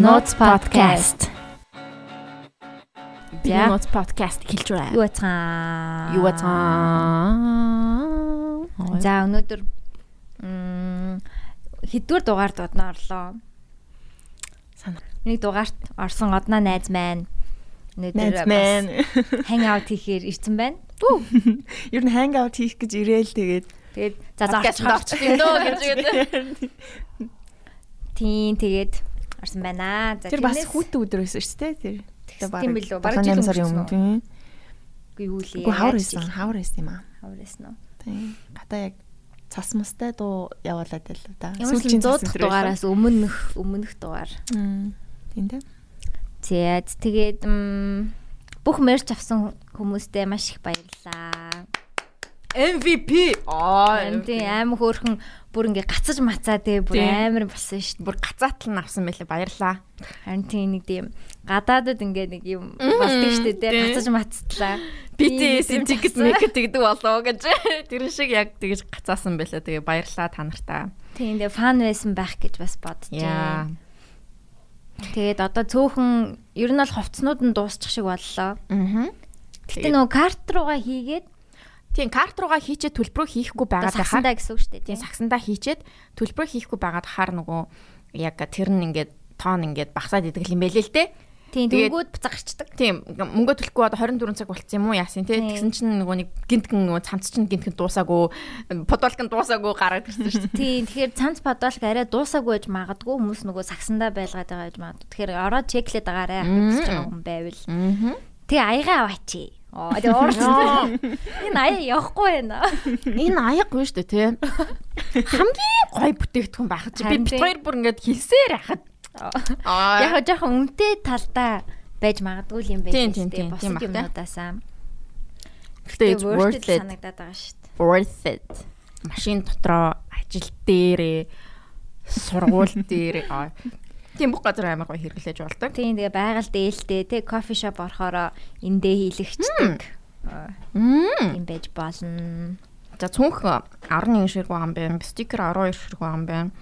Notes podcast. Би. Notes podcast хэлж байна. Юу бацгаа? Юу бацгаа? За өнөөдөр м хэдвэр дугаар дуудна орлоо. Санаа. Нэг дугаарт орсон одноо найз маань өнөөдөр аут хийхээр ирсэн байна. Нь ханг аут хийх гэж ирээл тэгээд Тэгээд за за Podcast орчих орчих юм дөө гэж гэдэг. Тийм тэгээд орсон байна. За тэр бас хүүтэн өдөр байсан шүү дээ тэр. Тийм билүү? Бараг жил 7 сарын өнгөрсөн өмнө тийм. Үгүй юу лээ. Үгүй хавар байсан, хавар байсан юм аа. Хаварсан уу? Тийм. Гадаа яг цас мастай дуу явуулаад байлаа да. Ямар ч 100 дахь дугаараас өмнөх өмнөх дугаар. Тийм дээ. За тэгээд бүх мерч авсан хүмүүстээ маш их баярлалаа. MVP. Аа. Тийм амар хөөрхөн бүр ингээ гацаж мацаа те бүр амар болсон шүү дээ. Бүр гацаатал нь авсан байлээ баярлаа. Харин тийм нэг тийм гадаадад ингээ нэг юм болдог шүү дээ те гацаж мацтлаа. BTS ticket тийм make гэдэг болоо гэж. Тэр шиг яг тэгж гацаасан байлаа. Тэгээ баярлаа та нартаа. Тийм дээ фан байсан байх гэж бас бодож байна. Тэгээд одоо цөөхөн ер нь бол хувцснууд нь дуусчих шиг боллоо. Аа. Гэтэ нөгөө карт руугаа хийгээд Тийм карт руугаа хийчээ төлбөрөө хийхгүй байгаад байхаар сагсандаа гэсэн үг шүү дээ. тийм сагсандаа хийчээд төлбөрөө хийхгүй байгаад хаар нөгөө яг тэр нь ингээд тоон ингээд багсаад идэх юм байлээ л дээ. Тийм дөнгүүд буцаарчдаг. Тийм мөнгө төлөхгүй одоо 24 цаг болцсон юм уу яасан тий. Тэгсэн чинь нөгөө нэг гинтгэн нөгөө цамц чинь гинтгэн дуусаагүй подолк нь дуусаагүй гараад ирсэн шүү дээ. Тийм тэгэхээр цанц подолк арай дуусаагүй байж магадгүй хүмүүс нөгөө сагсандаа байлгаад байгаа гэж магадгүй. Тэгэхээр ороод чеклээд байгаарай гэж байгаа хүн байвал. Тэгээ аяга аваач. Оо тэгээ уурсан. Энэ аяа явахгүй байна. Энэ аягүй шүү дээ тий. Хамгийн гой бүтээгдэхүүн байх чи би бит хоёр бүр ингээд хэлсээр яхад. Аа. Яг жоохон үнэтэй талдаа байж магадгүй юм Тийм, шүү дээ. тийм, Босод тийм бах, тий. юмнуудаасаа. Гэтэ it's worth it. санагдаад байгаа шүү дээ. Worth it. Машин дотроо ажил дээрээ сургууль дээрээ аа. Тийм бүх газар амар гоё хэрэглэж болдог. Тийм тэгээ байгаль дээлтэй тий кофе шоп орохороо эндээ хийлэгчдэг. Мм. юм байж болно. За цүнх 11 ширхэг байгаа юм байна. Стикер 12 ширхэг байгаа юм байна.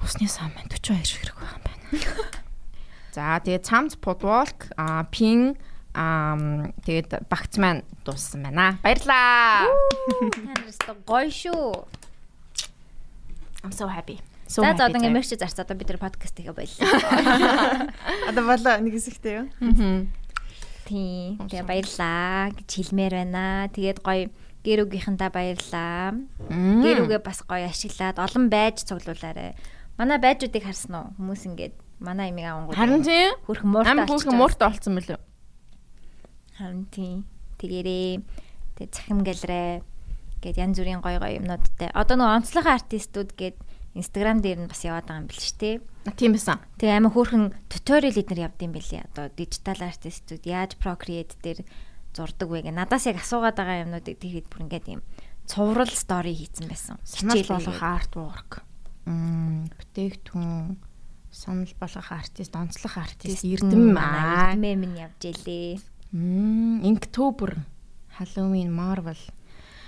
Усны сан маань 42 ширхэг байгаа юм байна. За тэгээ цамц подволк а пин а тэгээд багц маань дууссан байна. Баярлаа. Та нараас гоё шүү. I'm so happy. За за одоо ингээ мерч зарц одоо бид тэр подкаст хийгээ баярлалаа. Одоо болоо нэг хэсэгтэй юу? Мгм. Тийм. Тэгээ баярлаа гэж хэлмээр байна. Тэгээд гоё гэр үгийнхэнтэй баярлаа. Гэр үгээ бас гоё ашиглаад олон байж цуглуулаарэ. Манай байжуудыг харсан уу? Хүмүүс ингээд манай имийг авангууд. Харин тийм. хөрх. Амар болчихж хүүхэн байгаа. мууртай болсон мөлөө. Харин тийм. Тэгэрээ. Тэгээ цахим гэлрээ гэд янз бүрийн гоё гоё юмнуудтай. Одоо нөгөө онцлогын артистууд гээд Instagram дээр нь бас яваад байгаа юм бэл тий. А, Тийм байсан. Тэгээ амар хөөрхөн туториал эднэр явд юм бэлээ. Одоо дижитал артистууд яаж Procreate дээр зурдаг вэ гэ. Надаас яг асуугаад байгаа юмнуудыг тэгэхэд бүр ингээд юм цуврал стори хийцэн байсан. Санал болгох артwork. Мм бүтээгдэхүүн санал болгох артист, онцлох артист эрдэм аа. Эрдэмээ минь явж илээ. Мм Inktober, Halloween, Marvel.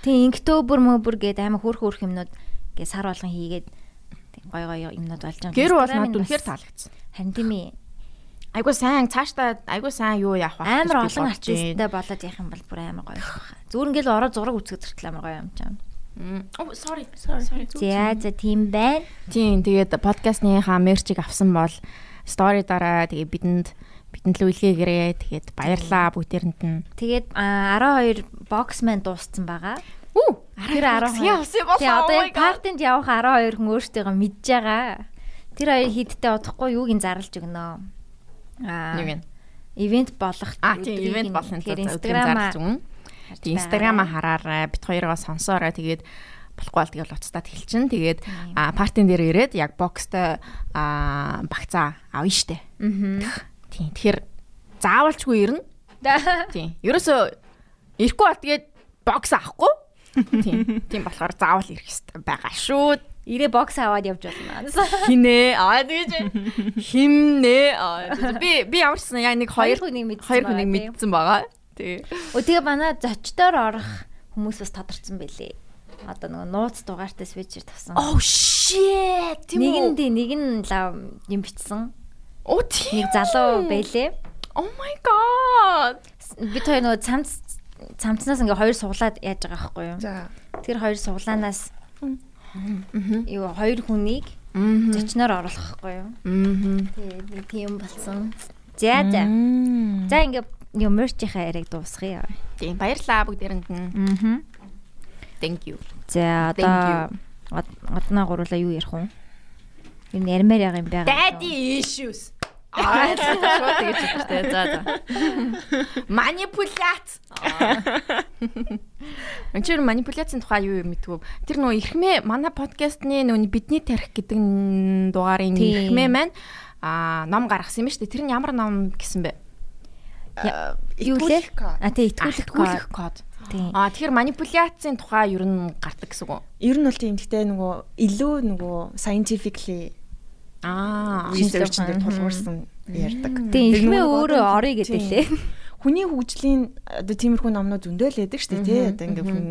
Тэгээ Inktober мөбөр гээд амар хөөрх хөөрх юмнууд гээ сар болгон хийгээд гой гой юмнууд болж байгаа. Гэр бол надад үнэхээр таалагдсан. Харин тийм ээ. Айгуу сайн цаашдаа айгуу сайн юу яах вэ? Амар олон артисттай болоод явах юм бол бүр амар гоё байх. Зүгээр ингээл ороод зураг үзэхэд хүртэл амар гоё юм чам. Oh sorry. Sorry. Sorry. За за тийм байна. Тийм тэгээд подкастныхаа мерчийг авсан бол стори дараа тэгээ бидэнд бидэнд л үлгээгээрээ тэгээд баярлаа бүгдээрэнд нь. Тэгээд а, 12 боксмен дууссан байгаа. Үу Тэр 12. явсан Тэгээ одоо яг партинд явах 12 хүн өөртөө мэдж байгаа. Тэр хоёр хидтэй удахгүй юуг нь зарлж өгнө. Аа. Юу гин? Ивент болох. А тийм ивент болно Тэгэхээр тэгэхээр Instagram Instagram зарлж өгнө. харж Тийм байгаа. Instagram-а хараарай. Бит хоёроо сонсоорой. Тэгээд болохгүй бол тэгээд уцтаад хэлчин. Тэгээд партийн дээр ирээд яг бокстой багцаа авна штэ. Мгм. Тийм. Тэгэхээр заавалчгүй ирнэ. Тийм. Ерөөсөө ирэхгүй бол тэгээд бокс авахгүй. Тийм. Тийм болохоор заавал ирэх хэрэгтэй байгаа шүү. Ирээ бокс аваад явж болно. Хинэ. Аа тэгэж химнэ. Аа би би ямарчсан яг нэг Хоёр хүнийг мэдсэн хоёр хүнийг мэдсэн байгаа. Тий. Өө тэгээ манай зочдоор орох хүмүүс бас тодорцсон байлээ. Одоо нөгөө нууц дугаартай свичер тавсан. Oh shit. Тийм Нэг үү? нь тий, нэг нь лав юм бичсэн. Оо тийм. Нэг залуу байлээ. Oh my god. Бид хоёр нөгөө цамц цамцнаас ингээ хоёр суглаад яаж байгаа байхгүй юу? За. Тэр хоёр суглаанаас юу хоёр хүнийг зочноор оруулах байхгүй юу? Мм. Тэгээ нэг тийм болсон. За за. За ингээ юу мерчийнхаа яриаг дуусгая. Тийм баярлаа бүгдээрэнд нь. Аа. Thank you. За одоо одноо гурлаа юу ярих вэ? Юу нэрмээр яг юм байгаа. Daddy issues. Аа шууд тэгэж хэлдэг. За за. Манипуляц. Энд манипуляцийн тухай юу юм мэдвүү. Тэр нөгөө ихмээ манай подкастны нөгөө бидний тарих гэдэг дугаарын ихмээ маань аа ном гаргасан юм шүү дээ. Тэр нь ямар ном гэсэн бэ? Юу лээ? А тий итгүүлэх код. Аа тэгэхээр манипуляцийн тухай ер нь гардаг гэсэн үг. Ер нь бол тийм гэхдээ нөгөө илүү нөгөө scientifically Аа. research дээр тулгуурсан ярьдаг. Тэр ихмээ өөрөө орё гэдэг лээ. Хүний хөгжлийн одоо тиймэрхүү номнууд зөндөө л байдаг шүү дээ тий. Одоо ингээ хүн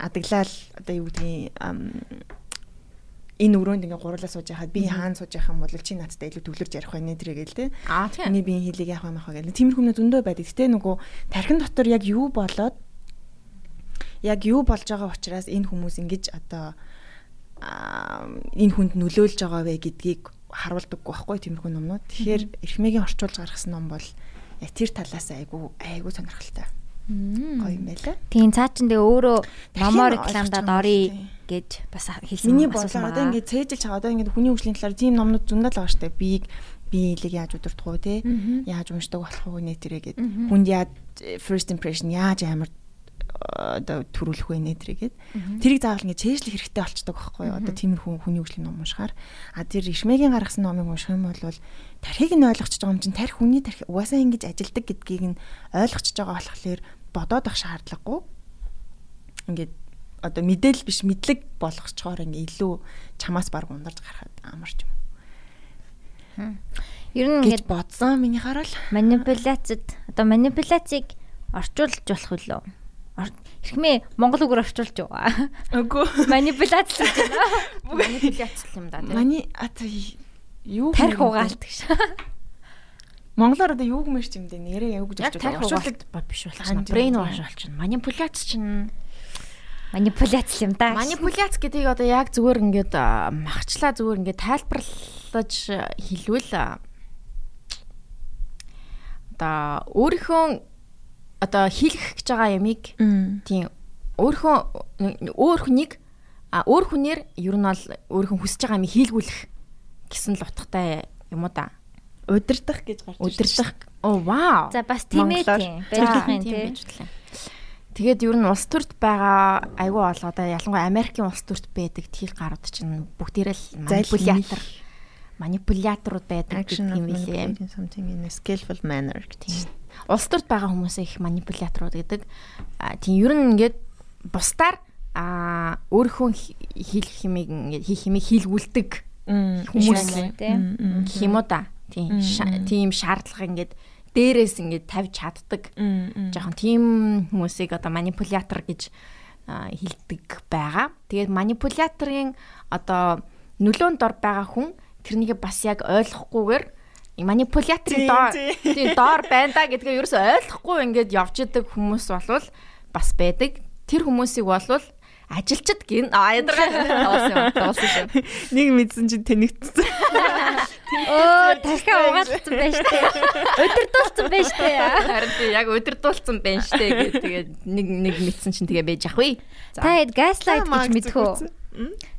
адаглал одоо юу гэдгийг энэ өрөөнд ингээ гурлаа сууж яхад би хаана сууж явах юм бол чи надтай илүү төвлөрж ярих байна тэрэг л тий. Аа тийм. Миний биеийн хилийг яах юм ахаа гэх. Тиймэрхүү юмнууд зөндөө байдаг. Гэтэ нөгөө тархин дотор яг юу болоод яг юу болж байгаа учраас энэ хүмүүс ингэж одоо аа, энэ хүнд нөлөөлж байгаа вэ гэдгийг харуулдаг байхгүй тиймэрхүү номнууд. Тэгэхээр эрхмэгийн орчуулж гаргасан ном бол яг тэр талаас айгу айгу сонирхолтой. Гоё юм байлаа. Тийм цаа чин тэгээ өөрөө Дахин номоо ойлгож рекламдаад байгаа орё гэж бас хэлсэн. Миний асуусан бодлоо одоо ингэ цээжилж байгаа одоо ингэ хүний хөгжлийн талаар тийм номнууд зөндөл байгаа штэ. Биеийг биелийг яаж удирдах уу те яаж уншдаг болох уу нэтэрэ гэд хүнд яаж first impression яаж амар одоо төрүүлэх вэ нэтэрэ гэд тэрийг заавал ингэ цээжлэх хэрэгтэй болчдөг байхгүй юу? Одоо тиймэрхүү хүний хөгжлийн ном уншихаар. А тэр ишмэгийн гаргасан номыг унших юм бол тархийг нь ойлгочихж байгаа юм чинь тарих хүний тарих угаасаа ингэж ажилдаг гэдгийг нь ойлгочихж байгаа болохоор бодоод ах шаардлагагүй. Ингээд одоо мэдээлэл биш мэдлэг болгочхоор ингээ илүү чамаас баг ундарч гарахад амарч юм. Ер нь Гэж ингээд бодсон миний харал. манипуляцид одоо манипуляцийг орчуулж болох үлээ. Эхмээ монгол үгээр орчуулж байгаа. Үгүй. Манипуляц гэж байна. манипуляц юм да тийм. Мани ата юу Тарих угаалт гэж. Монголоор одоо юу гэмэрч юм дээ нэрээ юу гэж Яг тарих угаалт биш Brain юм. wash болчихно. Манипуляц чинь Манипуляц юм да. манипуляц гэдгийг одоо яг зүгээр ингээд махчлаа зүгээр ингээд тайлбарлаж хэлвэл одоо өөрийнхөө одоо хийх гэж байгаа ямиг тийм өөрийнхөө өөр хүнийг а өөр хүнээр ер нь бол өөрийнхөө хүсэж байгаа юмыг хийлгүүлэх гэсэн л утгатай юм уу да. удирдах гэж гарч ирж Удирдах. Оо вау. За бас тийм ээ тийм. Барилгын тийм тий. байжтлаа. Тэгээд ер нь улс төрт байгаа айгүй болоо да ялангуяа Америкийн улс төрт байдаг тхийл гарууд чинь бүгдээрээ л манипулятор манипуляторууд байдаг гэдэг of юм билээ. skillful manner Тийм. Улс төрт байгаа хүмүүсээ их манипуляторууд гэдэг. Тийм ер нь ингээд бусдаар а өөрийнхөө хи- хийх хэмээг ингээд хийх хэмээг хийлгүүлдэг Хүмүүс Хүмүүс тий. гэх юм уу да. Тийм тийм шаардлага ингээд дээрээс ингээд тавьж чаддаг. жоохон тийм хүмүүсийг одоо манипулятор гэж а, хэлдэг байгаа. Тэгээд манипуляторын одоо нөлөөнд дор байгаа хүн тэрнийг бас яг ойлгохгүйгээр манипуляторын доор тийм. доор байна да гэдгээ ерөөсөй ойлгохгүй ингээд явж идэг хүмүүс болвол бас байдаг. Тэр хүмүүсийг болвол ажилчид гин ядаргаа тоосон шүү. Нэг мэдсэн чинь тэнэгтсэн. Өө тархиа угаалцсан байж тээ. Өдөрдүүлсэн байж тээ. Харин тийм яг өдөрдүүлсэн байна штэ гэх тэгээд нэг нэг мэдсэн чинь тэгээ байж ах вэ. Та хэд gaslight гэж мэдхүү?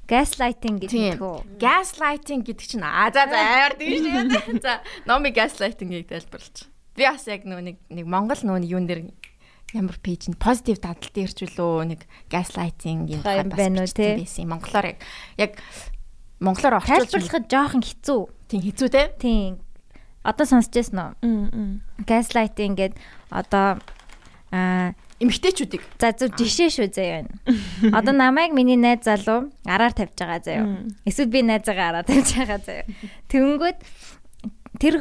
Gaslighting Тийм. мэдхүү? Gaslighting гэдэг чинь аа за за аяар тийм шүү. За номи gaslighting-ийг тайлбарлаж. Би бас яг нөгөө нэг нэг Монгол нэг юун дээр ямар пэйж нь позитив дадал дээр ч үлээ нэг gaslighting-ийн Тухай юм те? байсан. юм. Монголоор яг яг монголоор орчуулж Тайлбарлахад жоохон хэцүү. тийм хэцүү те. Тийм. Одоо сонсч байсан уу? Gaslighting гэдэг одоо аа Эмгтээчүүдийг за зөв жишээ шүү заяа байна. Одоо намайг миний найз залуу араар тавьж байгаа заяа. Эсвэл би найзаагаа араар тавьж байгаа заяа. Тэнгүүд тэр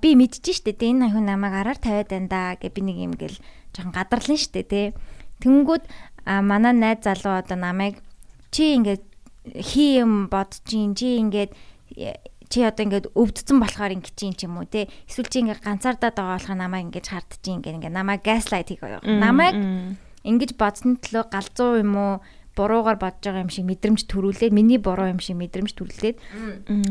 би мэдчихэж штэ тэ энэ хүн намайг араар тавиад байна да гэ би нэг юм гэл жоохон гадарлан штэ тэ. Тэнгүүд манай найз залуу одоо намайг чи ингээд хий юм бодчих чи ингээд чи одоо ингээд өвдсөн болохоор ингэ чинь ч юм уу те эсвэл чи ингээ ганцаардаад байгаа болохоор намайг ингэж хардчих ингээ ингээ намайг gaslight хийх намайг ингэж бодсон төлөө галзуу юм уу буруугаар бодож байгаа юм шиг мэдрэмж төрүүлээд миний буруу юм шиг мэдрэмж төрүүлээд.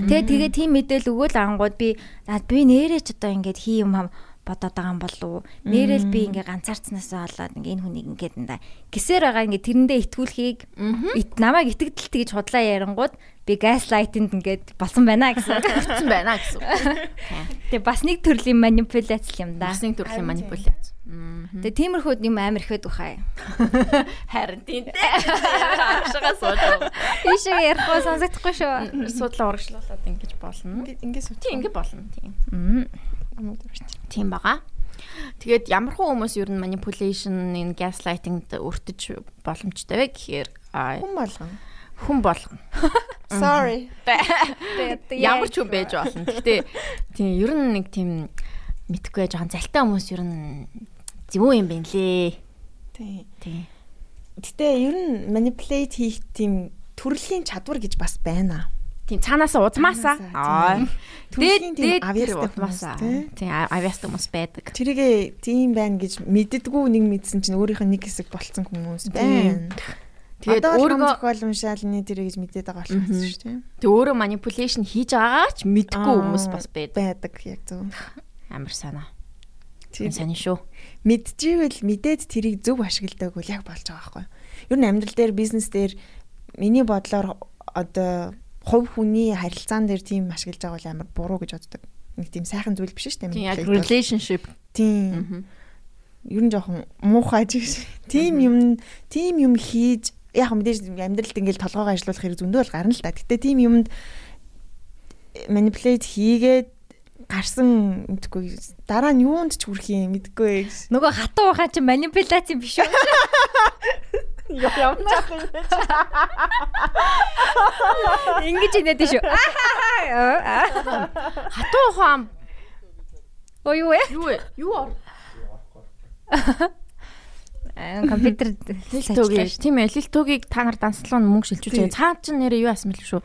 Тэгээ тэгээ тийм мэдээлэл өгөөл ангууд би би нэрээ ч одоо ингээд хий юм бодоод байгаа юм болов уу? Нэрэл би ингээ ганцаарцнаасаа болоод ингээ энэ хүнийг ингээд энэ гисээр байгаа ингээ тэрэндээ итгүүлхийг намайг итгэдэл тэгж худлаа ярангууд би газлайтинд ингээд болсон байна гэсэн. Болсон байна гэсэн. Тэгээ бас нэг төрлийн манипуляц юм да. Бас нэг төрлийн манипуляц. Тэгээ тиймэрхүү юм амар ихэд ухаа. Харин тийм дээ. Ашгаа сууж. Ишээ ярих сонсогдохгүй шүү. Судлаа урагшлуулад ингэж болно. Ингээд сүү. Тийм ингэ болно. Тийм. Тийм бага. Тэгээд ямар хүмүүс ер нь manipulation, энэ gaslighting-д өртөж боломжтой вэ гэхээр хүн болгон хүн болгон. Sorry. Ямар ч хүн байж болно. Гэхдээ тийм ер нь нэг тийм мэдхгүй жоохон залтай хүмүүс ер нь зөв юм байна лээ. Тийм. Тийм. Гэтэ ер нь manipulate хийх тийм төрлийн чадвар гэж бас байна. Тийм цаанаас узмаасаа. Аа. Тийм дээд авьяастай узмаасаа. хүмүүс, Тийм авьяастай хүмүүс байдаг. Тэрийгэ тийм байна гэж мэддэггүй нэг мэдсэн чинь өөрийнх нь нэг хэсэг болцсон хүмүүс байна. Тэгээд өөрөө зохиол уншаал нэг тэрийг гэж мэдээд байгаа болох шүү дээ. тэг өөрөө manipulation хийж байгаач мэдгүй хүмүүс бас байдаг. байдаг яг зөв. Амар санаа. Тэр Тийм сайн шүү. мэдчихвэл мэдээд тэрийг зөв ашигладаг бол яг болж байгаа байхгүй. Ер нь амьдрал дээр бизнес дээр миний бодлоор одоо хувь хүний харилцаан дээр тийм ашиглаж байгаа бол амар буруу гэж боддог. Нэг тийм сайхан зүйл биш шүү дээ. Тийм яг manipulate relationship. Тийм. Ер нь жоохон муухай жиг. Тийм юм тийм юм хийж яг мэдээж амьдралд ингээл толгоогоо ажиллуулах хэрэг зөндөө бол гарна л та. Гэтэ тийм юмд манипулейт хийгээд гарсан мэдгүй дараа нь юунд ч хүрэх юм мэдгүй. Нөгөө хатуу ухаан чи манипуляц юм биш үү? Ямар Ингэж инээд шүү. Хатуу ухаан Ой юу вэ? юу вэ? Юу ор? Аа, Компьютер Лилтөгийг тийм ээ лилтөгийг та нар данслуун мөнгө шилжүүлж байгаа. Цаад чинь нэрээ юу асмал шүү.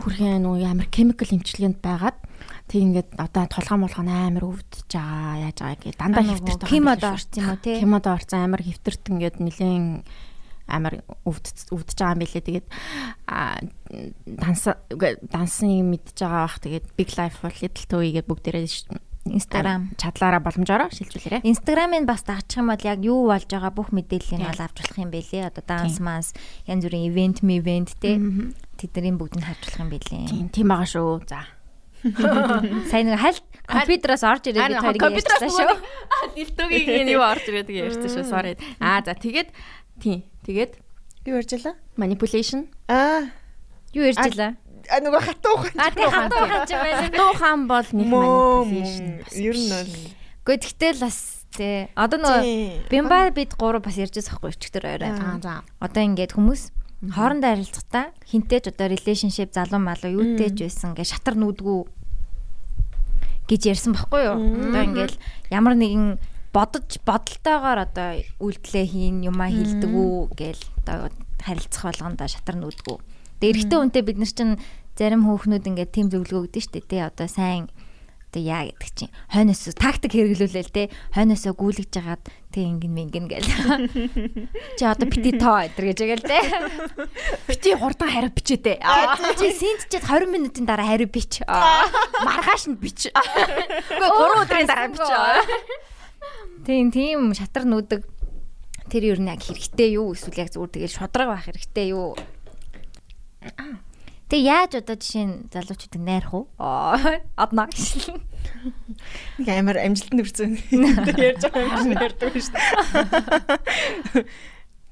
Хүрхэн нөгөө амар chemical имчилгээнд байгаад тэг ингээд одоо толгой молгоо амар өвдөж байгаа яаж байгаа гээ дандаа хэвтэрт кимод орсон юм уу те? Кимод орсон амар хэвтэрт ингээд нилээн амар өвдөж байгаа юм билээ. Тэгээд данс дансын мэдж байгаа бах. Тэгээд big life бол little toe гээд бүгдээрээ Instagram. чадлаараа боломжоор шилжүүлээрэ. Инстаграмыг бас дагчих юм бол яг юу болж байгаа бүх мэдээллийг нь бол авч болох юм байлээ. Одоо данс Тийм. манс янз бүрийн ивент, ивент те. Тэдний бүгдийг харж болох юм байлээ. Тийм тийм байгаа шүү. За. Сайн нэг хальт компьютероос орж ирээд хоёрыг ярьчихсан шүү. Лилтөгийн юу орж ирээд ярьсан шүү. Sorry. Аа за тэгээд тийм. Тэгээд юу ярьжлаа? manipulation Аа Юу ярьж илаа? а нөгөө хатуу ухаан. А тий хатуу ухаан ч байна. хатуу хаан бол нэг manipulation. Ер нь бол Гэхдээ тэгтэл бас тий. Одоо нөгөө Тийм. бимба бид гурав бас ярьж байгаа байхгүй өчтөр орой. Аа за. Одоо ингээд хүмүүс хоорондоо харилцахдаа хинтээж одоо relationship залуу малуу юутэй ч байсан ингээд шатар нүүдгүү гэж ярьсан байхгүй юу? Одоо ингээд ямар нэгэн бодож бодолтойгоор одоо үйлдэлээ хийн юмаа хилдэг үү гээл одоо харилцах болгондоо шатар нүүдгүү. Тэгээ эрэгтэй хүнтэй бид нар чинь зарим хөөхнүүд ингээд тийм зөвлөгөө өгдөн штэ тий. Одоо сайн одоо яа гэдэг чинь хойноос тактик хэрэглүүлээл те хойноосоо гүйлгэж жагаад тэг ингэн мингэн гээл чи одоо бити тоо өдр гэж гээл те Бити хурдан хариу бичээдээ. чи синтчихэд 20 минутын дараа хариу бич. Маргааш нь бич. Үгүй 3 өдрийн дараа бич. Тийм тийм шатар нүүдэг тэр юу нэг хэрэгтэй юу эсвэл яг зүгээр тэгэл шудраг байх хэрэгтэй юу Тэг яаж одоо жишээ нь залуучуудыг найрах уу? Одноо. нэг амар амжилтанд хүрсэн. Ярьж байгаа юм шиг ярьдаг шүү дээ.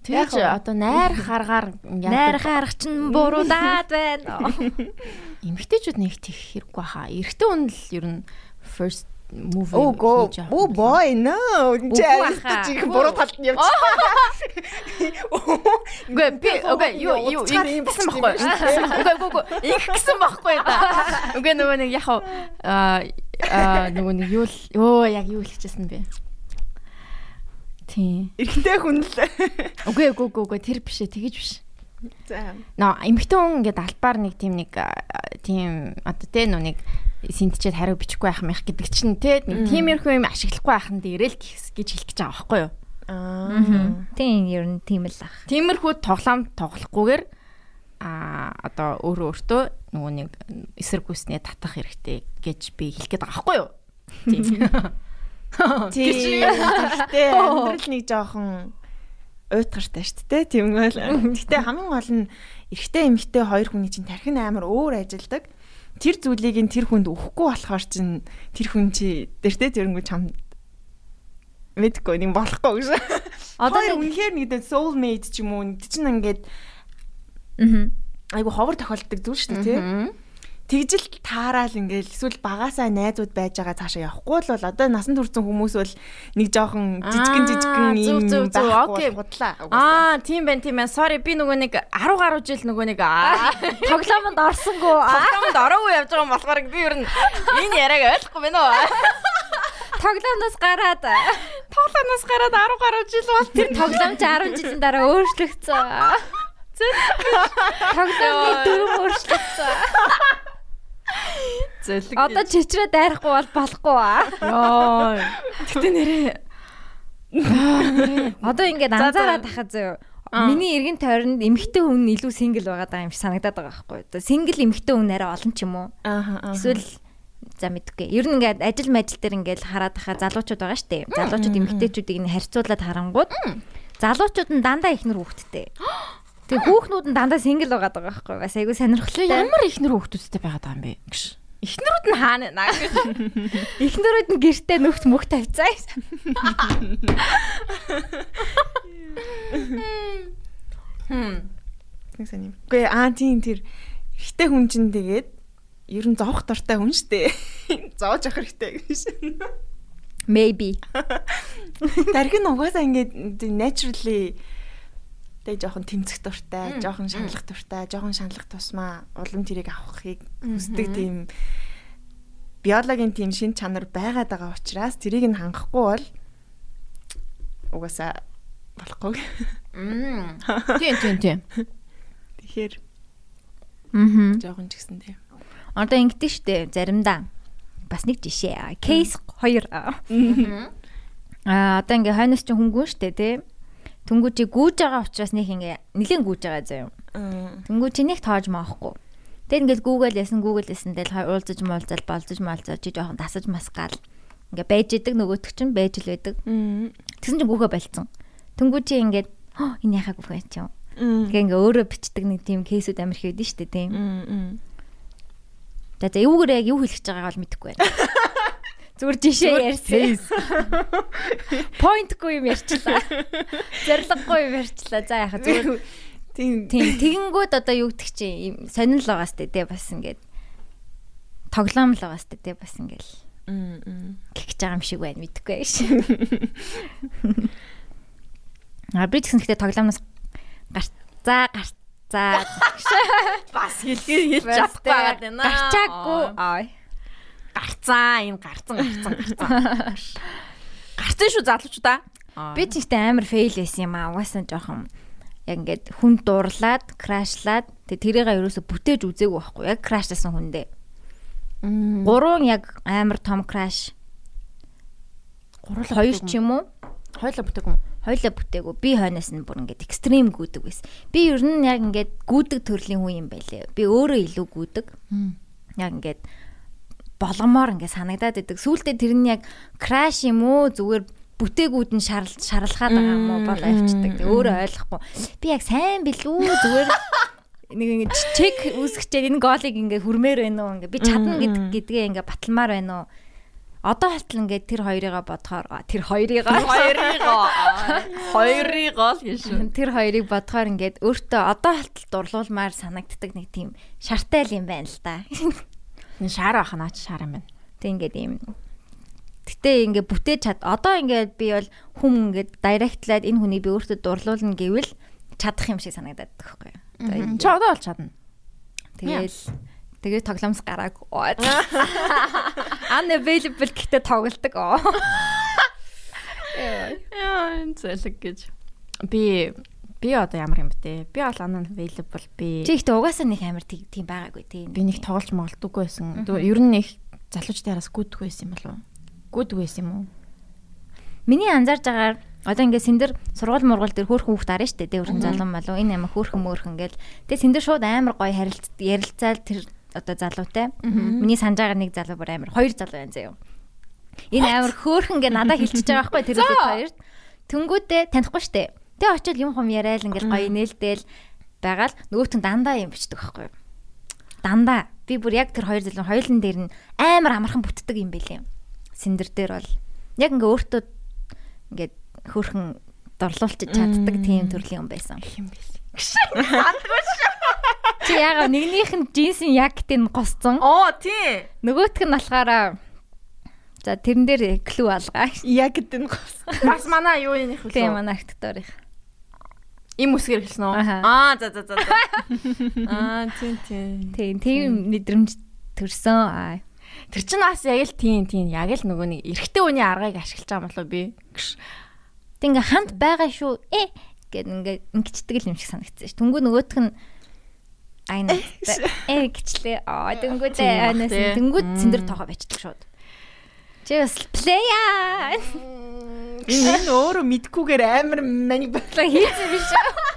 Тэгэж одоо найр харгаар Найр харах чинь буруудаад байна. эмгтээчүүд нэг тийх хэрэггүй хаа. Эрэгтэй хүн л ер нь first move Oh go. Oh boy no. Үгүй Чи баха. чи буруу талд нь явж. Үгүй би үгүй юу юу ийм гэсэн байхгүй. Үгүй үгүй үгүй их гэсэн байхгүй да. Үгүй нөгөө нэг яг аа нөгөө нэг юу л өө яг юу л хийчихсэн бэ? Тийм. Эрэгтэй хүн л. Үгүй үгүй үгүй тэр биш ээ тэгэж биш. За. Нөө эмхтэн хүн ингээд албаар нэг тийм нэг тийм одоо тэ нөө нэг синтчээд хариу бичихгүй байх мэх гэдэг чинь тэ нэг тиймэрхүү юм ашиглахгүй байхын дээрээ л гис- гэж хэлэх гэж байгаа байхгүй юу? Аа. Тийм ер нь тийм л ах. Тиймэрхүү тоглоом тоглохгүйгээр а одоо өөрөө өөртөө нөгөө нэг эсрэг гүйснээ татах хэрэгтэй гэж би хэлэх гээд байгаа байхгүй юу? Тийм. Тийм. Гэхдээ амьдрал нэг жоохон уйтгартай шүү дээ. Тийм бол. Гэхдээ хамгийн гол нь эрэгтэй эмэгтэй хоёр хүний чинь тархин амар өөр ажилдаг. Тэр зүйлийг нь тэр хүнд өгөхгүй болохоор чинь тэр хүн чи дэртэ тэрнгүү чам мэдгүй нэг болохгүй гэж. Одоо үнэхээр нэг дээ soul mate ч юм уу нэг чинь ингээд Аа. айгу ховор тохиолддог зүйл шүү дээ тий. Тэгжил таараал ингээл эсвэл багасаа найзууд байж байгаа цаашаа явахгүй л бол одоо насан турсан хүмүүс бол нэг жоохон жижигэн жижигэн Аа, юм зүг, зүг, зүг. байхгүй Окей. худлаа. Аа, тийм байна, тийм байна. Sorry, би нөгөө нэг 10 гаруй жил нөгөө нэг Тоглоомонд орсонгүй. тоглоомд ороогүй явж байгаа юм болохоор би ер нь энэ яриаг ойлгохгүй байна уу? Тоглоомноос гараад Тоглоомоос гараад 10 гаруй жил бол тэр тоглоом чи 10 жилийн дараа өөрчлөгдсөн. Тоглоомны дүрм өөрчлөгдсөн. Зөлөг. Одоо чичрээ дайрахгүй бол болохгүй аа. ёо. Гэтэ нэрээ Одоо ингээд За, за. анзаараад тахад зөө. Миний эргэн тойронд эмэгтэй хүн илүү сингл байгаад байгаа юм шиг санагдаад байгаа байхгүй юу? Одоо сингл эмэгтэй хүн арай олон ч юм уу? Аа. Эсвэл за мэдгүй. Ер нь ингээд ажил мажил дээр ингээд хараад тахаа залуучууд байгаа штэ. Залуучууд эмэгтэйчүүдийг нь харьцуулаад харангууд залуучууд нь дандаа ихнэр хүүхэдтэй. Тэгээ хүүхнүүд нь дандаа сингл байгаад байгаа байхгүй? Бас айгүй сонирхолтой. ямар ихнэр хүүхдүүдтэй байгаад байгаа юм бэ? Гэж. Ихнэрүүд нь хаана наа гэж. Эхнэрүүд нь гэртээ нүхт мөх тавьцаа. Хм. Нэг сайн юм. Үгүй аа тийм тэр ихтэй хүн чинь тэгээд ер нь зовх дортой хүн штэ. Зоож авах хэрэгтэй гэж. Maybe. Тархин угаасаа ингээд naturally тэг жоохон тэмцэх дуртай, жоохон шаналлах дуртай, жоохон шаналлах тусмаа улам тэрийг авахыг хүсдэг тийм биологийн тийм шин чанар байгаад байгаа учраас тэрийг нь хангахгүй бол угаасаа болохгүй. Мм. Тийм, тийм, тийм. Тэгэхээр Мгм. жоохон ч гэсэн тийм. Одоо ингэдэж штэ заримдаа бас нэг жишээ. Кейс 2. Аа одоо ингээ хойноос чи хөнгөн штэ тий. Тэнгүү чи гүүж байгаа учраас нэг ингээ нилэн гүүж байгаа заяа. Тэнгүү чи нэг тоож маахгүй. Тэг ингээл Google ясан Google ясан тэл уулзаж муулзал болзож маалзаж чи жоохон тасаж масгаал. Ингээ байж идэг нөгөөтг чинь байж л байдаг. Тэгсэн чи гүүхэ болцсон. Тэнгүү чи ингээд "Хөө, энэ яхаа гүүхэ чи юм. Мм. Ингээ өөрөө бичдэг нэг тийм кейсүүд амир их байдаг штэ тийм. За за эвгээр яг юу хэлэх гэж байгааг бол мэдэхгүй байна. Зүгээр жишээ ярьсан. Поинтгүй юм ярьчлаа. Зориггүй юм ярьчлаа. За яхаа зүгээр Тийм. тэгэнгүүт одоо юу гэдэг чи юм сонирхол байгаа сте тий бас ингээд тоглоом л байгаа сте тий бас ингээд Мм. гихж байгаа юм шиг байна мэдэхгүй яаш. А би тэгсэн гэхдээ тоглоомноос гарцаа гарцаа Бас хэлгээ хэлж чадахгүй байгаад байна. гарчаагүй. Аа. Гарцаа, энэ гарцан гарцан гарцан. Гарцсан шүү залуучуудаа. Би ч ихтэй амар фейл байсан юм аа. Угаасаа жоохон яг ингээд хүн дуурлаад, крашлаад тэрийг ерөөсө бүтээж үзээгүй байхгүй. Яг крашласан хүндээ. Гурван яг амар том краш. гурвал Хоёр ч юм уу? Хойлоо бүтээгүн. Хойлоо бүтээгүй. Би хойноос нь бүр ингээд экстрим гүдэг байсан. Би ер нь яг ингээд гүдэг төрлийн хүн юм байлээ. Би өөрөө илүү гүдэг. Яг ингээд болгомоор ингээд санагдаад идэг. Сүүлдээ тэр нь яг краш юм уу зүгээр бүтээгүүд нь шарал шаралхаад байгаа юм уу бол авчдаг. Өөрөө ойлгохгүй. Би яг сайн билүү зүгээр нэг ингэ чек үүсгчээд энэ голыг ингээ хүрмээр байна уу ингээ би чадна гэд гэдгээ ингээ баталмаар байна уу одоо хатал ингээ тэр хоёрыгаа бодохоор тэр хоёрыгаа Хоёрыгоо. Хоёрыгоо л гэж тэр хоёрыг бодохоор ингээд өөртөө одоо хатал дурлуулмаар санагддаг нэг тийм шартай л юм байна л да. Энэ шаар ах наач шаар юм байна. Тэг ингээд ийм Гэтэ ингээ бүтээж чад одоо ингээд би бол хүм ингээд директлаад энэ хүнийг би өөртөө дурлуулна гэвэл чадах юм шиг санагдаад байхгүй юу. Чи одоо бол чадна. Тэгэл тэгээ тоглоомс гарааг. Unavailable гэхдээ тоглолдог. Яа, энэ зэлэг гэж. Би Би одоо ямар юм бэ те? Би бол unavailable би. Чи ихтэй угаасаа нэг амар тий- тийм байгаагүй тийм. Би нэг тоглож молдоггүй байсан. Ер нь нэг залуучдын араас гүдгүй байсан юм болов уу? Гүдгүй байсан юм уу? Миний анзаарж байгаагаар одоо ингээд синдэр сургууль мургуул дээр хөөрхөн хүүхд арна штэ дээ өөрхөн залуу малуу энэ амар хөөрхөн мөөрхөн гэл тэгээ синдэр шууд амар гоё харилц ярилцаал тэр одоо залуутай миний санаж байгаа нэг залуу бүр амар хоёр залуу байна заяа энэ амар хөөрхөн гэ надад хилчиж байгаа байхгүй тэр үлээд хоёрт тэнгүүдээ танихгүй штэ тэгээ очил юм хум яриад ингээд гоё нээлтэл байгаал нөгөөтөн дандаа юм бичдэг байхгүй дандаа би бүр яг тэр хоёр залуу хоёулын дээр нь амар амархан бүтдэг юм бэлээ синдэр дээр бол яг ингээ өөртөө ингээд хөрхөн дорлуулчих чаддаг тийм төрлийн юм байсан. юм биш. Чи яага нэгнийх нь джинсийн ягтыг госцсон. Оо тий. Нөгөөх нь болохоор за тэрэн дээр клүү алгаа. Яг гэдэг нь гос. Бас манай юу юм их Тийм үлээ. манай архитекторын. Им үсгэр хэлсэн үү? Аа за за за. Аа тий тий. Тийм тийм мэдрэмж төрсөн. Аа. Тэр чинь бас яг л тийм тийм яг л нөгөө нэг эрэгтэй хүний аргыг ашиглаж байгаа юм болоо би. Тэг ингээ хамт байгаа шүү. Э гэд ингээ ингэчдэг л юм шиг санагдсан ш. Түнгүү нөгөөх нь айна э гिचлээ. Аа тэнгүүд Тийм бах, айнаас тэнгүүд цэндэр тоогоо бичдэг шууд. Чи бас плея. Энэ өөрөө мэдгүйгээр амар манипуляц Хийсэн биш үү?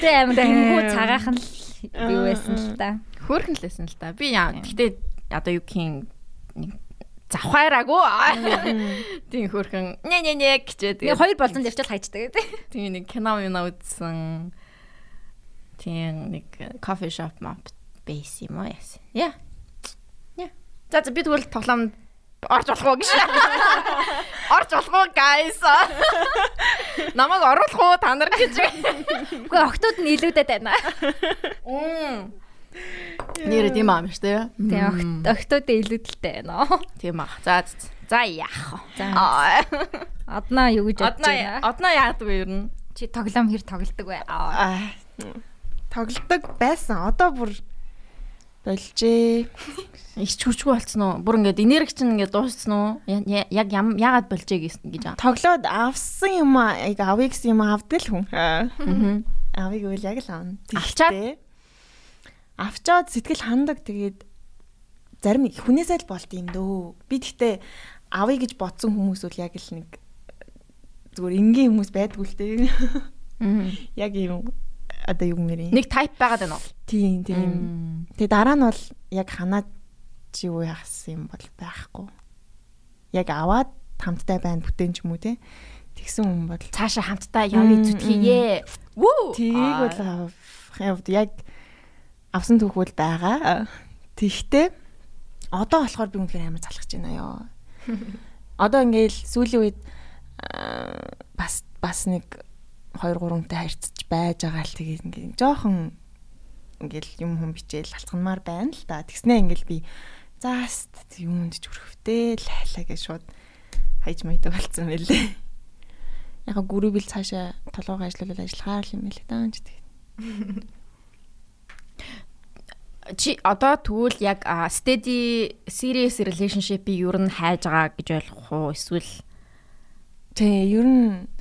Тэ амар тэнгүү цагаахан л юу байсан л та. Хөөрхөн л лсэн л да. Би яа гэтээ одоо юу гэх нэг завхаараагүй. Тийм хөөрхөн. Не не не гэчээ Тэгээ тэгээ. хоёр болон ярьчаал хайчдаг гэдэг. Тийм нэг кино юм үзсэн. Тийм нэг кофе шоп мап бейс юм уу яасан. Яа. Яа. За за би тэгвэл тоглоом орж болох уу гэж. Орж болох уу guys. Намайг оруулах уу та нар гэж. Үгүй октод нь илүүдэд байна. Нэр тийм аам штэ. Тэгээ октод илүүдэлтэй байна. Тийм аа. За за, яах вэ? За одноо юу гэж бодож байна? одноо яадаг вэ ер нь? Чи тоглоом хэр тоглодог вэ? Аа. тоглодог байсан. Одоо бүр болжээ. Ич хүчгүй болцсон уу? Бүр ингээд энерги чинь ингээд дууссан уу? Яг яагаад болжээ гэж гэж аа. Тоглоод авсан юм аа, яг авъя гэсэн юм аа авдаг л хүн. Аа. Аа. Авъяг үл яг л аавна. Авчаад? Авчаад сэтгэл хандаг тэгээд зарим хүнээсээ л болт юм дөө. Би тэгтээ авъя гэж бодсон хүмүүс бол яг л нэг зүгээр энгийн хүмүүс байдгүй л дээ. Яг юм одоо юу мэрийн. Нэг тайп байгаад байна уу? тийм тийм. Тэгээ дараа нь бол яг ханаад чи юу яахсан юм бол байхгүй. Яг аваад хамттай байна бүтээн ч юм уу те. Тэгсэн хүн бол Цаашаа хамтдаа явъя зүтгэе. Вүү. тийг бол авах яг авсан түүхүүл байгаа. Тэгтээ одоо болохоор би үнэхээр амар залхаж байна ёо. Одоо ингээл сүүлийн үед бас бас нэг 2 3-тай харьцаж байж байгаа л тэгээд ингээд жоохон ингээл юм хүм бичээл алцганмаар байна л да. Тэгснээ ингээл би зааст юунд ч өрхөвтэй лайлаа гэж шууд хайж майдаг болсон байлээ. Яг гүрүүбэл цаашаа толгойгоо ажиллуулаад ажиллахаар л юм байлээ даа ч тэгээд. Чи одоо тэгвэл яг steady serious relationship-ийг ер нь хайж байгаа гэж ойлгох уу? Эсвэл Тий, ер нь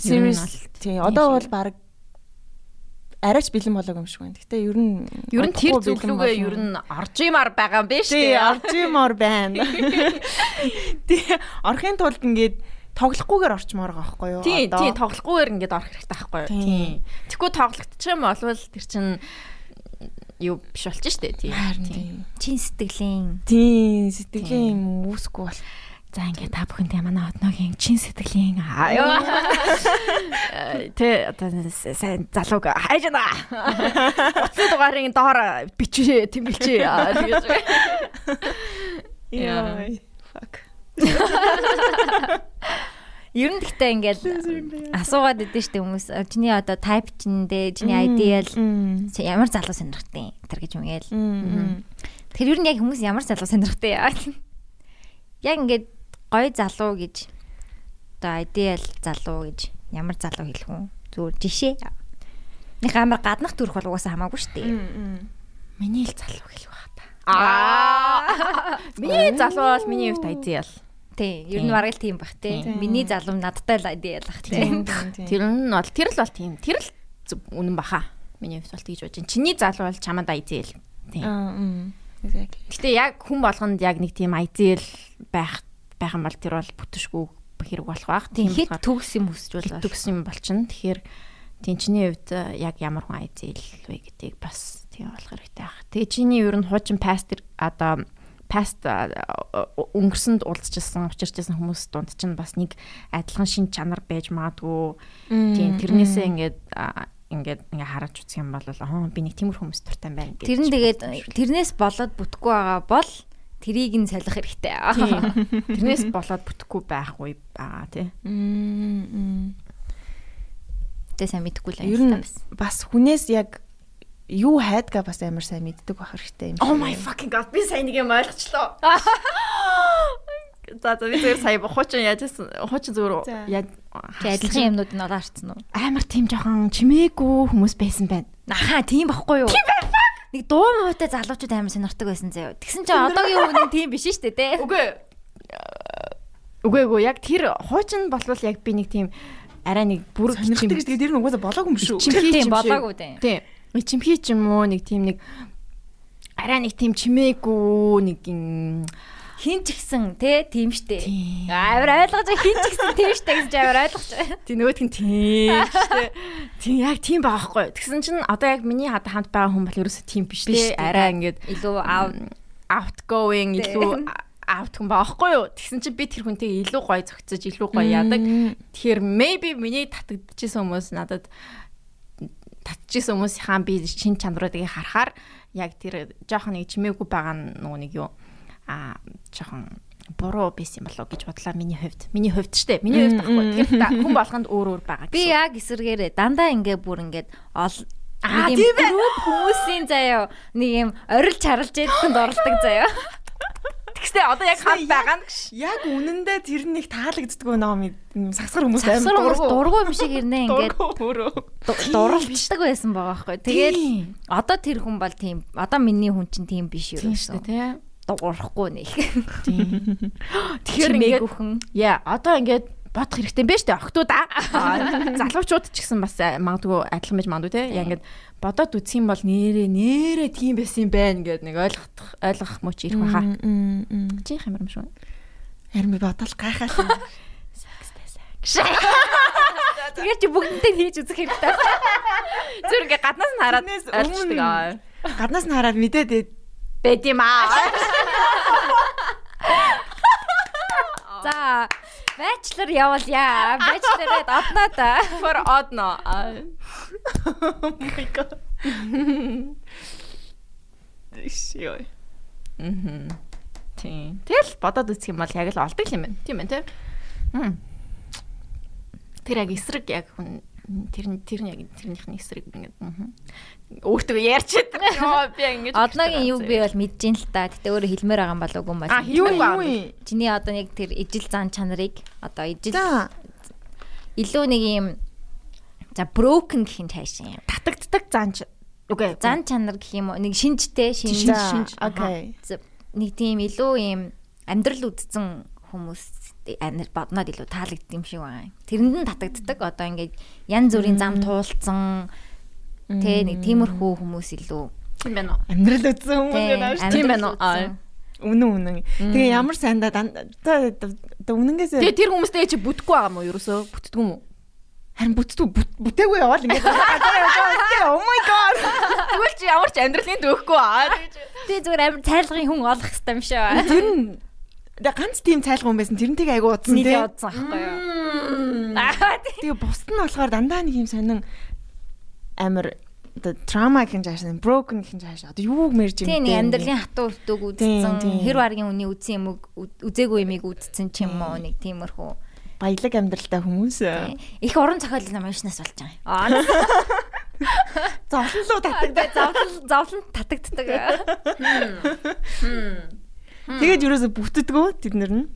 Бол тий одоо бол баг арайч бэлэн болоог юм шиг байна. Гэтэ ер нь ер нь тэр зөвлөгөө ер нь орж имаар байгаа юм биш тий үү? орж юмор байна. Тий орохын тулд ингээд тоглохгүйгээр орчмоор байгаа байхгүй юу? Тий, тий тоглохгүйгээр ингээд орох хэрэгтэй байхгүй юу? Тийм. Тий. Тэгэхгүй тоглогдчих юм болвол тэр чинь юу биш болчих тий. Харин Тий. тий. Чин сэтгэлийн Тий сэтгэлийн юм үүсэхгүй бол За ингээд та бүхэндээ манай одногийн чин сэтгэлийн аа тэ одоо сайн залууг хайж байна. Утсын дугаарын доор бичээ тэмгэлчээ. Тэгэж. Яа. Fuck. Ер нь гэхдээ ингээл асуугаад идэв штэ хүмүүс чиний одоо type чиндээ чиний ideal ямар залуу сонирхтыг тэр гэж мгээл. Тэр ер нь яг хүмүүс ямар залуу сонирхтыг яг ингээд гоё залуу гэж одоо ideal залуу гэж ямар залуу хэлэх үү? Зүгээр жишээ. Нэг амар гаднах төрх бол угаасаа хамаагүй шүү дээ. Миний л залуу хэлэх байх та. Аа. Миний залуу бол миний хувьд ideal. тий. Ер нь бараг л тийм бах тий. Миний залуу надтай л тий. Тийм тийм тийм. Тэр нь бол тэр л бол тийм. Тэр л үнэн баха. Миний хувьд бол тэгж бодож байна. Чиний залуу бол чамд айзэл. Тийм. Аа. м. Exactly. Гэтэ яг хүн болгонд яг нэг тийм айзэл байх байх юм бол тэр бол бүтшгүй хэрэг болох бах. Тийм Хэд төгс юм өсч бол төгсөн юм болчихно. Тэгэхээр тийм чиний хувьд э, яг ямар хүн айзэл вэ гэдгийг бас тийм болох хэрэгтэй байх. Тэгээ чиний ер нь хуучин пастор одоо паст өнгөрсөнд уулзчихсан, учирчсан хүмүүс дунд чинь бас нэг адилхан шин чанар байж магадгүй. Тийм тэрнээсээ ингээд ингээд ингээ хараж үзэх юм бол аа би нэг тиймэр хүмүүс дуртай байна гэж. Тэр нь тэгээд тэрнээс болоод бүтэхгүй байгаа бол трийг нь солих хэрэгтэй. Тэрнээс болоод бүтэхгүй байхгүй байгаа тий. Мм. Тэ сайн мэдэхгүй л Ер байна бас. хүнээс яг юу хайдгаа бас амар сайн мэддэг байх хэрэгтэй юм шиг. Oh my fucking god би сайн нэг юм ойлгочлоо. За за би зөвөр сая хуучин яажсэн хуучин зөвөр яа Чи адилхан юмнууд нь олаарцсан уу? амар тийм жоохон чимээгүй хүмүүс байсан байна. Аха, тийм байхгүй юу? Тийм байх. Нэг дуу муутай залуучууд амар сонирхдаг байсан заяа. Тэгсэн чинь одоогийн хүн тийм биш шүү дээ, те. Үгүй. Үгүй үгүй яг тэр хуучин болвол яг би нэг тийм арай нэг бүр Сонирхдаг гэж тэгээд ер нь угаасаа болоогүй юм шүү. Чимхий Тийм болоогүй дээ. Тийм. Чимхий ч юм уу нэг тийм нэг арай нэг тийм чимээгүй нэг юм Хин ч гисэн те тийм штэ. Амар ойлгож хин ч гисэн тийм штэ гэж амар ойлгож. Тийм нөгөөдг нь тийм штэ. Тийм яг тийм байгаа хгүй. Тэгсэн чинь одоо яг миний хад хамт байгаа хүн бол ерөөсөө тийм биш тий. тий. Арай ингээд Илүү outgoing Тий. илүү out хүн байхгүй юу? Тэгсэн чинь би тэр хүнтэй илүү гоё зөгцөж, илүү гоё яадаг. Тэгэхээр maybe миний татагдчихсан хүмүүс надад татчихсан хүмүүсийн би шин чанаруудыг харахаар яг тэр жоохон нэг чимээгүй байгаа нөгөө нэг юу а жоохон буруу байсан болоо гэж бодлоо миний хувьд. Миний хувьд ч дээ. Миний хувьд байхгүй. Тэгэхээр та хүн болгонд өөр өөр байгаа би яг эсэргээрээ дандаа ингээ бүр ингээд ол Аа, юм тийм групп хүмүүсийн заяа нэг юм орилж харалж ядсанд оролдог заяа. Тэгсээ одоо яг хамт байгаа нь Яг үнэндээ тэр нэг таалагддггүй нөө юм сагсар хүмүүс Сасар хүмүүс дургуй юм шиг ирнэ ингээд дурлцдаг байсан байгаа байхгүй. Тийм. одоо тэр хүн бол тийм одоо миний хүн чинь тийм биш Тийм шүү гэсэн. дээ. Дуурахгүй нэг. Тэгэхээр ингээд. Яа, одоо ингээд бодох хэрэгтэй юм байна шүү дээ. Охтууд аа. Залуучууд ч гэсэн бас э, магадгүй адилхан байж магадгүй те. Яа ингээд бодоод үтсэх юм бол нэрээ нэрээ тийм байсан юм байна гэд нэг ойлгох ойлгох мөч ирэх байхаа. Чи их юм шүү. Харин би бодол гайхаад. Тэгээд чи бүгднтэй хийж үзэх хэрэгтэй. Зүр ингээд гаднаас нь хараад аа. Гаднаас нь хараад мэдээд Бэд юм аа. За, бachelor явуулъя. Bachelor-д одноо та. For odd no. Oh my god. Шиё. Мм. Тийм. Тэгэл бодоод үзэх юм бол яг л олдог юм байна. Тийм байна те. Мм. Тэр яг эсрэг яг хүн тэр нь тэр нь яг тэрнийх нь эсрэг ингээд өөртөө ярьчихэд ёо би ингэж Одноогийн юу би бол мэдэж ин л та. Гэтэ өөрөө хэлмээр байгаа юм болов уу юм байна. Юу Юу юм? Чиний одоо нэг тэр ижил зан чанарыг одоо ижил илүү нэг юм за broken гэх юм цаашаа юм. татагддаг занч. Үгүй Зан чанар гэх юм уу? Нэг шинжтэй шинж. Окей. Нэг тийм илүү юм амьдрал үдцэн хүмүүс бодноод илүү таалагддаг юм шиг байна. Тэрэнд нь татагддаг. Одоо ингээд янз бүрийн зам туулцсан тэ нэг тиймэрхүү хүмүүс илүү тийм байна уу? Амьдрал үзсэн хүмүүс ааш. тийм байна уу? Үнэн үнэн. Тэгээ ямар сайндаа үнэнгээс Тэгээ тэр хүмүүстэй чи бүтггүй байгаа мó ерөөсөө бүтдгүй мүү? харин бүтдүү бүтээгүй яваал ингээд байгаа. Oh my god. Тэгвэл чи ямар ч амьдралын дөөхгүй аа. Би зүгээр амар цайлгын хүн олох хэрэгтэй юм шиг байна. Тэр нь Тэгээ ганц тийм цайлгуун байсан. Тэрнтэйг айгу удсан Нийт тий. явуулсан аахгүй юу? Аа Тэгээ бусд нь болохоор дандаа нэг юм сонин амир оо трама гэх юм жаашаа broken гэх юм жаашаа одоо юу мэрж юм Тийм нэг амьдралын хатуу Тийм, үдцэн тийм. хэр баргийн үний үдсэн юм уу үзээгүй юмыг үдцэн ч юм уу нэг тиймэрхүү баялаг амьдралтай хүмүүс. Тийм. их уран зохиол нам уушнаас болж байгаа. Аа Зовлонлоо татдаг. зовлон зовлон татагддаг. Тэгээд юусоо бүтдгөө тэд нар нь.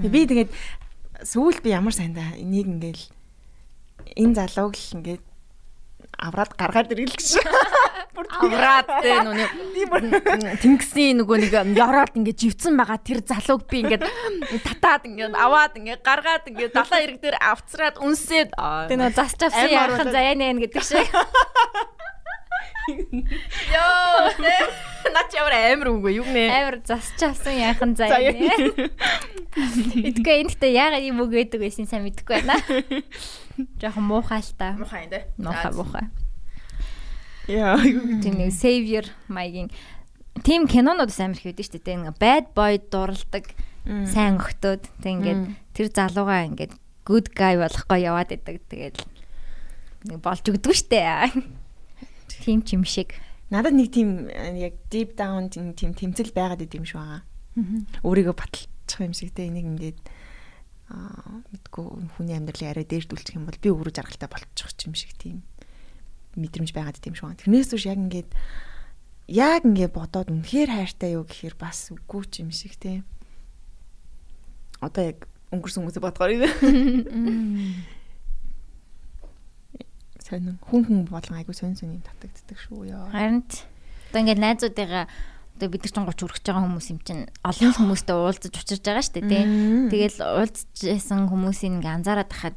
Би тэгээд сүүл би ямар сайндаа энийг ингээл энэ залууг л ингээд авраад гаргаад ирэл гэж. Авраад те нүг тэнгисийн нөгөө нэг ёроод ингээд живцэн байгаа тэр залууг би ингээд татаад ингээд аваад ингээд гаргаад ингээд далайн ирэг дээр авцраад үнсээд Тэгээ нөө засч авсан яахан заяа нэ гэдэг шиг. ёо те наач ямар амар үгүй юу нэ Амар засч авсан яахан заяа нэ. Мэдгүй энэ гэхдээ яагаад юм үг гэдэг байсан сайн мэдэхгүй байна. Жохон муухай л та. мухай те Муухай муухай. Яа. Тийм нэг savior маягийн тим кинонууд амар их байдаг шүү дээ. Ингээ bad boy дурладаг сайн охтууд. Тэг ингээд тэр залуугаа ингээд good guy болохгүй яваад. Тэгээд нэг болж өгдөг шүү дээ. Тим чим шиг. Надад нэг тийм э, яг deep down тийм тийм тэмцэл байгаад идэм шүү байгаа. Өөрийгөө баталчих юм шиг те энийг ингээд аа мэдгүй хүний амьдралыг арай дээрдүүлчих юм бол би өөрөө жаргалтай болчих юм шиг тийм мэдрэмж байгаад идэм шүү. Тэрнээс үүш яг ингээд яг ингээд бодоод үнэхээр хайртай юу гэхээр бас үгүй ч юм шиг те. Одоо яг өнгөрсөн хүмүүсээ бодгоор юм. Сонин хүн хүн болгон айгу сонин сонин татагддаг шүү ёо. Харин ч одоо ингээд найзуудыгаа одоо бид нар ч 30 хүрэх байгаа хүмүүс юм чинь олон хүмүүстэй уулзаж учирж байгаа шүү дээ тий. Тэгэл уулзчихсан хүмүүсийн ингээ анзаараад тахад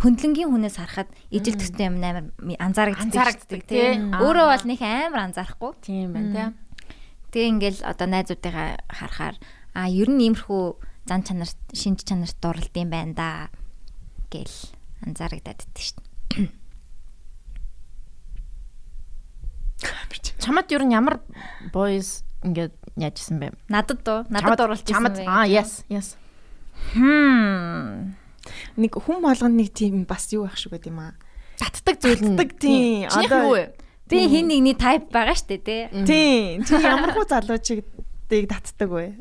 хөндлөнгийн хүнээс харахад ижил төстэй юм амар анзаарагддаг тий. Өөрөө бол нэг амар анзаарахгүй. тийм байна Тэгээ ингээл одоо найзуудыгаа харахаар а ер нь иймэрхүү зан чанарт шинж чанарт дурлд юм байна да гэл анзаарагдаад байдаг шүү дээ. те чамд ер нь ямар boys ингээд яажсэн бэ Надад доо надад дурлж чамд аа yes yes Хм. нэг хүн болгонд нэг тийм бас юу байх шиг байт юм аа. татдаг зүйл нь Татдаг, тийм. Одоо- юу вэ Би хин нэгний тайп байгаа штэ тий. Тийм. Чи ямар хуу залуучуудыг татдаг вэ?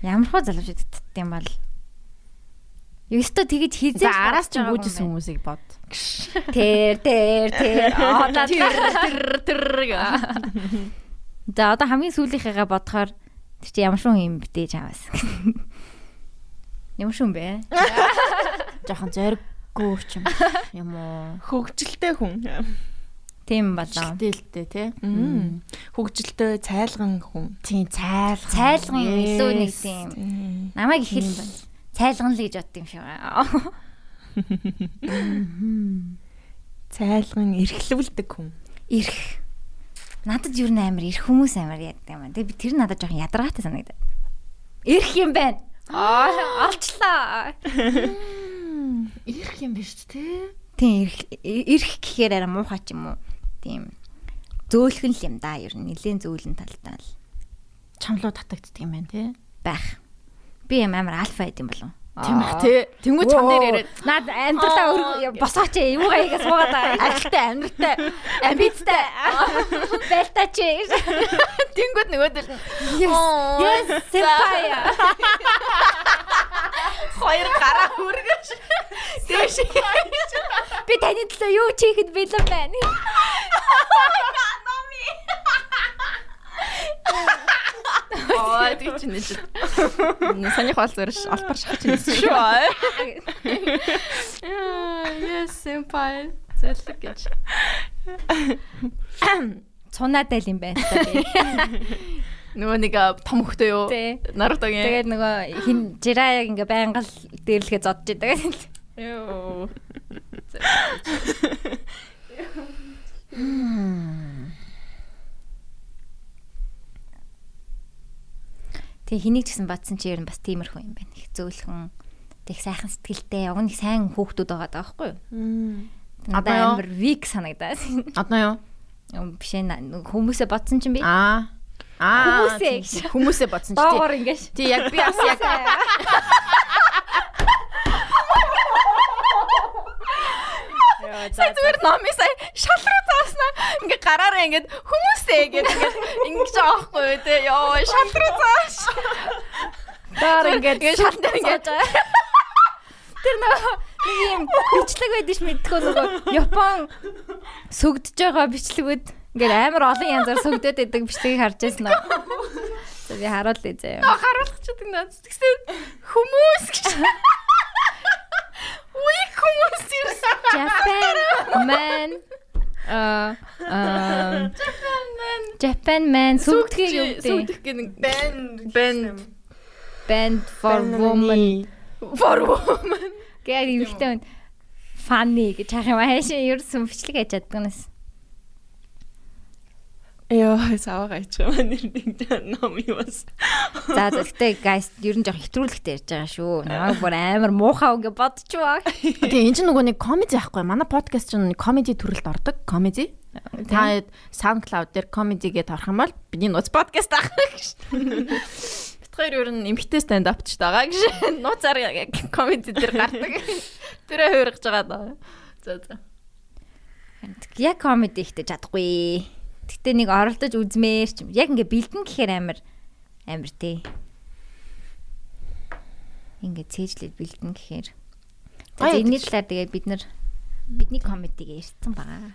Ямар хөө залууч идтт юм бол. Ёстой тэгэж хизээж за араас ч гүйжсэн хүмүүсийг бод Тэр тэр тэр аа надад тэр тэр За одоо хамгийн сүүлийнхээгээ бодохоор тэр чи ямар шун юм битээ чамаас. Ямар шун бэ? жоохон зориггүй ч юм юм уу Хөгжилтэй хүн. Тийм болоо. Хилтэлтэй тий. Хөгжилтэй цайлган хүн. тийм цайл Цайлган илүү нэг тийм. Намайг их байна. Цайлган л гэж бодд юм шиг байна. Цайлган эрхлүүлдэг хүн. Ирэх. Надад юу н амар ирэх хүмүүс амар яддаг юм байна. Тэгээ би тэр надад жоохон ядаргаатай санагдаад. Ирэх юм байна. Аа олчлаа. ирэх юм биш тий Тийм ирэх ирэх гэхээр арай муухай ч юм уу. Тийм. Зөөлхөн л юм да ер нь нэлийн зөөлөн талтай л чамлуу татагддаг юм байна тий байх. Би юм амар альфа байд юм болов. Тийм бах тий тэнгуү чам дээр ирээд Наад амьдралаа босооч юугаа игээ суугаад байгаа. альтай амьдртай Амбицтай. Бэлтач. тэнгуүд нөгөөдөл Yes. Сэмпай. хоёр гараа хүргэж дээш Би таны төлөө юу чийхэд бэлэн байна. Оо тий чи нэг санийх бол зэрэг албар шахаж ирсэн шүү Yes, senpai. Зэлэг гэж. Цунаатай л юм байна та би. Нөгөө нэг том хөхтэй юу? Нарутогийн. Тэгээд нөгөө хин жираа яг ингээ байнга л дээрлэхэ зодж идэг. Йоо. Тэг хэнийг ч гэсэн батсан чи ер нь бас тиймэрхүү юм байна. Их зөөлхөн тэг сайхан сэтгэлтэй, уг нэг сайн хүүхдүүд байгаа даа байхгүй юу? Юу? амар weak санагдаад. Одоо юу? Биш на- хүмүүсээ бодсон чинь би Аа. Аа. Хүмүүсээ. Хүмүүсээ бодсон чи. доогоор ингэж. Тий, яг би бас яг За зүгээр номи сая шал руу зааснаа. Ингээ гараараа ингээд хүмүүсээ гээд ингээд ингэж байгаа байхгүй тий. Йоо, шал руу зааш. доор ингэж Ингээд шал дээр ингээд тэр нөгөө нэг юм бичлэг байдаг ш мэдхгүй нөгөө Япон сүгдэж байгаа бичлэгүүд ингээд амар олон янзаар сүгдээд байдаг бичлэгийг харж байсан уу? За би харуул лээ заяа. харуулах ч гэдэг наад. Тэгсэн хүмүүс гэж. Уй хүмүүс ирсэн. Japan man Аа Japan man сүгдгийг юу гэдэг? Сүгдэх гэх нэг band band Band for woman. for woman. Гэр ихтэй funny гэж хаах юм аашаа ерөөсөн бичлэг хийж чаддаг нас. Яа, саваа гайч юм нэр ном юус. За гэхдээ guys ер нь жоох хэтрүүлэгтэй ярьж байгаа шүү. Намайг бүр амар муухай үг бодчихваа. Тэгээ энэ чинь нөгөө нэг комеди ахгүй манай подкаст чинь комеди төрөлд ордог. Комеди. Та SoundCloud дээр комеди гэж орох юм бол бидний нууц подкаст авах гэж. Хоёр ер нь эмхтэй stand up ч байгаа гэж. Нууцаар комеди дээр гардаг. Тэрэ хуургаж байгаа даа. За за. Яг комеди ихтэй чадахгүй. Гэтэ нэг оролдож үзмээр ч. Яг ингээ бэлдэн гэхээр амар амар тий. Ингээ цээжлээд бэлдэн гэхээр. За энэний талаар тэгээ бид нар бидний комедиг ярьсан байгаа.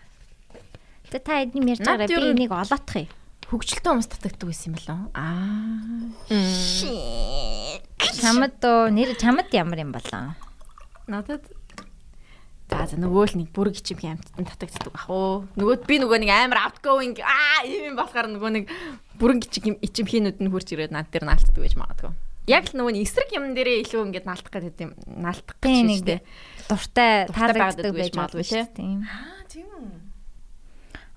Тэгээ та эдний ярьж байгаараа би энийг олоотх юм. Хөгжилтэй хүмүүс татагддаг байсан юм болов? Аа. Чамд доо нэр чамд ямар юм болоо? Надад За за нөгөө л нэг бүрэг ичим хямтан татагддаг ах уу. Нөгөө би нөгөө нэг амар outgoing аа ийм юм болохоор нөгөө нэг бүрэн ичим ичим хийнүүд нь хурж ирээд над дээр наалтдаг байж магадгүй. Яг л нөгөө нэг эсрэг юм дээрээ илүү ингээд наалтах гэдэг юм наалтах гэж шүү дээ. Дуртай таалагддаг байж магадгүй магадгүй тий. тийм. Аа, тийм үү.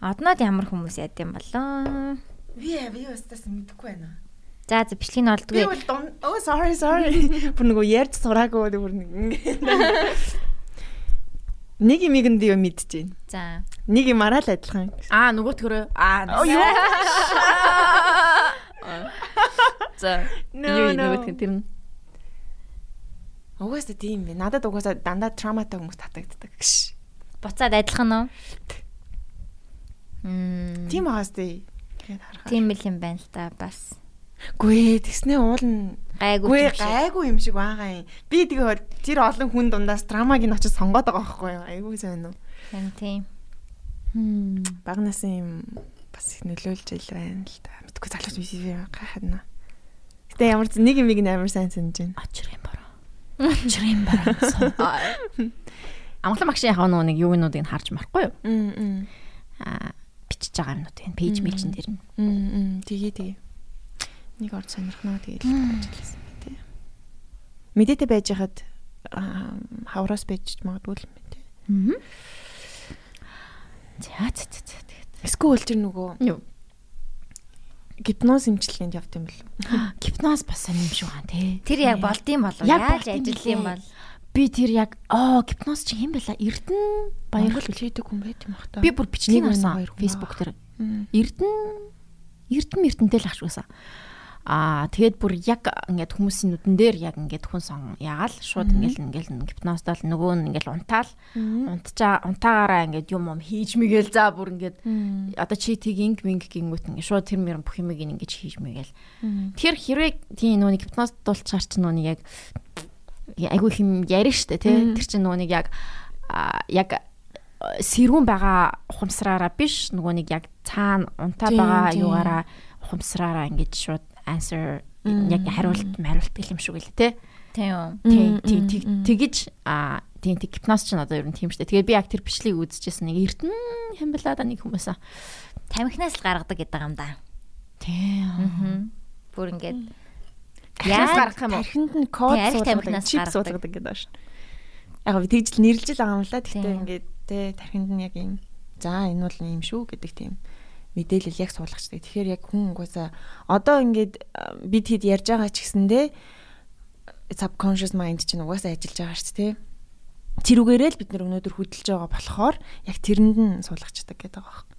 Одноод ямар хүмүүс яд юм болоо? Би би устаас мэдэхгүй байна. За за бичлэгийг нь Би олдгүй. бол оо sorry sorry. Бүр нөгөө ярьж сураагүй бүр нэг ингээд. Нэг юм игэнд юу мэдэж байна. За. Нэг юм араа л адилхан. Аа нөгөөтгөрөө аа Оо, юу? За юу нөгөөтгөр тэр нь Угаасаа тийм бэ. Надад угаасаа дандаа травматай хүмүүс татагддаг. Гш. Буцаад адилхан уу? Мм. Тийм харахаа. Тийм л юм байна л та бас. Гүй тэгснээ уул нь Гайгүй. Гүй юм шиг. гайгүй юм шиг байгаа юм. Би тэгээ тэр олон хүн дундаас драмаг нь очиж сонгоод байгаа байхгүй юу? Айгүй сайн уу. Тийм тийм. Багнаас юм бас их нөлөөлж ил байна л та. Мэдгүй залууч биш би гайхадна. Гэтэ ямар ч нэг юм нэг амар сайн санаж байна. очрын бороо. Очрын бороо. Амглан багшийн яхаа нөгөө нэг юунуудыг харж марахгүй юу? Аа бичиж байгаа юмнуудыг нь пэйж мэлчин дээр нь. Мм. Тэгээ тэгээ. Нэг орд сонирхноо тэгээ л ажилласан бэ тий. Мэдээтэй байж хаад хавраас байж магадгүй л юм тий. Аа. За за за за тэгээд. Эсвэл тэр нөгөө Юу? гипноз имчилгээнд явд юм бэл. Гипноз бас сонь юм шиг байна тий. Тэр яг болдсон болов Яг яаж болд юм ажил юм бол Би тэр яг оо гипноз чи хэм байла? Эрдэн Баяр баяр. хилчээдэг хүн байт юм бах та. Би бүр бичлэг хүн Facebook дээр. Мм. Эрдэн Эрдэн мэртэнтэй л ахшгүйсэн. Аа тэгээд бүр яг ингээд хүмүүсийн нүдэн дээр яг ингээд хүн сон ягаал шууд ингээд ингээд гипнозтал нөгөө нь ингээд унтаал. Унтчаа унтаагаараа ингээд юм юм хийж мэгэл за бүр ингээд одоо чи тийг инг минг гингүүт ингээд шууд тэр мөрөн бүх юмыг ингээд хийж мэгэл. Тэр хэрэг тийм нөгөө нэг гипноз дуулчаар чи нөгөө нэг яг айгүй их юм ярина штэ тий. Тэр чинь нэг яг яг э, сэрүүн байгаа ухамсараараа биш. Нөгөө нэг яг цаана унтаа байгаа тийм. югаараа ухамсараараа ингэж шууд answer яг хариулт мариулт гэх юм шиг үлээ тий. Тийм. Тий, Мм, тий, мм, тэг- мм. тэгэж аа тийм гипноз ч одоо ер нь тийм штэ. Тэгээд би яг тэр бичлэгийг үзчихсэн нэг эрдэн хэмбэлаа да нэг хүмүүс аа. Тамхинаас л гаргадаг гэдэг юм да. Тий. Аа. Бүр ингээд Яаж Яаж гарах юм уу? Тархинд нь код суулгадаг, чип суулгадаг гэдэг байна шүү. Яг би тэгж л нэрлэж л байгаа юм л да. Тийм. ингээд те тархинд нь яг юм. За энэ бол юм шүү гэдэг тийм мэдээлэл яг суулгачдаг. Тэгэхээр яг хүн угаасаа одоо ингээд бид хэд ярьж байгаа ч гэсэндээ subconscious mind чинь угаасаа ажиллаж байгаа шүү дээ. Тэрүүгээрээ л бид нар өнөөдөр хөдөлж байгаа болохоор яг тэрэнд нь суулгачдаг гэдэг байгаа юм.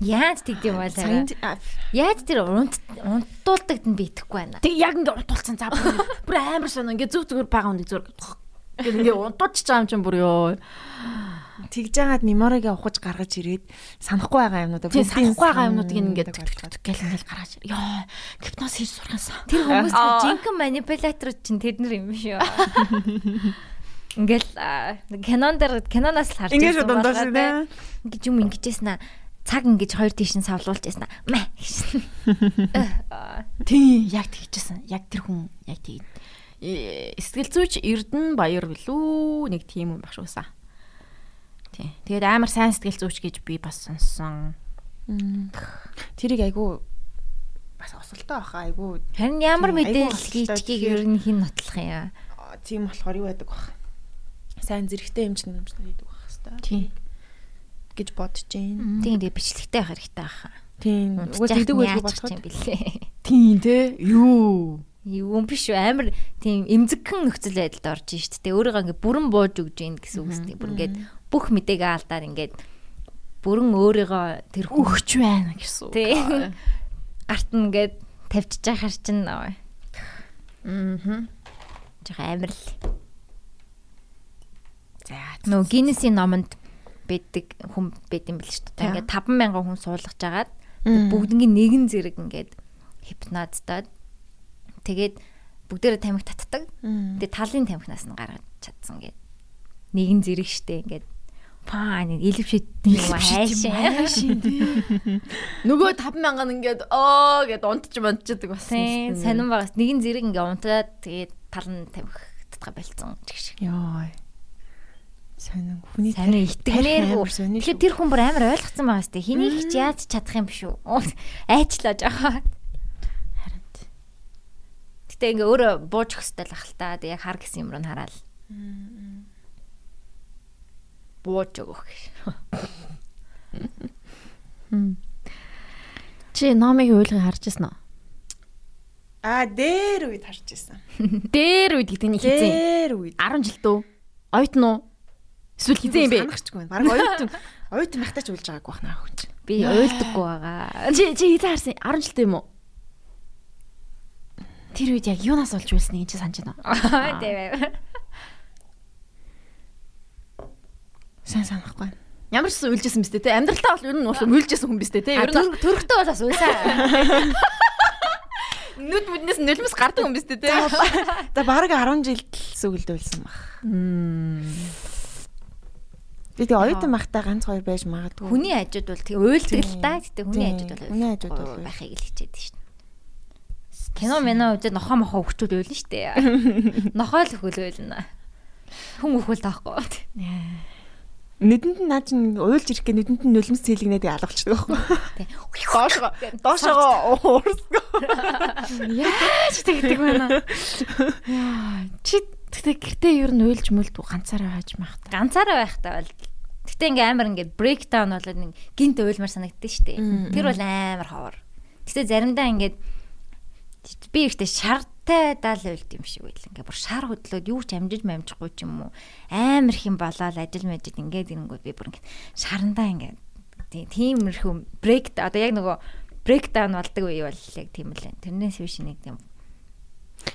яаж тэгдэм бол Сайн яаж тэр унт унтуулдагд нь битгэхгүй байна. Тэг яг ингээ унтуулсан за бүр амар сонио ингээ зүг зүгээр байгаа хүнийг зүгээр гэх ингээ унтуулчих байгаа юм чинь бүр ёо. тэгж жагаад меморигээ ухаж гаргаж ирээд санахгүй байгаа юмнуудаа бүгдийг санахгүй байгаа юмнуудыг ингээ санаадаг түк түк түк гэл ингээл гаргаж ёо гипноз хийж сурхансан. Тэр хүмүүс жинхэнэ манипуляторууд чинь тэд нар юм шүү. Ингээл кинон дээр киноноос л харж Ингээд болохоор нэ. те. Ингээд юм ингэжсэн аа. Цаг ингэж хоёр тийш нь савлуулж аа. Мэ. Тийм яг тэгчихсэн. Яг тэр хүн яг тийм. Сэтгэл зүйч Эрдэн Баяр билүү нэг тийм юм багш уусаа. Тий. Тэгээд амар сайн сэтгэл зүйч гэж би бас сонссон. Тэрийг айгу бас осолтой баха айгу Харин ямар Тийм, айгүй мэдээлэл хөлтэй хийчихийг тэгэхээр- ер нь хин нотлох юм. тийм болохоор юу байдаг бах. Сайн зэрэгтэй эмчнэр эмчнэр хийдэг бах хэвээр Тий. гэж бодож байна. Тийм дээ бичлэгтэй байх хэрэгтэй байхаа. Тийм. Уг тэгдэг байлгүй болоход. юм бэлээ. Тийм те. Юу? Юу биш үү амар тийм эмзэгхэн нөхцөл байдалд орж ийн шүү дээ. Өөрийгөө ингээ бүрэн бууж өгж ийн гэсэн үг үстэй. Бүр ингээд бүх мэдээг алдаад ингээд бүрэн өөрийгөө тэр хөх Өгч байна гэсэн үг. тий гарт нь ингээд тавьчихж байхаар чинь нөө. Аа. Жохо амар л. За. Нөө Гиннесийн номонд байдаг хүн байд юм бэл шүү дээ. Ингээд 50000 хүн суулгаж агаад бүгднийг нэгэн зэрэг ингээд хипнотдод тэгээд бүгдээрээ тамхи татдаг. Мм. Тэгээ талын тамхинаас нь гаргаж чадсан гэд. Нэгэн зэрэг штэ ингээд паа нэг илвшид юм хайшаа. Нөгөө 50000 ингээд оо гэд унтж мандчихдаг бас. Тийм сонирн байгаас нэгэн зэрэг ингээ унтаад тэгээд тал нь тамхи татга болцсон гэх шиг. Йоо. Сонин хүний Сонин амар сонин Тэгэхээр тэр хүн бүр амар ойлгоцсон байгаа сте. Хэнийг ч яаж чадах юм биш үү? Айчлаа жахаа. Гэтэ ингээ өөрөө бууж өгстэй л ахaltaа. Тэг яг хар гэсэн юм руу нь хараад бууж өгөх. Чи номыг ойлгохыг харж ирсэн үү? Аа дээр үед харж ирсэн. Дээр үед гэдэг нь хизээ. Дээр үед. 10 жил дөө. Ойтон уу? Эсвэл хизээ юм бэ? Санахчгүй байна. Бараг оюутан оюутан махтаач уйлж байгааг бахнаа хүн чинь. Би уйлдаггүй байгаа. Чи чи хизээ харсан 10 жилтэй юм уу? Тэр үед яг юунаас олж үлснэ чи санаж байна уу? Тийм. Сайн санахгүй. Ямар ч ус үлжсэн биз дээ те. Амьдралтаа бол ер нь уулын үлжсэн хүн биз дээ те. Ер нь Төрхтөө бол бас уйлаа. нүд мүднээс нулимс гардаг хүн биз дээ те. За бараг 10 жил сүгэлдүүлсэн баг. Би тэгээ оюутан махтаа ганц хоёр байж магадгүй. Хүний хажууд бол тэг уйлдаг л та. Гэтэ хүний хажууд бол Хүний хажууд бол байхыг л хичээд шин. Кино мэнэ үзээд нохоо мохоо өгчүүд уйлна штэ. Нохоо л өхөл уйлна. Хүн өхөл таахгүй. Нүдэнд нь наа чин уйлж ирэх гэ нүдэнд нь нулимс цэлгнээд алгавчдаг байхгүй. Доошоо доошоо уурсгаа. Яаж тэгдэг байна. Чи тэгтээ гэртээ ер нь уйлж мүлд ганцаараа хааж мах та. Ганцаараа байхдаа бол Гэтэ ингээм амар ингээд брейкдаун болоод нэг гинт уйлмар санагддаг штэ. Тэр бол амар ховор. Гэтэ заримдаа ингээд би ихтэй шартай даал уйлд юм шиг байл. Ингээ бүр шар хөдлөөд юу ч амжиж мамжихгүй ч юм уу. Амар их юм болоод ажил мэжид ингээд ирэнгүүт би бүр ингээд шарандаа ингээд тиймэрхүү брейк одоо яг нөгөө брейкдаун болдог үе бол яг тийм л байна. Тэрнээс биш нэг тийм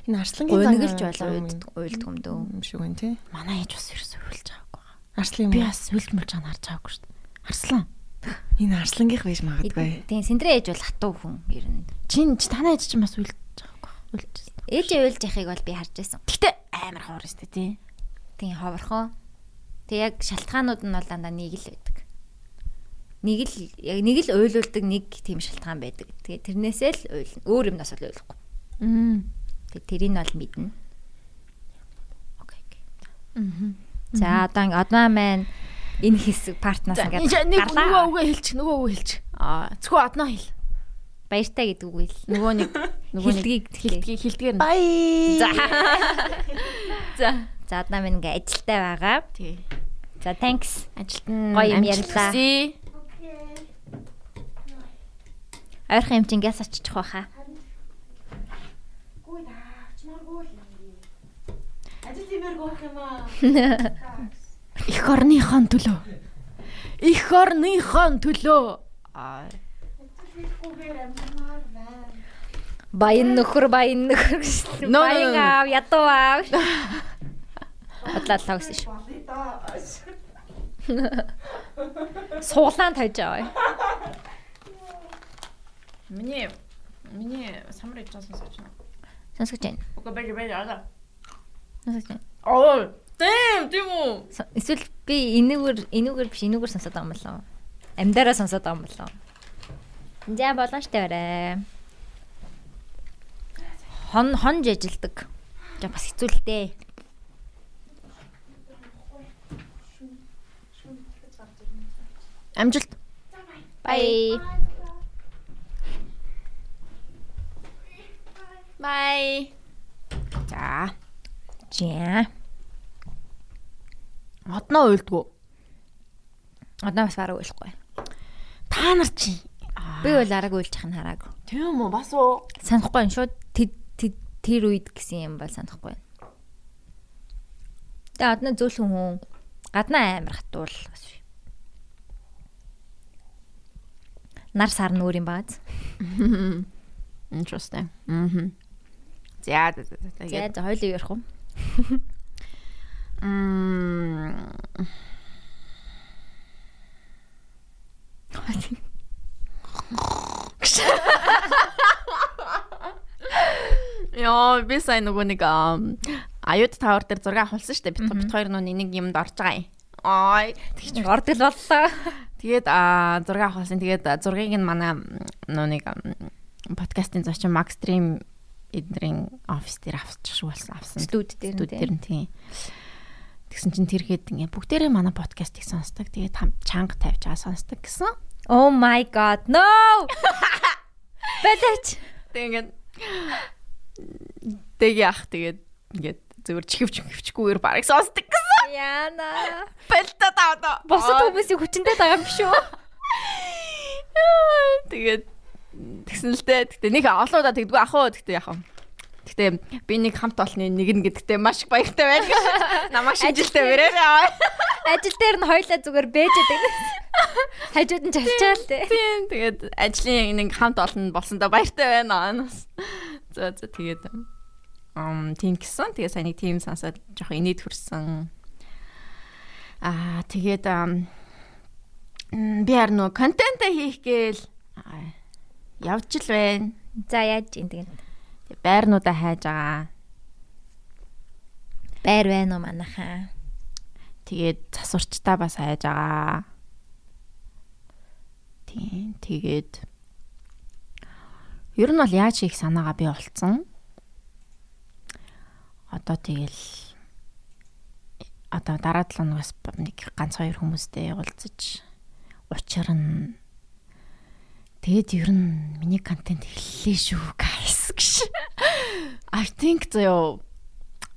Энэ арслангийн гонигэрч болоо уйлдаг уйлдаг юм дөө. юм шиг байна тий. Манай ээж бас ерөөсөө уйлж байгаагүй. Арслан Би юм. бас уйлж мэлж байгаа харж байгаагүй шүү дээ. Арслан. Энэ арслангийнх байж магадгүй. Тийм сэндрээ ээж бол хатуу хүн ер нь. Чин чи танаа ээж чинь бас уйлж байгаагүй. Уйлж. Ээжээ уйлж яхийг бол би харж байсан. Гэтэ амар хоор өстэй тий. Тийм ховорхон. Тэг яг шалтгаанууд нь бол дандаа нэг л байдаг. Нэг л яг нэг л уйлуулдаг нэг тийм шалтгаан байдаг. Тэгээ тэрнээсээ л уйлна. Өөр юмнаас бол уйлахгүй. Мм. Тэг тэрийг нь бол мэднэ. Окей. За одоо одмаа маань энэ хэсэг партнаас За ингээ нэг нөгөө үгээ хэлчих, нөгөө үгээ хэлчих. Аа, зөвхөн одноо хэл. баяртай гэдэг үг л. Нөгөө нэг нөгөө нэг Хилдгийг хилдгээр. Бай. За. За. За одмаа маань ингээ ажилтай байгаа. Тий. За thanks. Ажилт нь Гоё юм ярьлаа. Ойрхон юм чинь гяс оччих байхаа. Их орныхон төлөө. Их орныхон төлөө. Аа. Баян нөхөр баян нөхөр. No, Баян аав ядуу аав. Бодлоо гэсэн шүү. Суулаан тавьж байгаа. Миний миний самар ээж сонсон сууч. Сонсгож байна. Уга бэж бэж аа. Сонсгож байна. Оо, тэм тэм үү. Эсвэл би энүүгээр энүүгээр биш энүүгээр сонсоод байгаа юм болоо. Амьдараа сонсоод байгаа юм болоо. За боломжтой барай. Хон хонж ажилдаг. За бас хэцүү л дээ. Амжилт. Bye. Bye. За. За. Одноо уйлдгүү. Одоо бас бараг үйлэхгүй. Та нар чи. Би бол араг үйлчих нь хараагүй. Тийм үү бас уу? Санахгүй шууд тэр үед гэсэн юм бол санахгүй. Тэгээ одно зөөлхөн хүн гаднаа амар хатуул. Нар сар нүүр юм бааз. Interesting. Мм. За за. За за хоёул ярих уу? Мм. Яа, би сайн нөгөө нэг аюут тавар дээр зураг авахулсан шүү дээ. Бит бит хоёр нөө нэг юмд орж байгаа юм. Ой, тэгж ордол боллоо. Тэгээд а зураг авахулсан. Тэгээд зургийг нь манай нөө нэг подкастын зочин Max Stream эднэрийн офис дээр авчих шүү болсон авсан. Студ дээр студ дээр нь тийм. Тэгсэн чинь тэрхэд ингээ бүгдээрээ манай подкастыг сонсдог. Тэгээд чанга тавьж байгаа сонсдог гэсэн. Oh my god. No. Бэлэч. Тэгээд Тэг яах тэгээд ингээд зөвөр чихвч хөвчгүйгээр барыг сонсдог гэсэн. Яна. Бэлтэ таа. Босод хүмүүсийн хүчнтэй байгаа юм шүү. Тэгээд тэгсэн л дээ. Гэтэ нэг олоодаа тэгдэггүй ах уу гэтэ яах вэ? Гэтэ би нэг хамт олны нэг нь гэдэгтээ маш их баяртай байна. Намайг шинжилтэй бэрээ. Ажил дээр нь хоёлаа зүгээр бэжэд байдаг. Хажууд нь чалчаал тээ. Тийм тэгээд ажлын нэг хамт олон болсондоо баяртай байна. За за тэгээд ам тийм гисэн. Тэгээд сайн нэг тийм сонсоод жоох инээд хүрсэн. Аа тэгээд би хар нөө контент хийх гээл явж л байна. За яаж юм тэгээд байрнуудаа хайж байгаа. Байр байна уу манайхаа? Тэгээд засварчтаа бас хайж байгаа. Тийм тэгээд ер нь бол яаж хийх санаагаа би олцсон. Одоо тэгэл одоо дараа 7 хоногоос нэг ганц хоёр хүмүүстэй уулзаж учир нь тэгээд ер нь миний контент эхэллээ шүү guys гэж. I think зөө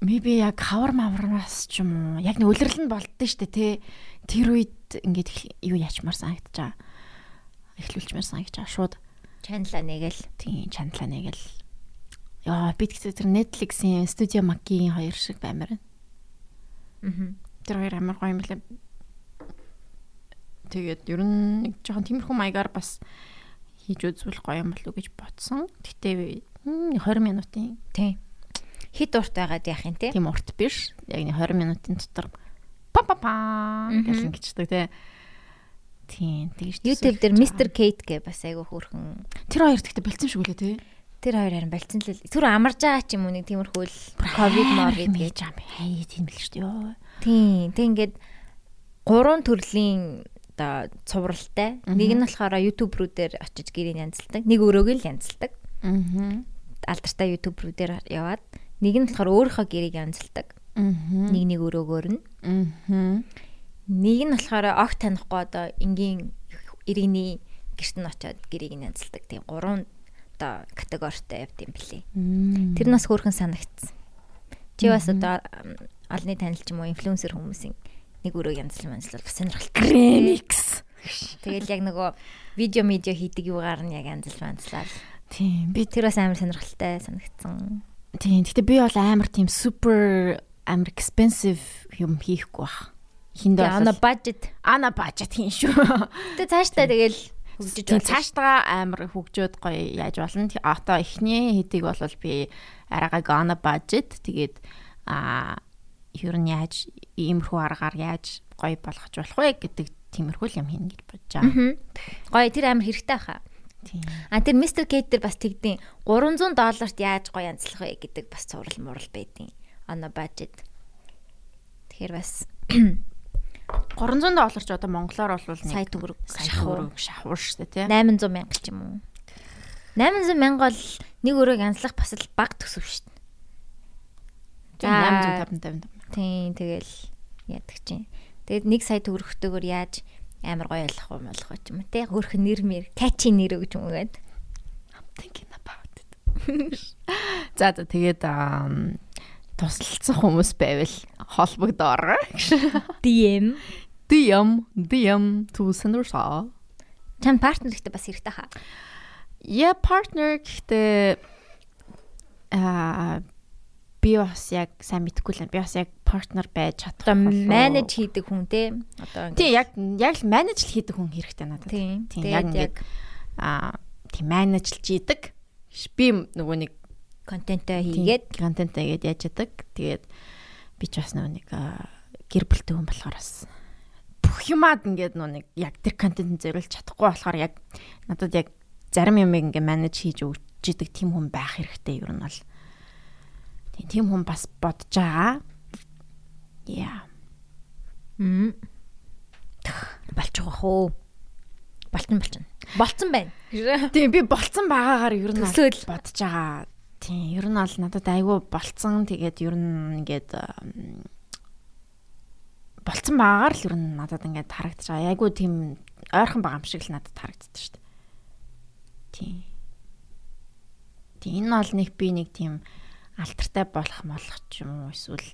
maybe яг хавар мавраас ч юм уу яг нэг үлрэл нь болдсон шүү дээ тий. Тэр үед ингээд юу яачмаар санагдчихаа. Эхлүүлчмээр санагдчихаа шууд чанала нэгэл. Тийм чанала нэгэл. Яа би тэгтээ тэр Netflix-ийн Studio Mac-ийн хоёр шиг баймаар байна. Аа. Тэр хоёр амар гоё юм лээ. Тэгээд ер нь нэг жоохон тиймэрхүү маягаар бас хийж үзвэл гоё юм болов уу гэж бодсон. Гэтэ 20 минутын тийм хит урт байгаад яах юм те. Тийм урт биш. Яг 20 минутын дотор па па па гэж ингэждэг те. Тийм тэгж YouTube дээр Mr Kate гэ бас айгүй хөөрхөн. Тэр хоёр тэгтээ болцсон шүү лээ те. Тэр хоёр харин болцсон л. Түр амарж байгаа ч юм уу нэг тиймэрхүү л ковид мовид гэж юм хай тийм л шүү дээ. Тийм. Тэг ингээд гурван төрлийн оо цувралтай. Нэг нь болохоор YouTube руу дээр очиж гэрийг янзалдаг. Нэг өрөөг л янзалдаг. Аа. Алдартай YouTube руу дээр яваад нэг нь болохоор өөрийнхөө гэрийг янзалдаг. Аа. Нэг нэг өрөөгөөр нь. Аа. Нэг нь болохоор огт танихгүй одоо энгийн иргэний гэрт нь очиод гэрийг нь янзалдаг. Тийм гурван одоо категоритой явд юм блий. Тэр нас хөөрхөн санагдсан. Чи бас одоо олны танил ч юм уу инфлюенсер хүмүүсийн нэг өрөө янзлал манзлал бас сонирхолтой. Remix. Тэгэл яг нөгөө видео медиа хийдэг юугаар нь яг янзлал манзлал. Тийм. Би тэр бас амар сонирхолтой санагдсан. Тийм. Гэтэ би бол амар тийм супер амар expensive юм хийхгүй бах. Хиндээ ана budget. Ана budget хийн шүү. Тэ цааштай тэгэл хөгжиж байна. Цаашдаа амар хөгжөөд гоё яаж болно. Одоо эхний хэдийг бол би арайгаа гана budget тэгээд а ер нь яаж иймэрхүү аргаар яаж гоё болгож болох вэ гэдэг тиймэрхүү юм хийнэ гэж бодож байгаа. Гоё тэр амар хэрэгтэй. Тийм. А тэр Mr. Kate дээр бас тэгдэв 300 долларт яаж гоё янзлах вэ гэдэг бас цуврал мурал байдیں۔ Ана budget. Тэгэхээр бас 300 доллар ч одоо монголоор бол сая төгрөг шахуур шахуур шүү дээ тий. 800 мянга ч юм уу. 800 мянга бол нэг өрөөг янзлах бас л баг төсөв шүү дээ. За 850 50. Тийм тэгэл яадаг чинь. Тэгээд 1 сая төгрөгтөөр яаж амар гоё болох юм болох ч юм те хөрх нэр мэр catchy нэр гэж юм гээд thinking about it. За за тэгээд тусалцсан хүмүүс байвал холбогдоорой. DM DM DM to Sandersa. чам партнер ихтэй бас хэрэгтэй хаа. Я partner гэхдээ аа би бас яг сайн мэдгүй л би бас яг партнер байж чадах. Одоо менеж хийдэг хүн те. Одоо тий яг яг л менеж л хийдэг хүн хэрэгтэй надад. Тийм яг яг аа тийм менежлж идэг. Би нөгөө нэг контентоо хийгээд контентаа хийгээд яаж яадаг. Тэгээд би ч бас нөгөө нэг гэр бүлтэй хүн болохоор бас бүх юмад ингээд нөгөө нэг яг тэр контентын зориулж чадахгүй болохоор яг надад яг зарим юм ингээ менеж хийж өгч идэг тийм хүн байх хэрэгтэй ер нь бол тийм хүн бас бодож байгаа. Яа. Мм. Болчихгох уу? Болтон болчихно. Болцсон байна. Тийм би болцсон байгаагаар ер нь төсөөл бодож байгаа. Тийм ер нь ол надад айгүй болцсон. Тэгээд ер нь ингээд болцсон байгаагаар л ер нь надад ингээд харагдаж байгаа. Айгүй тийм ойрхон байгаа юм шиг л надад харагддаг шүү дээ. Тийм. Тийм энэ бол нэг би нэг тийм алтартай болох молох ч юм уу эсвэл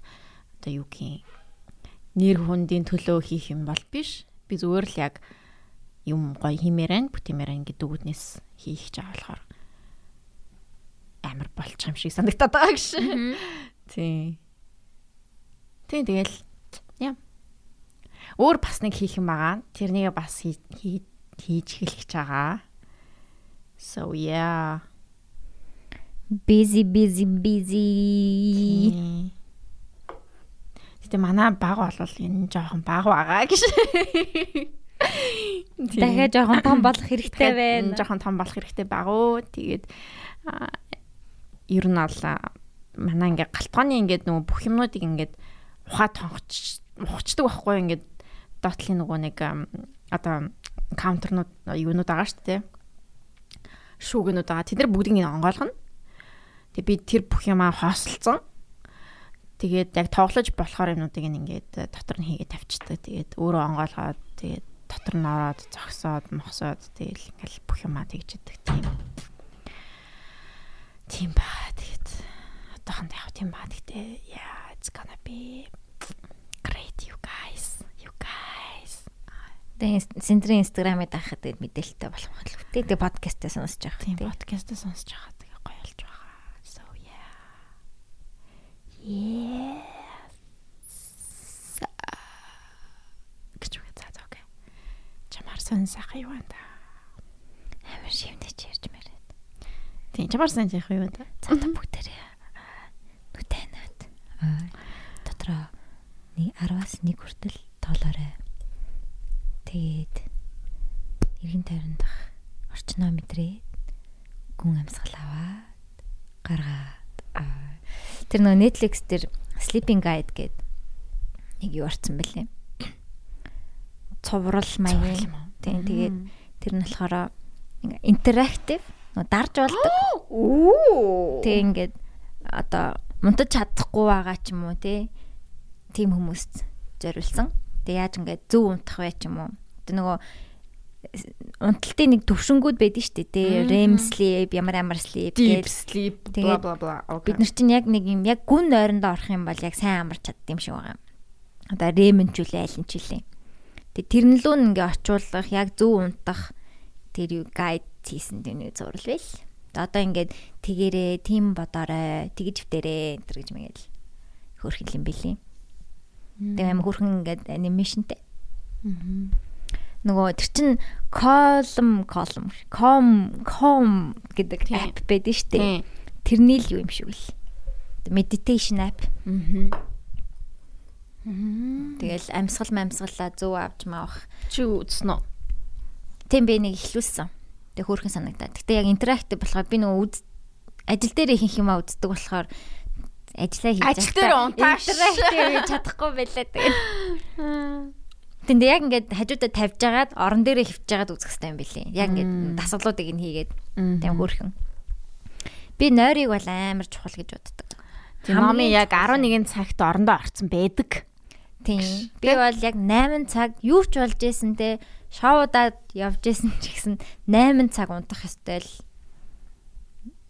одоо юу гэх нэр хүндийн төлөө хийх юм бол биш. Би зүгээр л яг юм гоё химээрэн бүтэмээрэн гэдэг үгнээс хийх гэж байгаа болохоор амар болчих юм шиг санагдаад байгаа гэж. Тий. Тий тэгэл яа. Өөр бас нэг хийх юм байгаа. Тэрнийг бас хий- хий- хийж эхлэх гэж байгаа. So yeah. Busy busy busy. Гэтэ манай баг бол энэ жоохон баг байгаа гэж. Дахиад жоохон том болох хэрэгтэй байна. Жоохон том болох хэрэгтэй баг уу. Тэгээд ер нь бол манай ингээ галтгооны ингээд нөгөө бүх юмнуудыг ингээд ухаа тонгоч ухчдаг байхгүй ингээд доотлын нөгөө нэг одоо каунтернууд юунууд байгаа шүү дээ. Шүүгэнүүд байгаа. Тэд нар бүгдийг нь онгойлгоно. Тэгээ би тэр бүх юмаа хоосолцсон. Тэгээд яг тоглож болохоор юмнуудыг ингээд э, дотор нь хийгээд тавьчихдаг. Тэгээд өөрөө онгойлгоод тэгээд дотор нь ороод зогсоод мохсоод тэгэл ингээл бүх юмаа тэгж идэг тийм. Тийм ба тэгээд одоохонд яг тийм ба гэхдээ yeah it's gonna be great you guys. You guys. Тэгээ синдрийн инстаграмыг даахад тэгээд мэдээлэлтэй болох байх л үү. Тэгээ подкастаа сонсож байгаа. Тийм тий. подкастаа сонсож байгаа тэгээ гоё болж байгаа. So yeah. Yes. Гэж үгүй цаа цаа окей. Чамаар сон сайхан юу та? Амар шивнэж ярьж мэрээд. Тийм чамаар сон сайхан юу та? Цаата бүгдээрээ нүтэнэт. Дотроо нэг 10-аас 1 хүртэл тоолоорой. Тэгээд эргэн тойрондох орчноо мэдрээд гүн амьсгал аваад гаргаад аа. Тэр нөгөө Netflix дээр Sleeping Guide гэдэг нэг юу орсон бэлээ. Цуврал маягийн. Тийм тэгээд тэр нь болохоор интерактив нөгөө дарж болдог. Тэг ингээд одоо мунтаж чадахгүй байгаа ч юм уу те тийм хүмүүст зориулсан. Тэг яаж ингээд зөв унтах вэ ч юм уу. Тэг нөгөө унталтын нэг төвшингүүд байдаг шүү дээ. REM sleep, ямар ямар sleep deep гэж. sleep bla bla bla. Бид нар чинь яг нэг юм яг гүн ойрондоо орох юм бол яг сайн амарч чаддаг юм шиг байгаа юм. Одоо REM ч үлээ аль нь ч үлээ. Тэг тэрнлүү ингээ очуулах яг зөв унтах тэр юу гайд хийсэн нэг зурвал байл. Одоо ингээд тэгэрээ, тим бодоорой, тэгж втэрээ энэ гэж мэгэл хөөрхөн юм бэлээ. Тэгээ аим хөөрхөн ингээд анимашнтэй. Нөгөө тэр чин column column com com гэдэг app байдаг шүү дээ. Тэрний л юу юм шиг л. Meditation app. Мгм. Тэгэл амьсгал амьсгалаа зөв авч маах. Чи үзнэ. Тийм би нэг ихлүүлсэн. Тэг хөөрхөн санагдаад. Гэтэ яг интерактив болохоор би нөгөө үз ажил дээр ихэнх юмаа үздэг болохоор ажиллаа хийж Ажил дээр унтааш. интерактив чадахгүй байлаа тэгээд. Тэндээ яг ингээд хажуудаа тавьж агаад орон дээрээ хөвж агаад үзэх хэрэгтэй юм билий. Яг ингээд дасгалуудыг нь хийгээд тийм хөөрхөн. Би нойрыг бол амар чухал гэж боддог. Номын яг 11 цагт орондоо орцсон байдаг. Тийм. Би бол яг 8 цаг юу ч болж исэн те шоудаад явж исэн ч гэсэн 8 цаг унтах ёстой л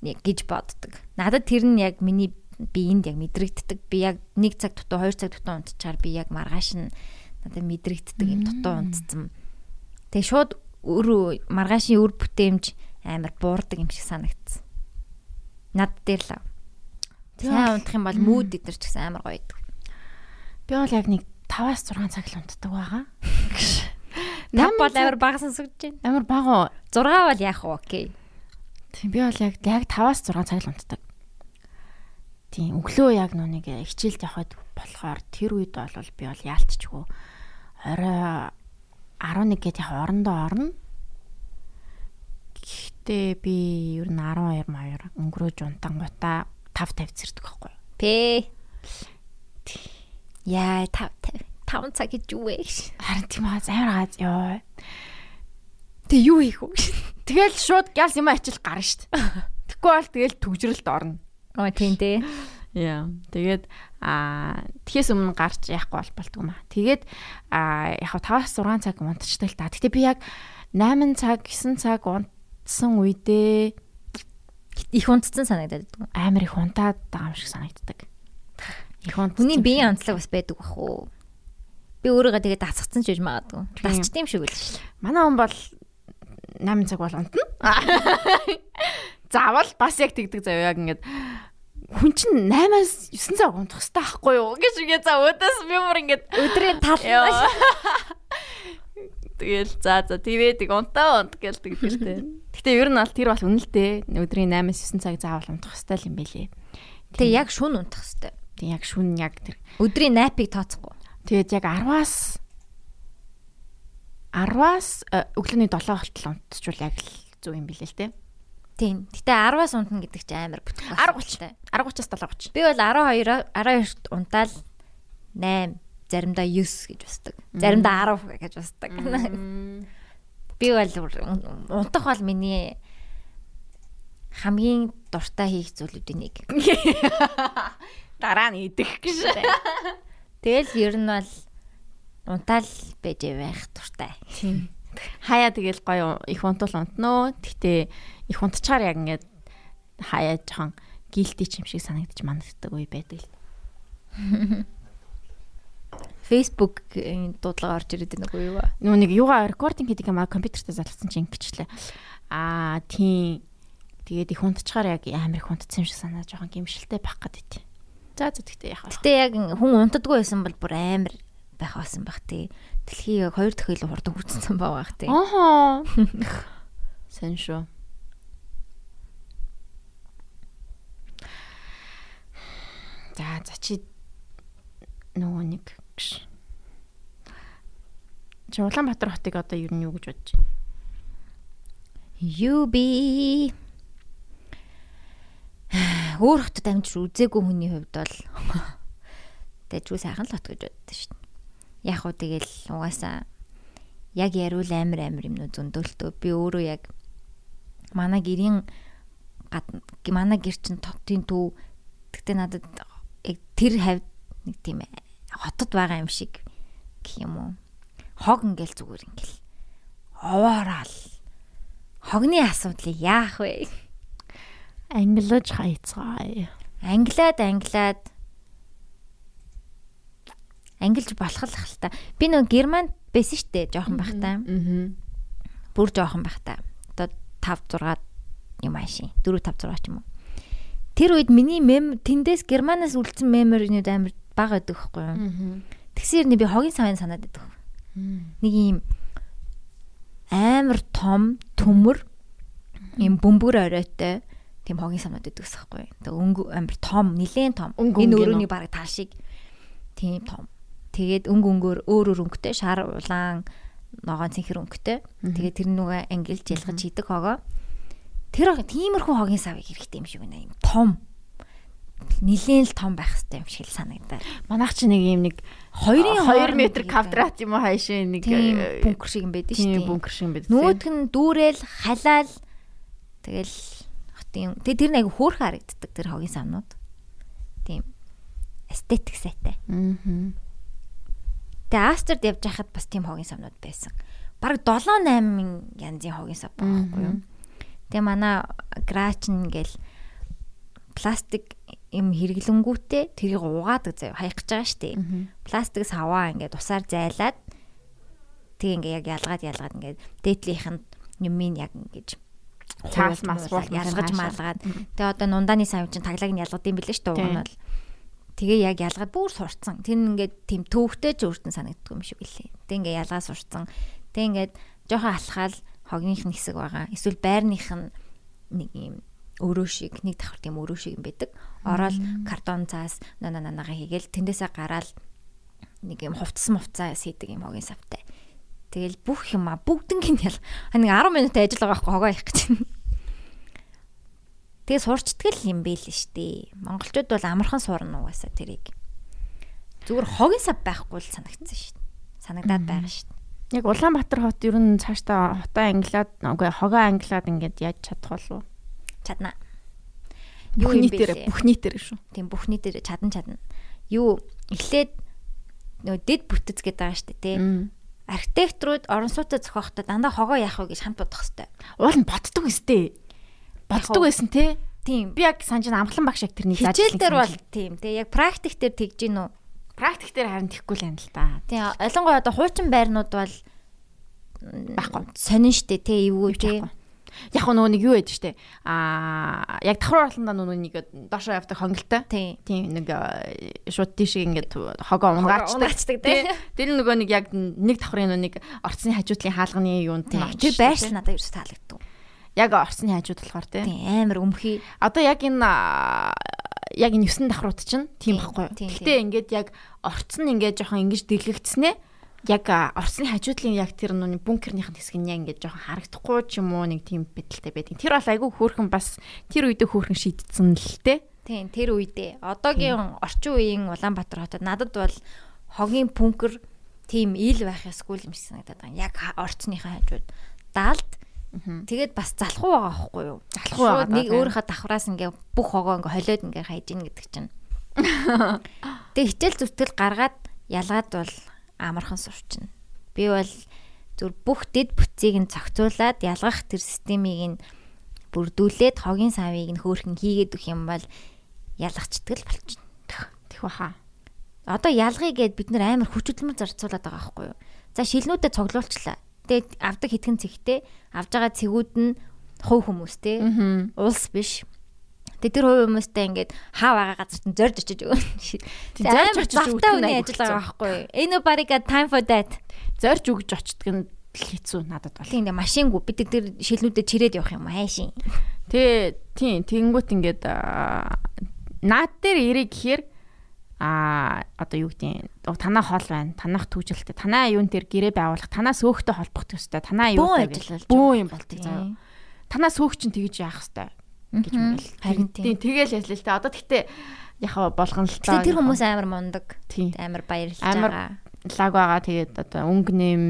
гэж боддог. Надад тэр нь яг миний биеинд яг мэдрэгддэг. Би яг 1 цаг дутуу 2 цаг дутуу унтчихаар би яг маргааш нь надад мэдрэгддэг юм дутуу унтцсан. Тэгээ шууд өр маргаашийн үр бүтээмж амар буурдаг юм шиг санагдсан. Над дээр л. Сайн унтах юм бол мууд идэр ч гэсэн амар гоё идэг. Би бол яг нэг 5-аас 6 цаг л унтдаг байгаа. Тав бол амар бага сонсогдож байна. Амар бага. 6 бол яах вэ? Окей. Тийм би бол яг яг 5-аас 6 цаг л унтдаг. Тийм өглөө яг нүг хичээлд явхад болохоор тэр үед бол би бол яалтчгүй орой 11 гээд яг орондоо орно. Гэхдээ би ер нь 12 маяр өнгөрөөж унтангуудаа 5 50 зэрдэг байхгүй юу? Пэ. Яа 5 50 5 цаг гэж юу вэ? Харин тийм аа амар газ ёо. Тэг юу хийх вэ? Тэгэл шууд гялс юм ачил гарна штт. Тэгэхгүй бол тэгэл төгжрөлт орно. Оо тийм дээ. Яа. Тэгээд аа тхээс өмнө гарч яахгүй бол болтгүй маа. Тэгээд аа яг 5-6 цаг унтчтай л та. Гэтэ би яг 8 цаг 9 цаг унтсан үедээ их унтцсан санагдаад байдаг. Амар их унтаад байгаа юм шиг санагддаг. Их унт. Хүний биеийн онцлог бас байдаг бах уу? Би өөрийгөө тэгээд дасгацсан ч гэж магадгүй. Дасч тийм шиг үл. Манай хүн бол 8 цаг бол унтна. Заавал бас яг тэгдэг зав яг ингээд хүн чинь 8-аас 9 цаг унтах хэрэгтэй байхгүй юу гэж үгээ за өөдөөс би мөр ингээд өдрийн тал Тэгэл за за твэдэг унтаа унт гэлдэг тэртэй. Гэтэ ер нь бол тэр бол үнэлтэй өдрийн 8-9 цаг заавал унтах хэрэгтэй юм бэлээ. Тэгээ яг шүн унтах хэрэгтэй. Тэг яг шүн яг тэр өдрийн найпыг тооцохгүй. Тэгээд яг 10-аас 10-аас э, өглөөний 7 болтол унтчихвал яг л зөв юм билээ л те. Тийм. Гэтэ 10-аас унтна гэдэг чинь амар бүтэх байна. 10 30-аас 7 30. Би бол 12 12-т унтаал 8 заримдаа 9 гэж басдаг. Заримдаа 10 гэж басдаг. Би бол унтах бол миний хамгийн дуртай хийх зүйлүүдийн нэг. Дараа нь идэх гэж. Тэгэл ер нь бол унтаал байж байх туртай. Тийм. Хаяа тэгэл гоё их унтуул унтноо. Гэтэ их унтчаар яг ингээд хаяа жоохон гилти ч юм шиг санагдчих манддаг үе байдаг л. Facebook дуудлага орж ирээд байна уу юу? Нүү нэг юугаа рекординг хийдэг юм а компьютертэй залгасан чинь ингэчлээ. Аа тийм. Тэгээд их унтчаар яг амар их унтсан юм шиг санаа жоохон гимшилтэй байх гэдэг. За яах вэ? Гэтэ яг хүн унтдаггүй байсан бол бүр амар байх байсан баг тий. Дэлхийг яг хоёр дахь илүү хурдан хүрсэн байгаа тий. Ахаа. Сэн шүү. За за чи нөгөө нэг гэж. Чи Улаанбаатар хотыг одоо ер нь юу гэж бодож байна? UB өөр хотод амжир үзээгүй хүний хувьд бол тэгж сайхан л хот гэж боддоо шүү дээ яг уу тэгэл угаасаа яг яривал амар амар юмнууд зөндөөлтөө би өөрөө яг манай гэрийн манай гэр чин тотын төв тэгтээ надад тэр хавьд нэг тийм хотод байгаа юм шиг гэх юм уу хог ингээл зүгээр ингээл овоорал хогны асуудлыг яах вэ англиж хайцгаая англиад англиад ангилж болох л хэл та. Би нөгөө германд байсан штэ жоохон байхтаа. Аа. Бүр жоохон байхтаа. Одоо 5 6 юм ааши. 4 5 6 ч юм уу. Тэр үед миний мем тэндээс германаас үлдсэн меморинууд амар бага байдаг байхгүй юу? Тэгсээр би хогийн савын санаад байдаг. Нэг юм амар том төмөр юм бөмбөр оройтой тийм хогийн самнууд байдаг байхгүй. Тэгээ өнгө амар том, нилээн том. Энэ өрөөний бараг тал шиг тийм том. Тэгээд өнгө өнгөөр өөр өөр өнгөтэй шар улаан ногоон цэнхэр өнгөтэй. Тэгээд тэр нүгэ ангилж ялгаж хийдэг хогоо. Тэр тиймэрхүү хогийн савыг хэрэгтэй юм шиг байна юм. Том. Нилээн л том байх хэрэгтэй юм шиг санагдаа. Манайх чи нэг юм нэг 2 2 м квадрат юм уу хайшаа нэг бункер шиг юм байдаг шүү дээ. Бункер шиг юм байдаг. Нөгөөх нь дүүрэл халаал тэгэл хотын тэг тэр нэг хөөх харагддаг тэр хогийн савнууд. Тийм эстетик сайтай. Аа Тэгээ Астерд явж байхад бас тийм хогийн савнууд байсан. Бараг 7 8 янзын хогийн сав байхгүй юу? Тэгээ манай грач ингээл пластик юм хэрэглэнгүүтээ тэрийг угаадаг заяа. Хаях гэж байгаа штеп. Пластик саваа ингээд усаар зайлаад тэг ингээ яг ялгаад ялгаад ингээд дээдлийнх нь юмыг яг ингэж цаас мас ялгаж маалгаад тэгээ одоо нундааны сав чинь таглагыг нь ялгад юм билээ шүү дээ уг нь бол тэгээ яг ялгаад бүр сурцсан. Тэр ингээд тийм төвхтэй ч өөртөө санагддаг юм шиг билээ. Тэг ингээ ялгаа сурцсан. Тэг ингээд жоохон алхаал хогных нь хэсэг байгаа эсвэл байрных нь нэг юм өрөө шиг нэг давхар тийм өрөө шиг юм байдаг ороод картон цаас нана нанага хийгээл тэндээсээ гараад нэг юм хувцсан хувцаа хийдэг юм хогийн савтай Тэгэл бүх юм а бүгднгийн ял нэг 10 минут ажил байгаа байхгүй хогоо их гэж. Тэгээ сурчдаг юм бэ л штэ. Монголчууд бол амархан сурна угаасаа тэрийг. Зүгээр хогийн сав байхгүй л санагдсан штэ. Санагдаад байгаа штэ. Яг Улаанбаатар хот ер нь цаашдаа хотоо англиад үгүй хогоо англиад ингээд яаж чадах болов? Чадна. Юу юм бэ? Бүх нийтээр шүү. Тийм бүх нийтээр чадан чадна. Юу эхлээд нөө дэд бүтэц гэдэг байгаа штэ тий архитекторууд орон сууцаа зохиохдоо дандаа хогоо яах вэ гэж хамт бодох хэвээр. Уул нь боддог өстэй. Боддог байсан те. Тийм. Би яг санаж амглан багш яг тэрний зааж. Хичээл дээр бол тийм. Тэгээ яг практик дээр тэгж гин үү? Практик дээр харин тэггүй л юм л та. Тийм. Ойлгонгой одоо хуучин байрнууд бол байхгүй. Сонин штэ те эвгүй те. Яг нөгөө нэг юу ядж штэ. Аа яг давхар болондоо нөгөө нэг доошоо явдаг хонголтой. Тийм нэг шууд тийш ингээд хогоо унгаачдаг тий. Тэр нөгөө нэг яг нэг давхрын нэг орцны хажуудлын хаалганы юунд очиж. Тэр байршил надад ерөөс таалагддаг. Яг орцны хажууд болохоор тий. Амар өмхий. Одоо яг энэ яг энэ 9 давхрууд чинь тийм байхгүй. Гэтэ ингээд яг орцсон ингээд жоохон ингэж дэлгэгдснээ яг Оросны хажуудлын яг тэр нүний бункернийх нь хэсэг нь яг ингээд жоохон харагдахгүй ч юм уу нэг тийм бэдэлтэй байдаг. Тэр бол айгүй хөөрхөн бас тэр үедээ хөөрхөн шийдсэн л те. Тийм тэр үедээ. Одоогийн орчин үеийн Улаанбаатар хотод надад бол хогийн бункер тийм ил байх ёсгүй юм шиг санагдаад байна. Яг орцныхаа хажууд даалд Тэгээд бас залхуу байгаа байхгүй юу? Залхуу байгаа. Нэг өөрийнхөө давхраас ингээ бүх хогоо ингээ холиод ингээ хайж ийн гэдэг чинь. Тэг хичээл зүтгэл гаргаад ялгаад бол амархан сурчна. Би бол зүр бүх дэд бүтцийг нь зохицуулаад ялгах тэр системийг нь бүрдүүлээд хогийн савыг нь хөөхөн хийгээд өгөх юм бол ялгачдаг л болчихно. Тэх баха. Одоо ялгыг гээд бид нэр амар хүч хөдөлмөр зарцуулаад байгаа байхгүй юу? За шилнүүдэд цоглуулчлаа. Тэгээд авдаг хитгэн цэгтэй авж байгаа цэгүүд нь хувь хүмүүс те. Улс биш. Тэгээ тэр хувь хүмүүстэй ингээд хаа байгаа газарт нь зорж очиж өгөн. Зорж очиж өгөх нь ажил байгаа байхгүй nobody got time for that. Зорж өгж очдөг нь хэцүү надад бол. Тийм машингүй бид тэр шилнүүдэд чирээд явах юм хайшин. Тэгээ тийм тэнгүүт ингээд наад дээр ирэх гэхээр а одоо юу гэдэг танаа хоол байна танах түүжилтэй танаа юун дээр гэрээ байгуулах танаа сөөхтэй холбох төстэй танаа юу гэж бөө юм болдог заяа танаа сөөх чинь тэгж яах хэвээр гэж мэл. Харин тийм. Тэгэл ярьлаа л та. Одоо тэгтээ яхаа болгон л та. Тэр хүмүүс амар мундаг. Амар баярлж байгаа. Лаг байгаа. Тэгээд одоо өнгө нэм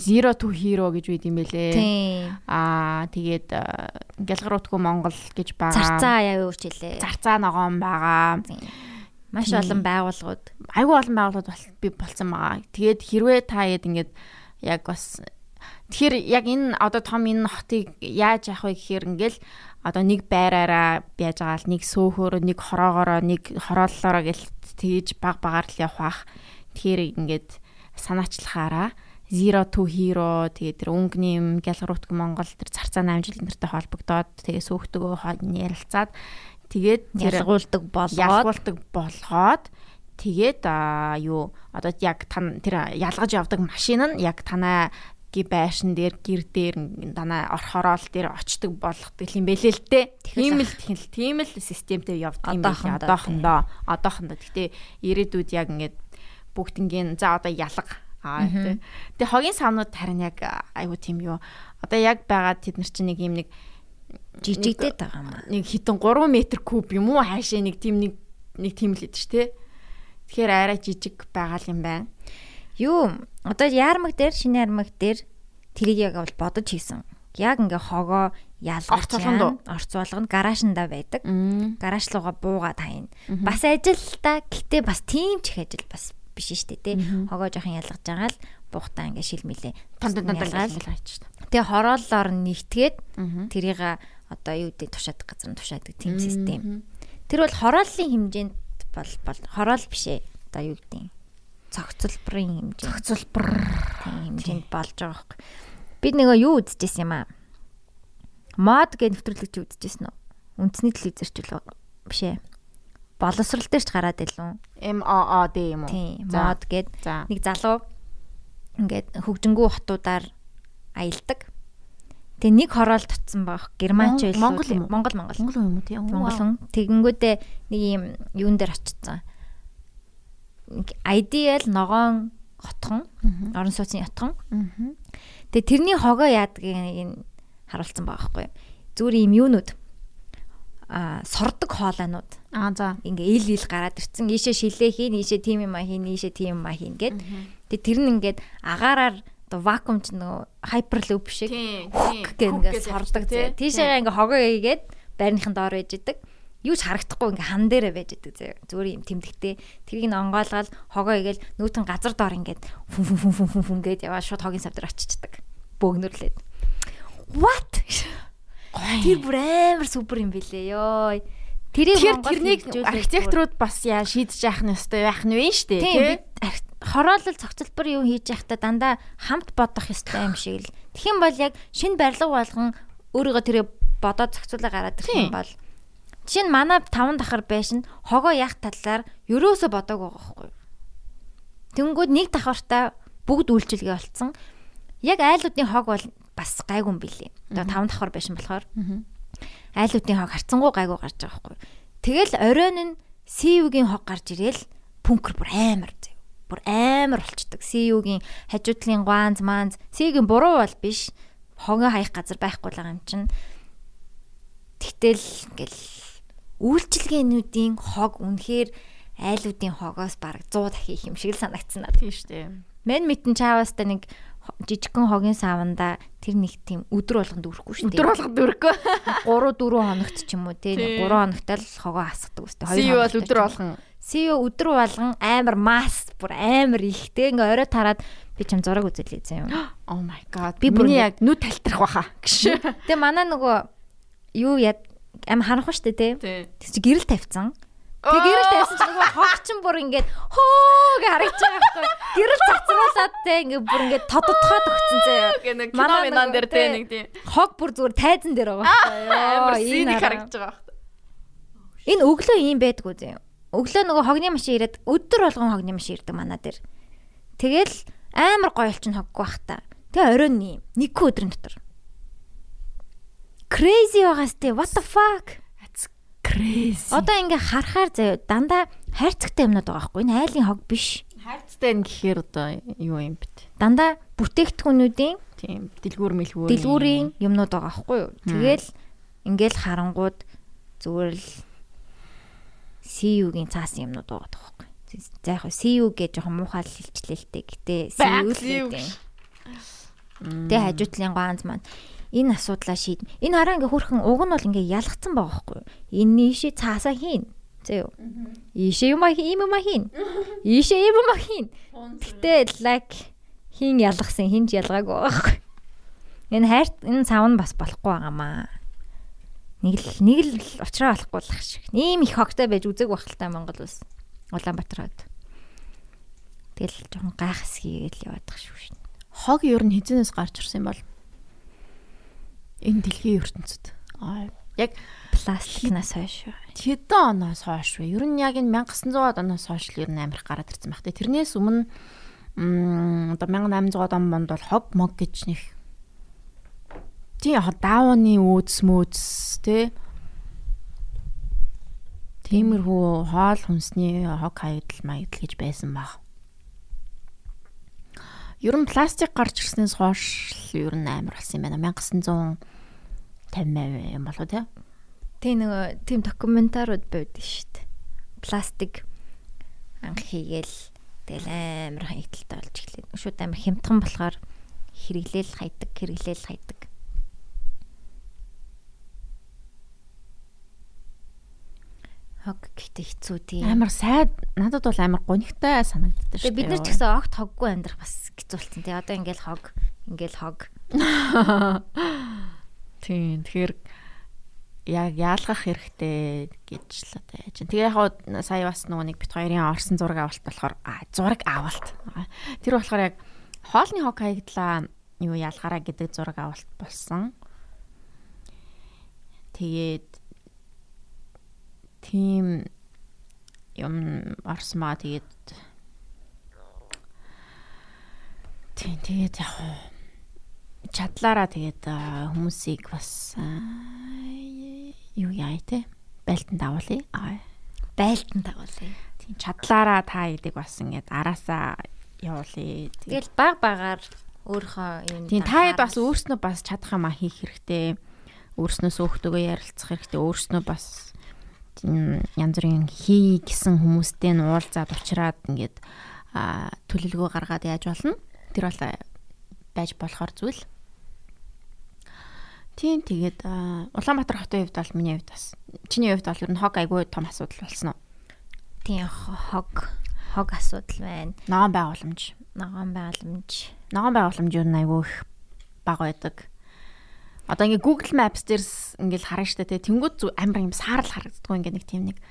zero to hero гэж үйд юм бэлээ. Аа тэгээд гялгаруутгүй Монгол гэж байгаа. Зарцаа яа юу хичээлээ. Зарцаа ногоон байгаа. Маш олон байгууллагууд. Айгүй олон байгууллагууд би болсон байгаа. Тэгээд хэрвээ та яд ингээд яг бас Тэгэхээр яг энэ одоо том энэ хотыг яаж авах вэ гэхээр ингээл одоо нэг байраараа яаж байгаа л нэг сөөхөөрөө нэг хороогоороо нэг хорооллоороо гэл тэгж баг багаар л явах. Тэгэхээр ингээд санаачлахаараа Zero to Hero тэгээ тэр өнгөний юм Гялгарутг Монгол тэр царцаа 8 жил нэртэй холбогдоод тэгээ сөөхтөгөө ярилцаад тэгээд ялгуулдаг болгоод ялгуулдаг болгоод тэгээд а юу одоо яг тэр ялгаж явдаг машин нь яг танаа ги байшин дээр гэр дээр данаа орхороол дээр очдөг болгодог юм бэлээ л дээ. Тийм л тийм л системтэй явдаг юм байна. Одоохондоо одоохондоо гэтээ ирээдүйд яг ингээд бүгднгийн за одоо ялга аа тий. Тэгээ хогийн савнууд харин яг айгу тийм юу. Одоо яг байгаа тэд нар чинь нэг юм нэг жижигдээд байгаа юм. Нэг хитэн 3 м куб юм уу хаашаа нэг тийм нэг нэг тийм л идэв тий. Тэгэхээр арай жижиг байгаа юм байна. Юу одоо яармаг дээр шинэ яармаг дээр тэрийг яг бол бодож хийсэн. Яг ингээ хогоо ялгаж орцуулганд гараашнда байдаг. Гараж руугаа буугаад хаяна. Бас ажил та гэтээ бас тийм ч их ажил бас биш дээ тий. Хогоо жоохон ялгаж байгаа л буухтаа ингээ шилмэлээ. Танд танд ялгаж та. Тэгээ хорооллоор нэгтгээд тэрийг одоо юу гэдэг тушаадаг газар нь тушаадаг тийм систем. Тэр бол хорооллын хэмжээнд бол бол хороол биш ээ. Одоо юу гэдэг цогцлбрын хэмжээ. Цогцлбр хэмжээнд болж байгаа байхгүй. Бид нөгөө юу үзчихсэн юм аа? Мод гэж нэвтрүүлэгч үзчихсэн үү? Үндэсний телевизэрч л биш ээ. Боловсрал дээр ч гараад илүү. MOOD юм уу? Тийм, мод гэд нэг залуу ингээд хөгжингүү хотуудаар аялдаг. Тэгээ нэг хороол татсан баг. Германч байлгүй. Монгол Монгол Монгол. Монгол юм уу? Тийм Монгол. Хүн тэгэнгүүтээ нэг юм юун дээр очсон IDL ногоон хотхон. Орон сууцны хотхон тэгээ тэрний хогоо яадгийг харуулсан байгаа байхгүй зүгээр юм юунууд? А сордог хоолойнууд. Аа за. Ингээ ил ил гараад ирцэн. Ийшээ шилээ хийн ийшээ тийм юм а хийн ийшээ тийм юм а хийн гэд. Тэгээ тэр нь ингээд агаараар одоо вакуум ч нөгөө хайперлуп шиг гэх ингээд сордог зэ. Тийшээ ингээ хогоо ийгээд байрныхын доор байж идэг. Юу ч харагдахгүй ингээ хан дээрээ байж идэг зэ. Зүгээр юм тэмдэгтэй. Тэрийг нь онгоолгоод хогоо ийгээл нүүтэн газар доор ингээд фүн фүн фүн фүн фүн гээд яваа шууд хогийн сав дээр очичдаг. Бөөгнөрлээд. What? Тэр бүр амар супер юм билээ ёо. Тэрийг тэрнийг архитектурууд бас яа шийдэж яах нь ёстой байх нь вэ штэ тий хороолол цогцлбор юу хийж явахдаа дандаа хамт бодох ёстой юм шиг л. Юм бол яг шинэ барилга болгон өөрийгөө тэрэ бодоод зохицуулаа гараад ирэх юм бол жишээ нь манай таван дахар байшин хогоо яах талаар ерөөсө бодог байгаа байхгүй. Тэнгүүд нэг давхартаа бүгд үйлчилгээ болцсон. Яг айлуудын хог бол бас гайгүй юм билий. Одоо таван давхар байшин болохоор айлуудын хог харцсангуу гайгүй гарч байгаа байхгүй. Тэгэл оройн нь CU-гийн хог гарч ирээл пүнкер бүр амар бүр амар болчдөг. CEO-гийн хажуудлын гуанз манз CEO-гийн буруу бол биш. Хогоо хаях газар байхгүй л юм чинь. Тэгтэл ингээл үйлчлэгээнүүдийн хог үнэхээр айлуудын хогоос бараг 100 дахин их юм шиг л санагдсан надад. Тийм шүү дээ. Мен митэн чааваста нэг жижигхэн хогийн саванда тэр нэг тийм өдөр болгонд үрхгүй шүү дээ. Өдөр болгонд үрхгүй. 3 4 хоногт ч юм уу тий 3 хоногт л хогоо хасдаг үстэй. 2 хоног. бол өдөр болгон CEO өдөр болгон амар масс бүр амар ихтэй ингээ орой тараад би чам зураг үзэлээ зэн юм. Oh my god. Би бүр яг нүд талтарх баха. Тэгээ манай нөгөө юу яд амар харанхуй штэ тий. Тэр чи гэрэл тавьсан. Тэг гэрэл тавьсан чи нөгөө хог чин бүр ингээд хөө гэж харагдаж байгаа байхгүй. Гэрэл цацруулаад те ингээд бүр ингээд тодотхоод өгцөн зэ. Манай минан дээр те нэг тийм. Хог бүр зүгээр тайзан дээр байгаа байхгүй. Амар харагдаж байгаа байхгүй. Энэ өглөө ийм байдгүй зэ өглөө нөгөө хогны машин ирээд өдөр болгон хогны машин ирдэг манаа дээр. Тэгэл амар гоё олчин хоггүй бах та. Тэгээ оройн. Нэг өдрийн дотор. Crazy байгаас тээ what the fuck? That's crazy. Одоо ингээ харахаар заяа дандаа хайрцагтай юмнууд байгаа байхгүй. Энэ айлын хог биш. Хайрцагтай нь гэхээр одоо юу юм бэ? Дандаа бүтээгдэхүүнүүдийн тийм дэлгүүр мэлгүүр дэлгүүрийн юмнууд байгаа байхгүй юу? Тэгэл ингээл харангууд зүгээр л CU-гийн цаасан юмнууд байгаа тоххой. За яг CU гэж жоохон муухай хэлчлээ л дээ. Гэтэ CU л гэдэг. Тэгээ хажуутлын ганц маань энэ асуудлаа шийд. Энэ хараа ингээ хөрхөн уг нь бол ингээ ялгцсан байгаа байхгүй? Энэ ийшээ цаасаа хийн. Зөө. Ийшээ юм аа юм юм хийн. Ийшээ юм юм хийн. Гэтэ like хин ялгсан хинж ялгаагүй байхгүй. Энэ хайр энэ сав нь бас болохгүй байгаамаа нэг л нэг л уучраа болохгүй л ах шиг. Ийм их хогтой байж үзэг бахалтай Монгол ус. Улаанбаатарт. Тэгэл жоохон гайхас хийгээл яваад тах шүү шин. Хог ер нь хизэнээс гарч ирсэн бол энэ дэлхийн ертөнцид. Аа яг пластикнаас хойш. Хэдэн оноос хойш вэ? Ер нь яг энэ 1900-аад оноос хойш л ер нь амирх гараад ирсэн баг. Тэрнээс өмнө м одоо 1800-аад он монд бол хог мог гэж нэг тий яг даавны өөдс мөөдс тий Тиймэрхүү хоол хүнсний хог хаягдл маягдл гэж байсан баг. Ер нь пластик гарч ирснээс хойш ер нь амар болсон юм байна. 1950 юм болов тий. Тий нэг тийм докюментарууд байдаг шүү дээ. Пластик анх хийгээл тэгэл амар хаягдaltaй болж эхлэв. Шууд амар хямдхан болохоор хэрэглээл хайдаг, хэрэглээл хайдаг. Хог гэхдээ хэцүү тийм. Амар сайд надад бол амар гонигтай санагддаг шүү. Тэгээ бид нар ч гэсэн огт хоггүй амьдрах бас хэцүүлсэн тий. Одоо ингээл хог, ингээл хог. Тийм. Тэгэхээр яг яалгах хэрэгтэй гэж л одоо яаж. Тэгээ яг сая бас нөгөө нэг бит хоёрын орсон зураг авалт болохоор зураг авалт. Тэр болохоор яг хоолны хог хаягдлаа юу ялгараа гэдэг зураг авалт болсон. Тэгээд тийм юм орсмаа тэгээд тийм тэгээд яг чадлаараа тэгээд хүмүүсийг бас юу яа те байлтанд авуулъя. Байлтанд авуулъя. Тийм чадлаараа та гэдэг бас ингээд араасаа явуулъя. Тэгэл баг багаар өөрийнхөө юм Тийм та хэд бас өөрснөө бас чадах юм а хийх хэрэгтэй. Өөрснөө сөөхтөгөө ярилцах хэрэгтэй. Өөрснөө бас янз бүрийн хий гэсэн хүмүүстэй нь уулзаад уулзраад ингээд төлөвлөгөө гаргаад яаж болно? Тэр бол байж болохоор зүйл. Тийм тэгээд Улаанбаатар хотын хувьд бол миний хувьд бас чиний хувьд бол ер нь хог айгүй том асуудал болсон уу? Тийм хог хог асуудал байна. Ногоон байгууламж. Ногоон байгууламж. Ногоон байгууламж ер нь айгүй их бага байдаг. Одоо ингээ Google Maps дээрс ингээл харна штэ тий. Тэнгүүд амар юм саарл харагддаг ингээ нэг тийм нэг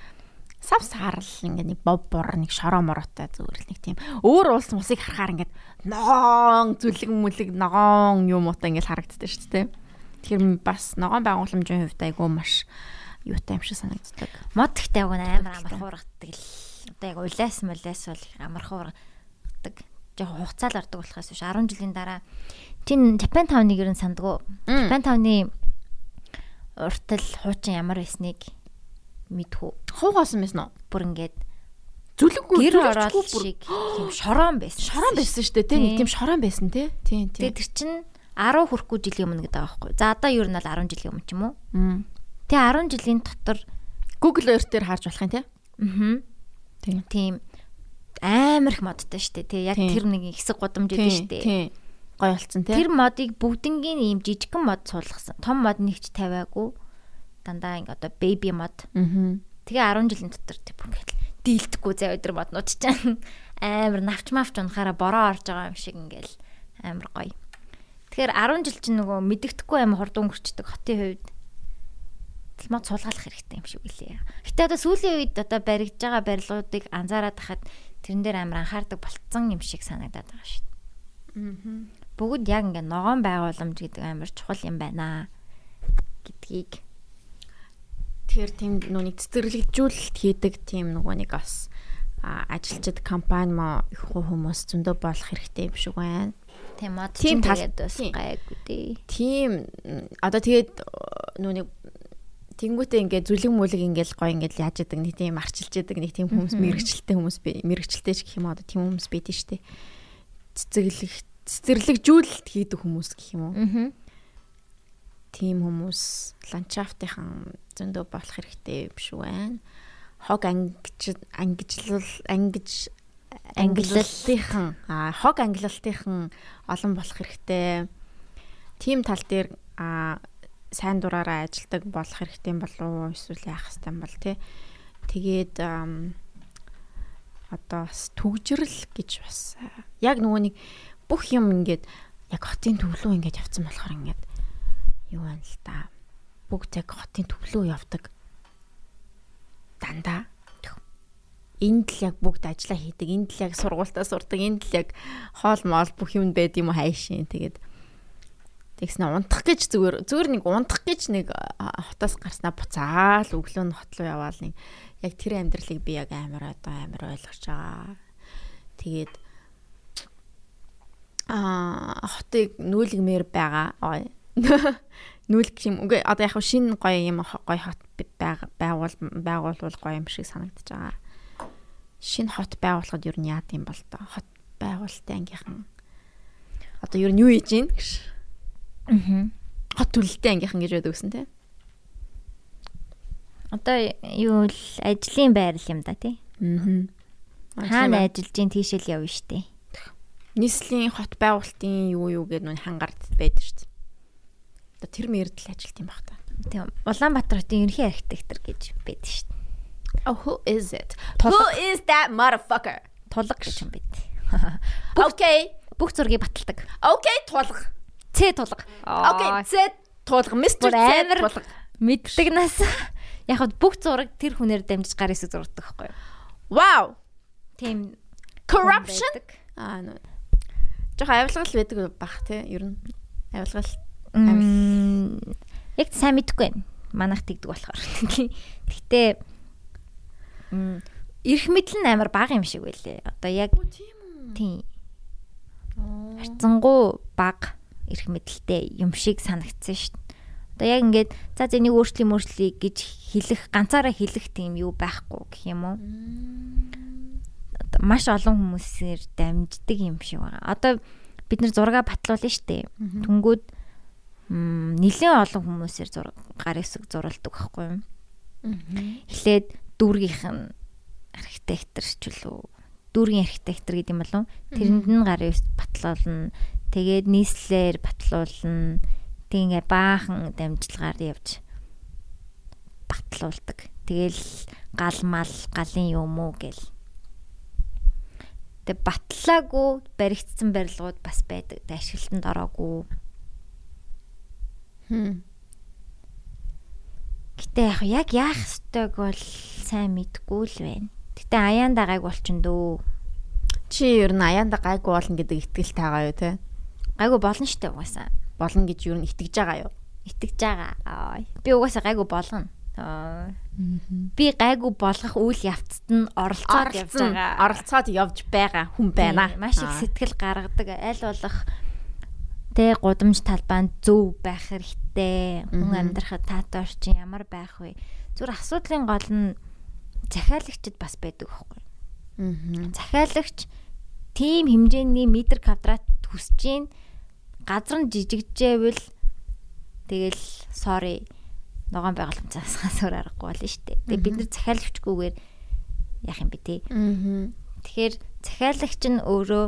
сав саарл ингээ нэг бов бор нэг шороо мороотой зүгээр л нэг тийм өөр улс мусыг харахаар ингээ ногоон зүлэг мүлэг ногоон юм уутай ингээ харагддаг шүү дээ. Тэгэхээр бас ногоон байгууламжийн хувьд айгүй маш юутай юм шиг санагддаг. Мод ихтэй уг амар амар хуургадаг л. Одоо яг улаас мулаас бол амар хуургадаг. Яг хугацаа л ордог болохоос биш 10 жилийн дараа Чин Japan Town-ыг ер нь сандгүй. Japan Town-ы уртал хуучин ямар байсныг мэдхүү. Хуугасан байсан уу? Бүр ингээд зүлэггүй гэр ороод шиг тийм шороон байсан. Шороон байсан шүү дээ. Тэ нэг тийм шороон байсан те. Тийм тийм. Тэгээ тэр чин 10 хүрэхгүй жилийн өмнө гэдэг байхгүй. За одоо нь бол 10 жилийн өмнө ч юм уу? Тэгээ 10 жилийн дотор Google Earth дээр харж болох юм те. Аа. Тийм. Тийм амар их модтой шүү дээ. Тэ яг тэр нэг хэсэг гудамж өгдөө шүү дээ. Тийм гой болцсон тий. Тэр модыг бүгднгийн ийм жижигхэн мод суулгасан. Том мод нэгч тавиагүй. Дандаа ингээ одоо baby мод. Аа. Тэгээ 10 жилийн дотор тэр бүр ингээл дийлдэхгүй зав өдр моднууд ч амар навч мавч унахаараа бороо орж байгаа юм шиг ингээл амар гоё. Тэгэхээр 10 жил чинь нөгөө мэддэхгүй амар хурд өнгөрчдөг хотын хувьд мод суулгаалах хэрэгтэй юм шиг үлээ. Гэтэ одоо сүүлийн үед одоо баригдж байгаа барилгуудыг анзаараад хахад тэрэн дээр амар анхаардаг болцсон юм шиг санагдаад байгаа шүү дээ. Аа бүгд яг ингээ ногоон байгууламж гэдэг амар чухал юм байна гэдгийг тэр тийм нүуний цэцэрлэгжүүлэлт хийдэг тийм нөгөө нэг бас ажилчид компани мо их хүмүүс зөндөө болох хэрэгтэй юм шиг байна. Тийм мод тийм тэгээд бас гайгүй дээ. Тийм одоо тэгээд нүуний Тэнгүүтээ ингээд зүлэг мүлэг ингээд гоё ингээд яаж яадаг нэг тийм арчилж яадаг нэг тийм хүмүүс мэрэгчлээ хүмүүс би мэрэгчлээ ч гэх юм одоо тийм хүмүүс байдэн штэ. Цэцэглэх цэцэрлэгжүүлэлт хийдэг хүмүүс гэх юм уу. Аа. Тим хүмүүс ландшафтынхан зөндөө болох хэрэгтэй шүү байна. Хог ангиж ангижлал ангиж ангиллалтынхан а хог ангиллалтынхан олон болох хэрэгтэй. Тим тал дээр а сайн дураараа ажилдаг болох хэрэгтэй болов уу эсвэл яах хэвтан бол тий. Тэгээд одоо бас түгжрэл гэж бас яг нөгөө нэг бүх юм ингээд яг хотын төвлөө ингээд явцсан болохоор ингээд юу байна л та. Бүгд яг хотын төвлөө явдаг. Дандаа. Энд л яг бүгд ажиллаа хийдэг. Энд л яг сургуультаа сурдаг. Энд л яг хоол моол бүх юм байд юм хайшин. Тэгээд тэгснэ унтах гэж зүгээр зүгээр нэг унтах гэж нэг хотоос гарснаа буцаал өглөө нь хот руу яваал нэг яг тэр амьдралыг би яг амар одоо амар ойлгож байгаа. Тэгээд аа хотыг нүүлгмээр байгаа. Нүүлг юм. Үгүй одоо яг шинэ гоё юм гоё хот байгуул байгуулвал гоё юм шиг санагдаж байгаа. Шинэ хот байгуулахад юу яад юм бол тоо. Хот байгуулалтын ангийнхан одоо юу юу хийж гин гэж. Аа. Хот төлөлттэй ангийнхан гэж байдаг гэсэн тий. Одоо юу л ажлын байр юм да тий. Аа. Хаана ажиллаж гин тийшэл явна штэ нийслэлийн хот байгуулалтын юу юу гэдэг нүн хангард байдаг шүү дээ. Тэр мэрдэл ажилт юм баг та. Тийм. Улаанбаатар хотын ерөнхий архитектор гэж байдаг шүү дээ. Oh who is it? Who is that motherfucker? Тулга гэж юм байт. Okay. Бүх зургийг баталдаг. Okay, тулга. Ц тулга. Okay, Z тулга. Mr. Амар тулга. мэддэг нас. Яг хад бүх зураг тэр хүнээр дамжиж гар хэсэг зурдаг байхгүй юу? Wow. Тийм Corruption? Аа нөө. Жохо авилгал байдаг бах те ер нь. Авилгал. Яг сайн мэдэхгүй байна. Манайх тэгдэг болохоор. Гэхдээ эрх мэдэл нь амар бага юм шиг байлээ. Одоо яг тийм харцангуй бага эрх мэдэлтэй юм шиг санагдсан шүү дээ. Одоо яг ингээд за нэг өөрчлөлийн мөрчлөе гэж хэлэх ганцаараа хэлэх тийм юу байхгүй гэх юм уу? Маш олон хүмүүсээр дамждаг юм шиг байгаа. Одоо бид нар зураг батлуулна шүү дээ. Түнгүүд нэлээд олон хүмүүсээр зураг гар хэсэг зурулдаг байхгүй юу? Эхлээд дүүргийнх нь архитекторч үлээ. Дүүргийн архитектор гэдэг юм болов. Тэрэнд нь гар хэсэг батлуулна. Тэгээд нийслэлээр батлуулна. Тэг ингээ баахан дамжлагаар явж батлуулдаг. Тэгэл гал мал галын юм уу гэл. Тэг батлаагүй баригдсан барилгууд бас байдаг. Ашиглалтанд ороогүй. Хм. Гэтэ яг яг яах ёстойг бол сайн мэдгүй л байна. Гэтэ аяан дагааг болчин дөө. Чи ер нь аяанда гайгүй болно гэдэг итгэл таагаа юу те? Гайгүй болно штэ угаасаа. Болно гэж ер нь итгэж байгаа юу? Итгэж байгаа. Аа. Би угаасаа гайгүй болгоно. Аа. Би гайгүй болгох үйл явцад нь оролцоод явж байгаа. оролцоод явж байгаа хүн байна. Маш их сэтгэл гаргадаг. Аль болох тэ гудамж талбайд зөв байх хэрэгтэй. Хүн амьдрахад таатай орчин ямар байх вэ? Зүгээр асуудлын гол нь захиалагчд бас байдаг байхгүй. Мгм. захиалагч тийм хэмжээний метр квадрат хүсэж гин газар нь жижигжээвэл тэгэл sorry ногоон байгууламжаас хасуур аргагүй болно шүү дээ. Тэгээ бид нар захиалагчгүйгээр яах юм бэ те. Мгм. Тэгэхээр захиалагч нь өөрөө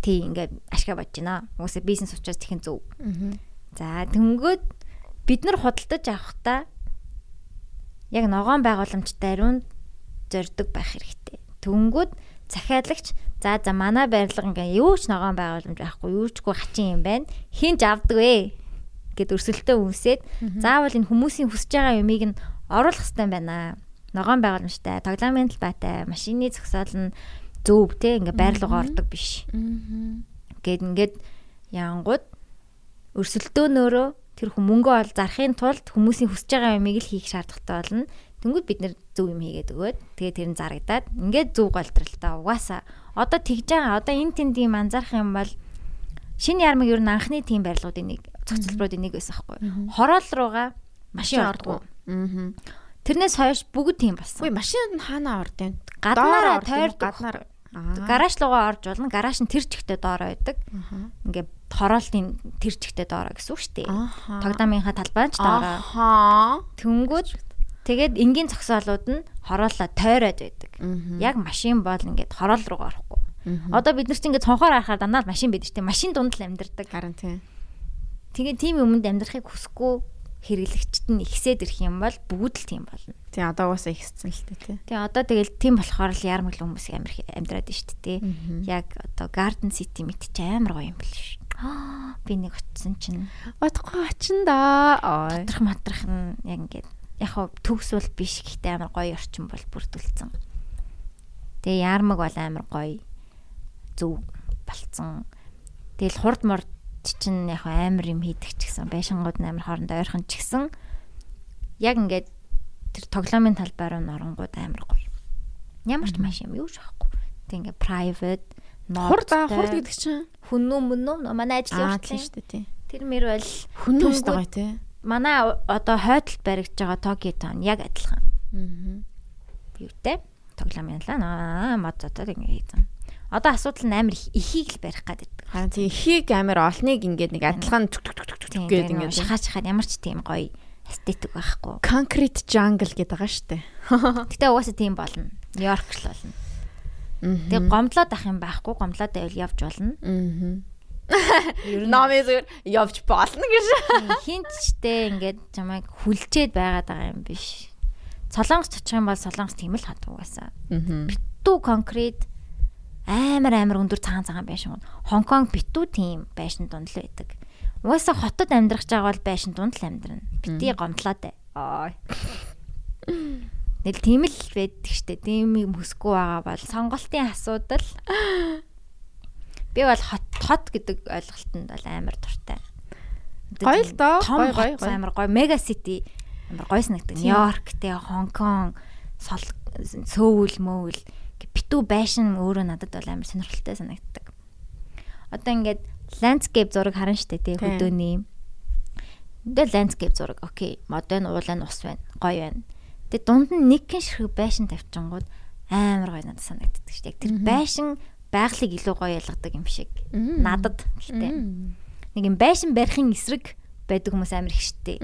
тий ингээд ашгаа бодож байна. Уусаа бизнес учраас тэхэн зөв. Мгм. За тэнгүүд бид нар худалдаж авахдаа яг ногоон байгууламжтай ариун зорддог байх хэрэгтэй. Тэнгүүд захиалагч за за манай барилга ингээ юу ч ногоон байгууламж байхгүй юу чгүй хачин юм байна. Хинж авдаг вэ гэд өрсөлдөө үнсээд заавал энэ хүмүүсийн хүсэж байгаа юмыг нь оруулах хэрэгтэй байна. Ногоон байгууламжтай, тоглоомын талбайтай, машины зогсоол нь зөв те ингээ байрлалгаа ордог биш. Гэд ингээд яангууд өрсөлдөөнөөрөө тэр хүм мөнгө ол зарахын тулд хүмүүсийн хүсэж байгаа юмыг л хийх шаардлагатай болно. Тэнгүүд бид нэр зөв юм хийгээд өгөөд тэгээ тэр нь зарагдаад ингээд зөв голдралтай угаасаа одоо тэгж байгаа. Одоо энэ тэнд юм анзаарах юм бол шинэ ярмаг ер нь анхны тийм барилгуудын нэг цогцлбруудын нэг байсан байхгүй. Хороол руугаа машин ордог. Мгм. Тэрнээс хойш бүгд тийм болсон. Үгүй машинд нь хаана орд юм? Гаднаараа тойрдог. гаднаар. Аа. Гараж руугаа орж болно. Гараж нь тэр чигтээ доороо байдаг. Аха. Ингээд хороолтын тэр чигтээ доороо гэсэн үг шүү дээ. Тогдаамынхаа талбайд ч доороо. Тэнгүүд тэгээд энгийн зогсоолууд нь хороолоо тойроод байдаг. Яг машин бол ингээд хороол руугаа орохгүй. Одоо бид нар ч ингээд цонхоор харахаар дандаа машин байдаг шүү дээ. Машин дунд л амьдардаг. Харин тийм. Тэгээд тийм юмд амьдрахыг хүсэхгүй хэрэглэгчд нь ихсээд ирэх юм бол бүгд л тийм болно. Тийм одоо уусаа ихссэн л тээ тий. Тэгээ одоо тэгэл тийм болохоор л ярмаг л хүмүүс амир амьдраад байна шүү дээ. Яг одоо Garden City мэт чи амар гоё юм бэл шүү. Аа би нэг очисон чинь Утгагүй очин да. Матрах матрах нь яг ингээд яг хав төгс бол биш гэхдээ амар гоё орчин бол бүрдүүлсэн. Тэгээ ярмаг бол амар гоё зөв болцсон. Тэгэл хурд мурд чинь яг амар юм хийдэг ч гэсэн байшингууд амар хоорондоо ойрхон ч гэсэн яг ингээд тэр тоглоомын талбай руу норонгууд амар гоё. Ямар ч маш юм юу ч байхгүй. Тэг ингээд private Хурд аа ноттой, хурд гэдэг чинь. хүннүү мөннүү манай Аа ажлын уртлын шүү дээ тий. тэр мэр бол Хүннүү шүү дээ тий. манай одоо хойдолд баригдаж байгаа Токио таун яг адилхан. Аа. Юутэй? Тоглоомын лаа наа мод зодод ингэ хийсэн. Одоо асуудал нь амар их- ихийг л барих гэдэг. Харин тий ихийг амир олныг ингээд нэг адилхан түк түк түк Тийм гээд ингээд шахаа шахаад ямар ч тийм гоё эстетик байхгүй. concrete jungle гэдэг байгаа шүү дээ. Гэтэ угаасаа тийм болно. Нью-Йорк л болно. Тэгээ гомдлоод ах юм байхгүй. Гомдлоод байвал явж болно. Номи зүгээр явж болно гэж. хинчтэй ингээд чамайг хүлчээд байгаад байгаа юм биш. Солонгос очих юм бол солонгос тийм л хад угаасаа. Аа. Битүү конкрет амар амар өндөр цагаан цагаан байшин. Хонконг битүү тийм байшин дунд л байдаг. Угаасаа хотод амьдрах бол байшин дунд л амьдрна. Бити гомдлоод бай. Аа. Нэл тийм л байдаг штэ. Тийм юм хөсгүй байгаа бол сонголтын асуудал. Би бол хот хот гэдэг ойлголтод бол амар дуртай. Гоё л доо. Гоё гоё гоё. амар гоё. Мега сити амар гоё санагддаг. Нью-Йорк те Хонконг, Сөүл мөүл битүү байшин өөрөө надад бол амар сонирхолтой санагддаг. Одоо ингээд landscape зураг харна штэ тий хөдөөний. Ингээд landscape зураг окей. Модern уулын ус байна. Гоё байна. Тэгээ дунд нь нэг гин ширхэг байшин тавьчихгууд амар гоё надад санагддаг штэ. Яг тэр байшин байгалыг илүү гоё ялгадаг юм шиг. Надад гэхдээ нэг юм байшин барихын эсрэг байдаг хүмүүс амар их штэ.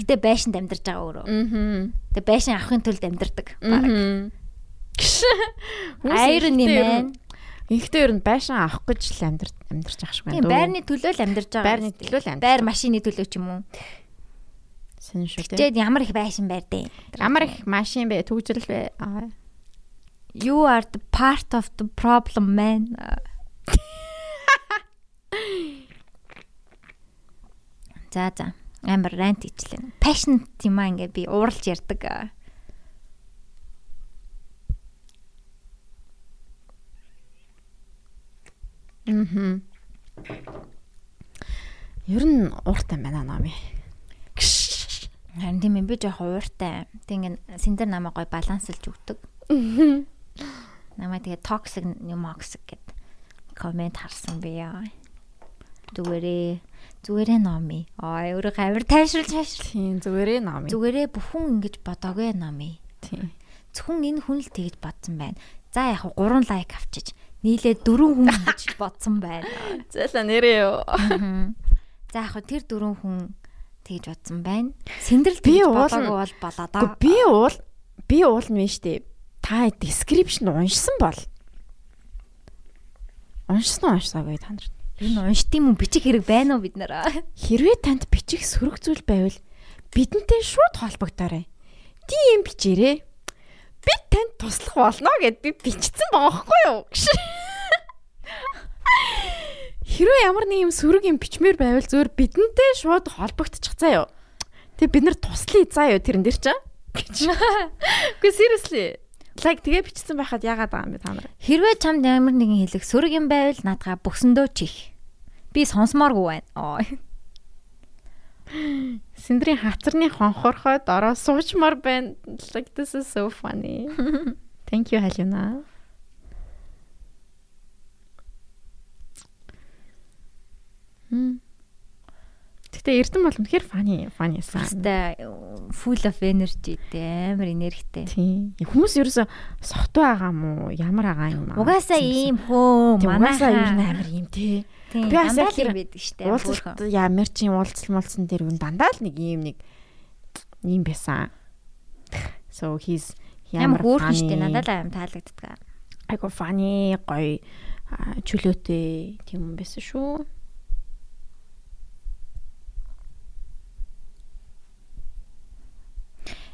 Гэтэ байшин амьдарч байгаа өөрөө. Тэгээ байшин авахын тулд амьдардаг. Бараг. Irony man. Ихтэй ер нь байшин авах гэж л амьдар амьдарч ах шиг байна. Тийм байрны төлөө л амьдарч байгаа. Байрны дээ. төлөө л амьдарч Байр машины төлөө ч юм уу. Сонь шүү дээ. Тэгэд ямар их байшин байрдээ. Ямар их машин бэ? Төгжрөл бэ? Аа. You are the part of the problem man. За за. Амар рант ичлээ. Passion юм аа ингээ би ууралж ярддаг. Мгм. Ер нь ууртай байна номи. Харин тийм юм би жоох ууртай. Тэг ингээ синдер намаа гой балансалж өгдөг. Намаа тэгээ toxic юм toxic гэд комент харсан би яа. Зүгээрээ зүгээрээ номи. Аа өөрөө гавар тайшруулж тайшруул. Тийм зүгээрээ номи. Зүгээрээ бүхэн ингэж бодоагүй номи. Тийм. Зөвхөн энэ хүн л тэгж бодсон байна. За яг 3 лайк авчиж нийлээ 4 хүн гэж бодсон байна. Зэлэ нэрээ юу? За яг тэр 4 хүн тэгж бодсон байна. Синдрэл Би тэгж уул нь- бодоогүй бол да. би уул би уул нь штэ. Та description уншсан бол уншсан уншсаагүй та нар. Энэ уншд юм уу бичих хэрэг байна уу бид нараа? Хэрвээ танд бичих сөрөг зүйл байвал бидэнтэй шууд холбогдоорой. Тийм бичээрэй. Би танд туслах болно гэд би бичсэн байгаа хгүй юу? Хэрвээ ямар нэг юм сөрөг юм бичмээр байвал зөвөр бидэнтэй шууд холбогдчих заа юу. Тэг бид нар туслая заа юу тэрэн дээр чаа. Үгүй seriously. Like тэгээ бичсэн байхад яагаад байгаа юм бэ та нар? Хэрвээ чамд ямар нэгэн хэлэх сөрөг юм байвал наадгаа бөксөндөө чих. Би сонсомооргүй байна. Оо. Синдрийн хацарны хонхорхой дороо суучмаар байна. Like this is so funny. Thank you Халина. Хм. Гэтэ Эрдэн бол үнэхээр funny funny сан. Хэвээ full of energy дээ амар энергитэй. Тийм. Хүмүүс ерөөсө сохт байгаа мó ямар байгаа юм аа. Угаасаа ийм хөө Угаасаа ер нь манайхаа. амар юм те. Би тэр юм байдаг штэ. Уулзалт ямар ч юм уулзал молцсон дээр үн дандаа л нэг юм нэг юм байсан. So he's Ямар хөөрхөн штэ funny. надад л аим таалагддаг. айгу фани гоё чөлөөтэй тийм юм байсан шүү.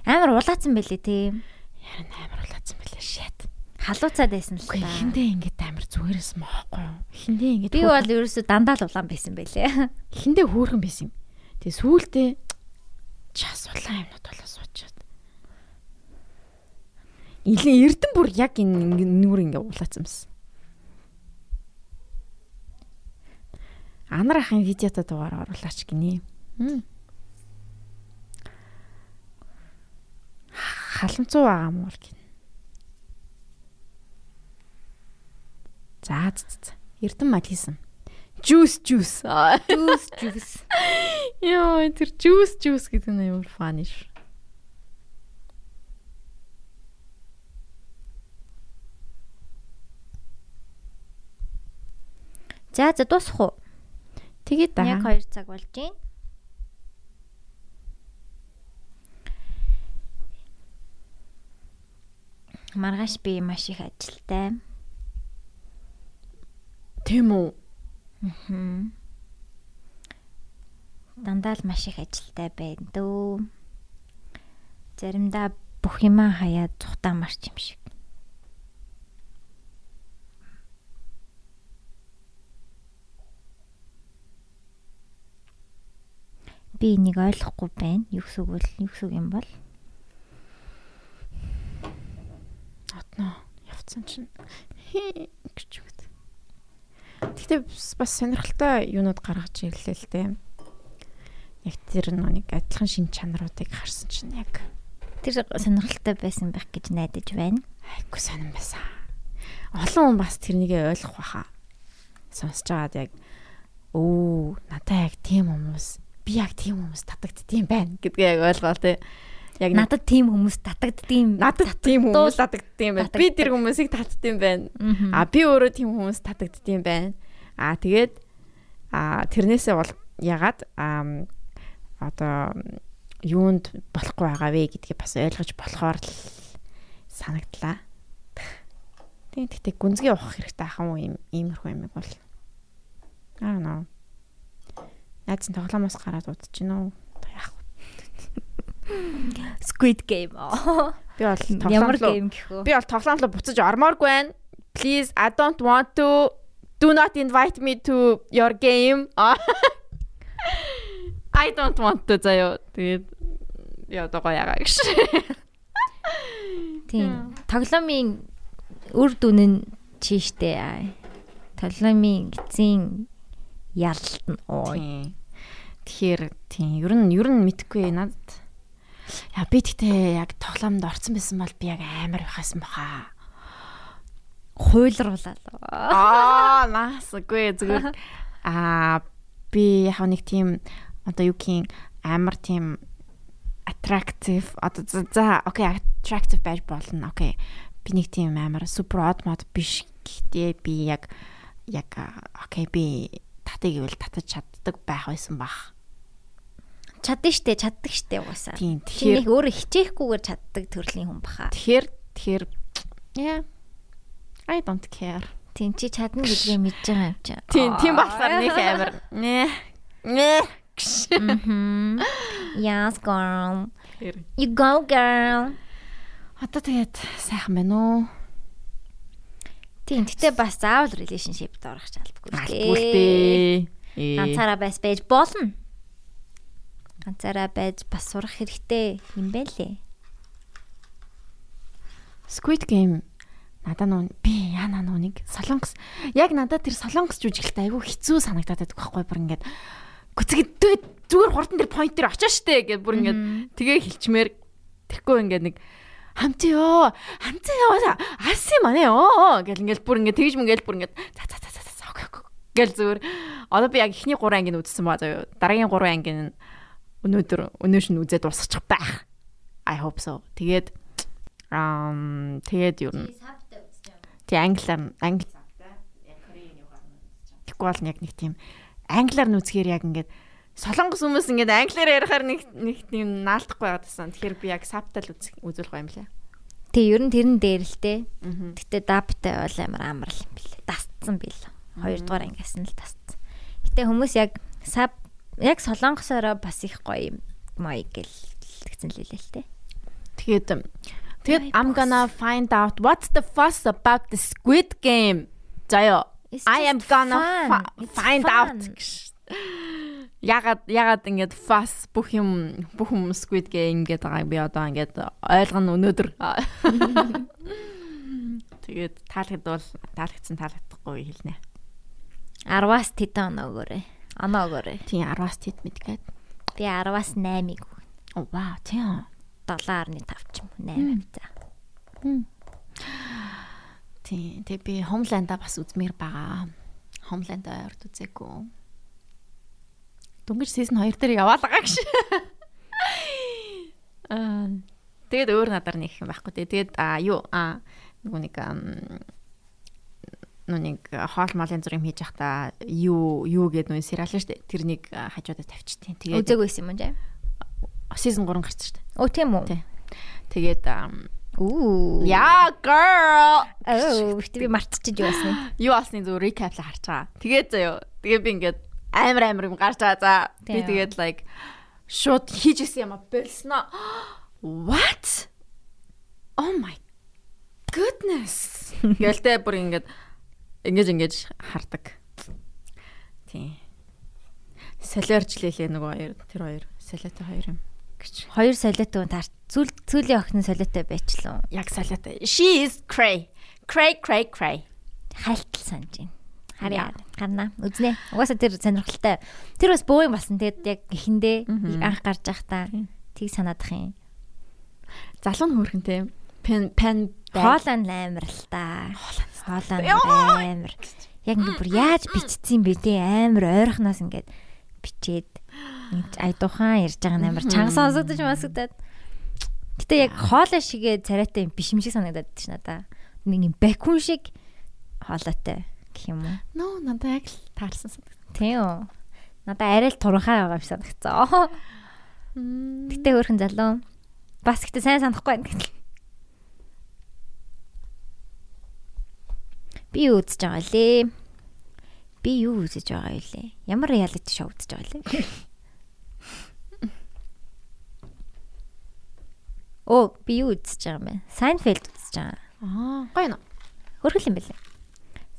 Амар улаацсан байлээ тийм. Харин амар улаацсан байлаа шат. Халууцаад байсан л та. эхэндээ ингээд амар зүгээрээс моохгүй юу. Эхэндээ ингээд Би бол ерөөсө дандаа л улаан байсан байлээ. эхэндээ хөөрхөн байсан юм. Тэгээ сүүлдээ час улаан юмнууд болоо суучаад. Илэн эрдэн бүр яг энэ нүур ингээд улаацсан байсан. Анар ахын видеото дугаар оруулаач гинэ. Халамцуу байгаа мó л За за. Эрдэн малисан. Juice juice. Juice juice. Яа, тэр juice juice гэдэг нь ямар фаны ш. За за дуусах уу? Тэгээд Яг даа. 2 цаг болж байна. Маргааш би маш их ажилтай. Тийм үү? Хм. Дандаа л маш их ажилтай байна дөө. Заримдаа бүх юмаа хаяад цухтаа марч юм шиг. Би энийг ойлгохгүй байна. Юу гэсэн үг бол юу гэсэн юм бол? Отно явцсан чинь гэж Гэхдээ бас сонирхолтой юунууд гаргаж ирлээ л дээ. Яг тэр нэг адилхан шин чанаруудыг харсан чинь яг тэр сонирхолтой байсан байх гэж найдаж байна. Айггүй сонирн байсан. Олон хүн бас тэрнийг ойлгох байхаа. Сонсож байгаад яг өө надаа яг тийм хүмүүс би яг тийм хүмүүс татагддсан байна гэдгээ яг ойлгоо тий. Яг надад тийм хүмүүс татагддсан. Надад тийм хүмүүс татагддсан байна. Би тэр хүмүүсийг татдсан байна. А би өөрөө тийм хүмүүс татагддсан байна. А тэгээд а тэрнээсээ бол ягаад а одоо юунд болохгүй байгаа вэ гэдгийг бас ойлгож болохоор л санагдлаа. Тийм гэхдээ гүнзгий ухах хэрэгтэй ахын уу ийм иймэрхүү юм бол. Аа нөө. Найз нь тоглоомоос гараад удаж вэ? Squid Game. Би бол тоглоом руу Би бол тоглоом руу буцаж ормооргүй байна. Please I don't want to do not invite me to your game. I don't want to заяа. Тэгээд яа доо ягаа гэж. Тийм. Тоглоомын үр дүн нь чийштэй. Тоглоомын эцсийн ялалт нь ой. Тэгэхээр тийм ер нь ер нь мэдхгүй надад. Яа би тэгтээ яг тоглоомд орсон байсан бол би яг амар байхсан баха. Хуйлруулаа. Аа наасгүй зүгээр. Аа би яг нэг тийм одоо юу гин амар тийм attractive одоо за окей attractive байж болно. Окей. Би нэг тийм амар супер од мод биш гэхдээ би яг яг окей би татыг ивэл татаж чаддаг байх байсан бах чадна штэ чаддаг штэ угаасаа. Тийм. Тэгэхээр өөрөө хичээхгүйгээр чаддаг төрлийн хүн баха. Тэгэхээр тэгэхээр yeah I don't care. Тийм чи чадна гэдгээ мэдж байгаа юм чи. Тийм тийм болохоор нэг амар нэ нэ. Yes girl. You go girl. Одоо тэгээд сайхан байна уу? Тийм, гэтээ бас заавал relationship-д орох ч албагүй. Албагүй. Ганцаараа байс байж болно ганцаараа байж бас сурах хэрэгтэй юм байлээ. Squid Game. Надаа нөө би яана нэг солонгос яг надад тэр солонгос жүжиглэлтэй айгүй хэцүү санагдаад байдаг байхгүй бүр ингээд гүцгэд зүгээр хурдан тэр point дээр очоо штэ гэд бүр ингээд тэгээ хилчмээр тэрхүү ингээд нэг хамтё хамтё аси манэ оо гэл ингээд бүр ингээд тэгж мөнгөл бүр ингээд за за за за гэл зүгээр. Одоо би яг ихний 3 ангийн үзсэн ба заяа. Дараагийн 3 ангийн өнөөдөр өнөөш нь үзээд дуусчих байх. I hope so. Тэгээд ам тэгээд юу н Тэг англиар англи Тэгэхгүй бол яг нэг тийм англиар нүцгээр яг ингээд солонгос хүмүүс ингээд англиар ярихаар нэг нэг тийм наалтахгүй байгаад байсан. Тэгэхээр би яг сабтал үзүүлэх юм лээ. Тэг ер нь тэрэн дээр л те. Гэтэ дабтай бол амар амар л юм бэл. Дасцсан бил. Хоёрдугаар ангиас нь л дасцсан. Гэтэ хүмүүс яг саб яг солонгосороо бас их гоё юм мой гэл гэсэн л хэлээ л те. Тэгээд тэгээд I'm gonna find out what's the fuss about the Squid Game. Заяа. I am gonna find out. Ягаад ягаад ингэж fuss бүх юм бүх юм Squid Game гэдэг байгаа би одоо ингэж ойлгоно өнөөдөр. Тэгээд таалахд бол таалагдсан таалагдахгүй хэлнэ. 10-аас тэдэн оноогоорой. Тийм 10-аас тэд мэдгээд. Би 10-аас 8-ыг өгнө. Оо вау тийм. 7.5 ч юм уу 8 за. Тийм тэг би Homeland-а бас үзмээр байгаа. Homeland-а орд үзээгүй. Дөнгөж season 2 дээр яваалгаа гэж. Аа тэгээд өөр надаар нэг юм байхгүй. Тэгээд а юу а нөгөө нэг нүг хоол малын зураг хийж явахдаа юу юу гэдэг нүг сериал шүү дээ. Тэрнийг хажуудаа тавьчихтیں۔ Тэгээд үзег байсан юм жаа. Season 3 гарч шүү дээ. Оо тийм үү. Тэгээд Ooh. Yeah girl. Oh, би мартчихж байсан. Юу алсны зөв recap л харж байгаа. Тэгээд заяа. Тэгээд би ингээд амар амар юм гарч байгаа. За би тэгээд like шууд хийж исэн юм а болсон. What? oh my goodness гэлтэй бүр ингээд ингэж ингэж хардаг. Тийм. Солиорчлээ нөгөө хоёр тэр хоёр солиотой хоёр юм гэж. Хоёр солиотой таар зүйл зүйлийн охин солиотой байчлаа. Яг солиотой. She is cray. Cray cray cray. Хайлтал санаж байна. Харьяа гарна. Үзнэ. Угаасаа тэр сонирхолтой. Тэр бас бөө юм болсон. Тэгээд яг эхэндээ анх гарч байхдаа тийг санаадах юм. Залуу нь хөөрхөнтэй. Пен пен хоолон амар л та. Хоолон амар. Яг ингэ бүр яаж бичсэн бэ те амар ойрхоноос ингээд бичээд айдуухан ярьж байгаа амар чанга сонсогдож масагдаад. Гэтэ яг хоолой шигээ царайтай юм биш юм шиг санагдаад байна ш надаа. Нэг юм бакун шиг хоолойтой гэх юм уу? Нөө надад яг л таарсан санагдав. Тийм үү. Надад арай л туранхай байгаа юм санагцсан. Гэтэ хөөрхөн залуу. Бас гэтэ сайн санахгүй байна гэтэл. Би юу үзэж байгаа лээ? Би юу үзэж байгаа юу лээ? Ямар реалити шоу үзэж байгаа лээ? Оо, би юу үзэж байгаа юм бэ? Seinfeld үзэж байгаа. Аа, гоё нөө. Хөргөл юм бэлээ.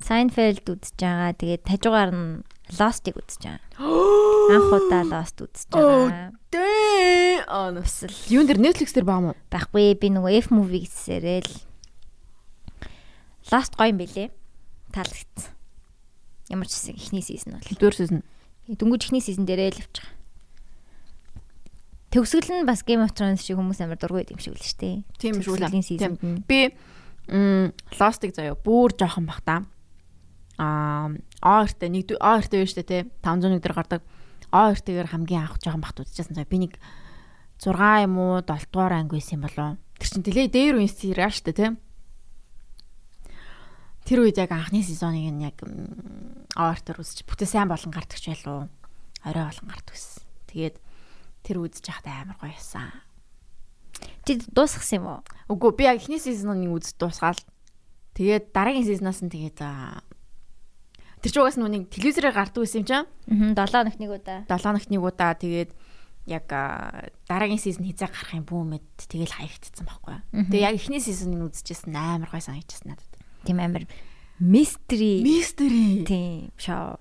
Seinfeld үзэж байгаа. Тэгээд хажуугаар нь Lost-ыг үзэж байгаа. Анх удаа Lost үзэж байгаа. Дээ. Аа, нүсэл. Юун дээр Netflix дээр баа мó? Байхгүй, би нөгөө F movie гэсээрээ л Lost гоё юм бэлээ. Таалагдсан. Ямар ч хэсэг ихний сизон бол. Дөрөв сизон. Дөнгөж ихний сизон дээрээ л явчих. Төгсгөл нь бас Game of Thrones шиг хүмүүс амар дургүй юм шиг л шүү дээ. Тийм шүү нь. Би Lost-ыг заяа бүр жоохон бах та. Аа, А2-т нэг А2-т байж штэ те 501 дээр гардаг. А2-т-гээр хамгийн анх жоохон бахт үзчихсэн заяа. Би нэг 6 юм уу 7 дугаар анги байсан юм болоо. Тэр чин тэлээ дээр үн сериал штэ те. Тэр үед яг анхны сезоныг нь яг А2-тоор үзчих. Бүтээ сайн болон гардаг ч байлуу. Орой болон гардаг гэсэн. Тэгээд тэр үзэж байхдаа амар гоё байсан. Чи дуусгасан юм уу? Үгүй би яг эхний сизныг үзэж дуусгаал. Тэгээд дараагийн сизнаас нь тэгээд тэр ч угаас нүг телевизээр гардаг байсан юм чинь. Аа 7 хоног нэг удаа. 7 хоногт нэг удаа тэгээд яг дараагийн сизон хизээ гарах юм бүү мэд тэгэл хаягдсан байхгүй. Тэгээ яг эхний сизоныг үзчихсэн амар гой санагдчихсан надад. Тийм амар мистери. Мистери. Тийм шоу.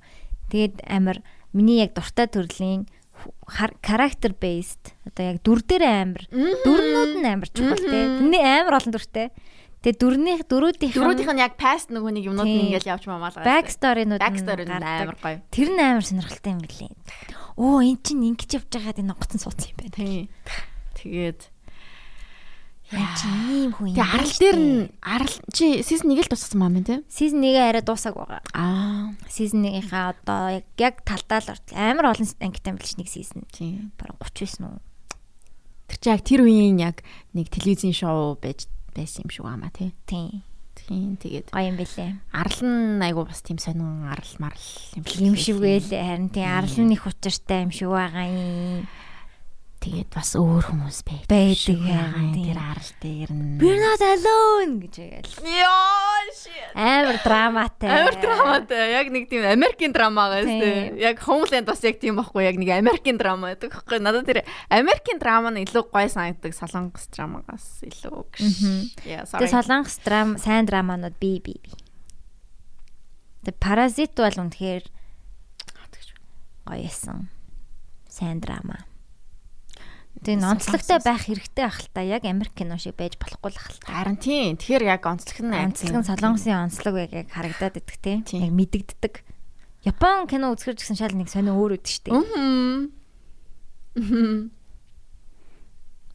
Тэгээд амар миний яг дуртай төрлийн character based одоо яг дүр дээр амар дүрнүүд нь амар чухал те. Тэрний амар олон дүртэй. Тэгээ дүрнийх дөрүүдийнх дөрүүдийнх нь яг past нөгөө нэг юмнууд нь ингээл явж мамаалгаа. Back story-нууд backstory амар гоё. Тэр нь амар сонирхолтой юм гэлээ. Оо эн чинь ингэж явж байгаад энэ гоцсон суудсан юм байна. Тийм. Тэгээд Яа чи ийм хүн юм. Тэгээ арал дээр нь арал чи season 1 л дууссан маа мэн тий? Season 1-ээ арай дуусаг байгаа. Аа. Season 1-ийнхаа одоо яг яг талдаа л амар олон ангитай билж нэг season. Тийм. Бараг 30 байсан уу? Тэр чи яг тэр үеийн яг нэг телевизийн шоу байж байсан юм шиг аамаа тий. Тийм. Тийм тэгээд гоё юм бэлээ. Арал нь айгу бас тийм сонин арал марл юм юм шиг байлээ. Харин тийм арал нь их учиртай юм шиг байгаа юм. Тэгээд бас өөр хүмүүс байд. Байдаг юм. Тэр арал дээр нь We're not alone гэж яагээл. Яа Амар драматай. Амар драматай. Яг нэг тийм Америкийн драма гэсэн. Яг Homeland бас яг тийм байхгүй. Яг нэг Америкийн драма гэдэг байхгүй. Надад тэр Америкийн драма нь илүү гоё санагддаг Солонгос драмагаас илүү гэж. Яа, sorry. Тэгээ Солонгос драма, сайн драманууд би би би. Тэгээ Паразит бол үнэхээр гоё эсэн. Сайн драма. Тэгээ онцлогтой байх хэрэгтэй ах л та яг Америк кино шиг байж болохгүй л ах л та. Харин тийм. Тэгэхээр яг онцлог нь онцлог нь солонгосын онцлог яг яг харагдаад идэх тийм. Яг мэдэгддэг. Япон кино үзэхэр гэсэн шал нэг сонио өөр өд штеп. Аа.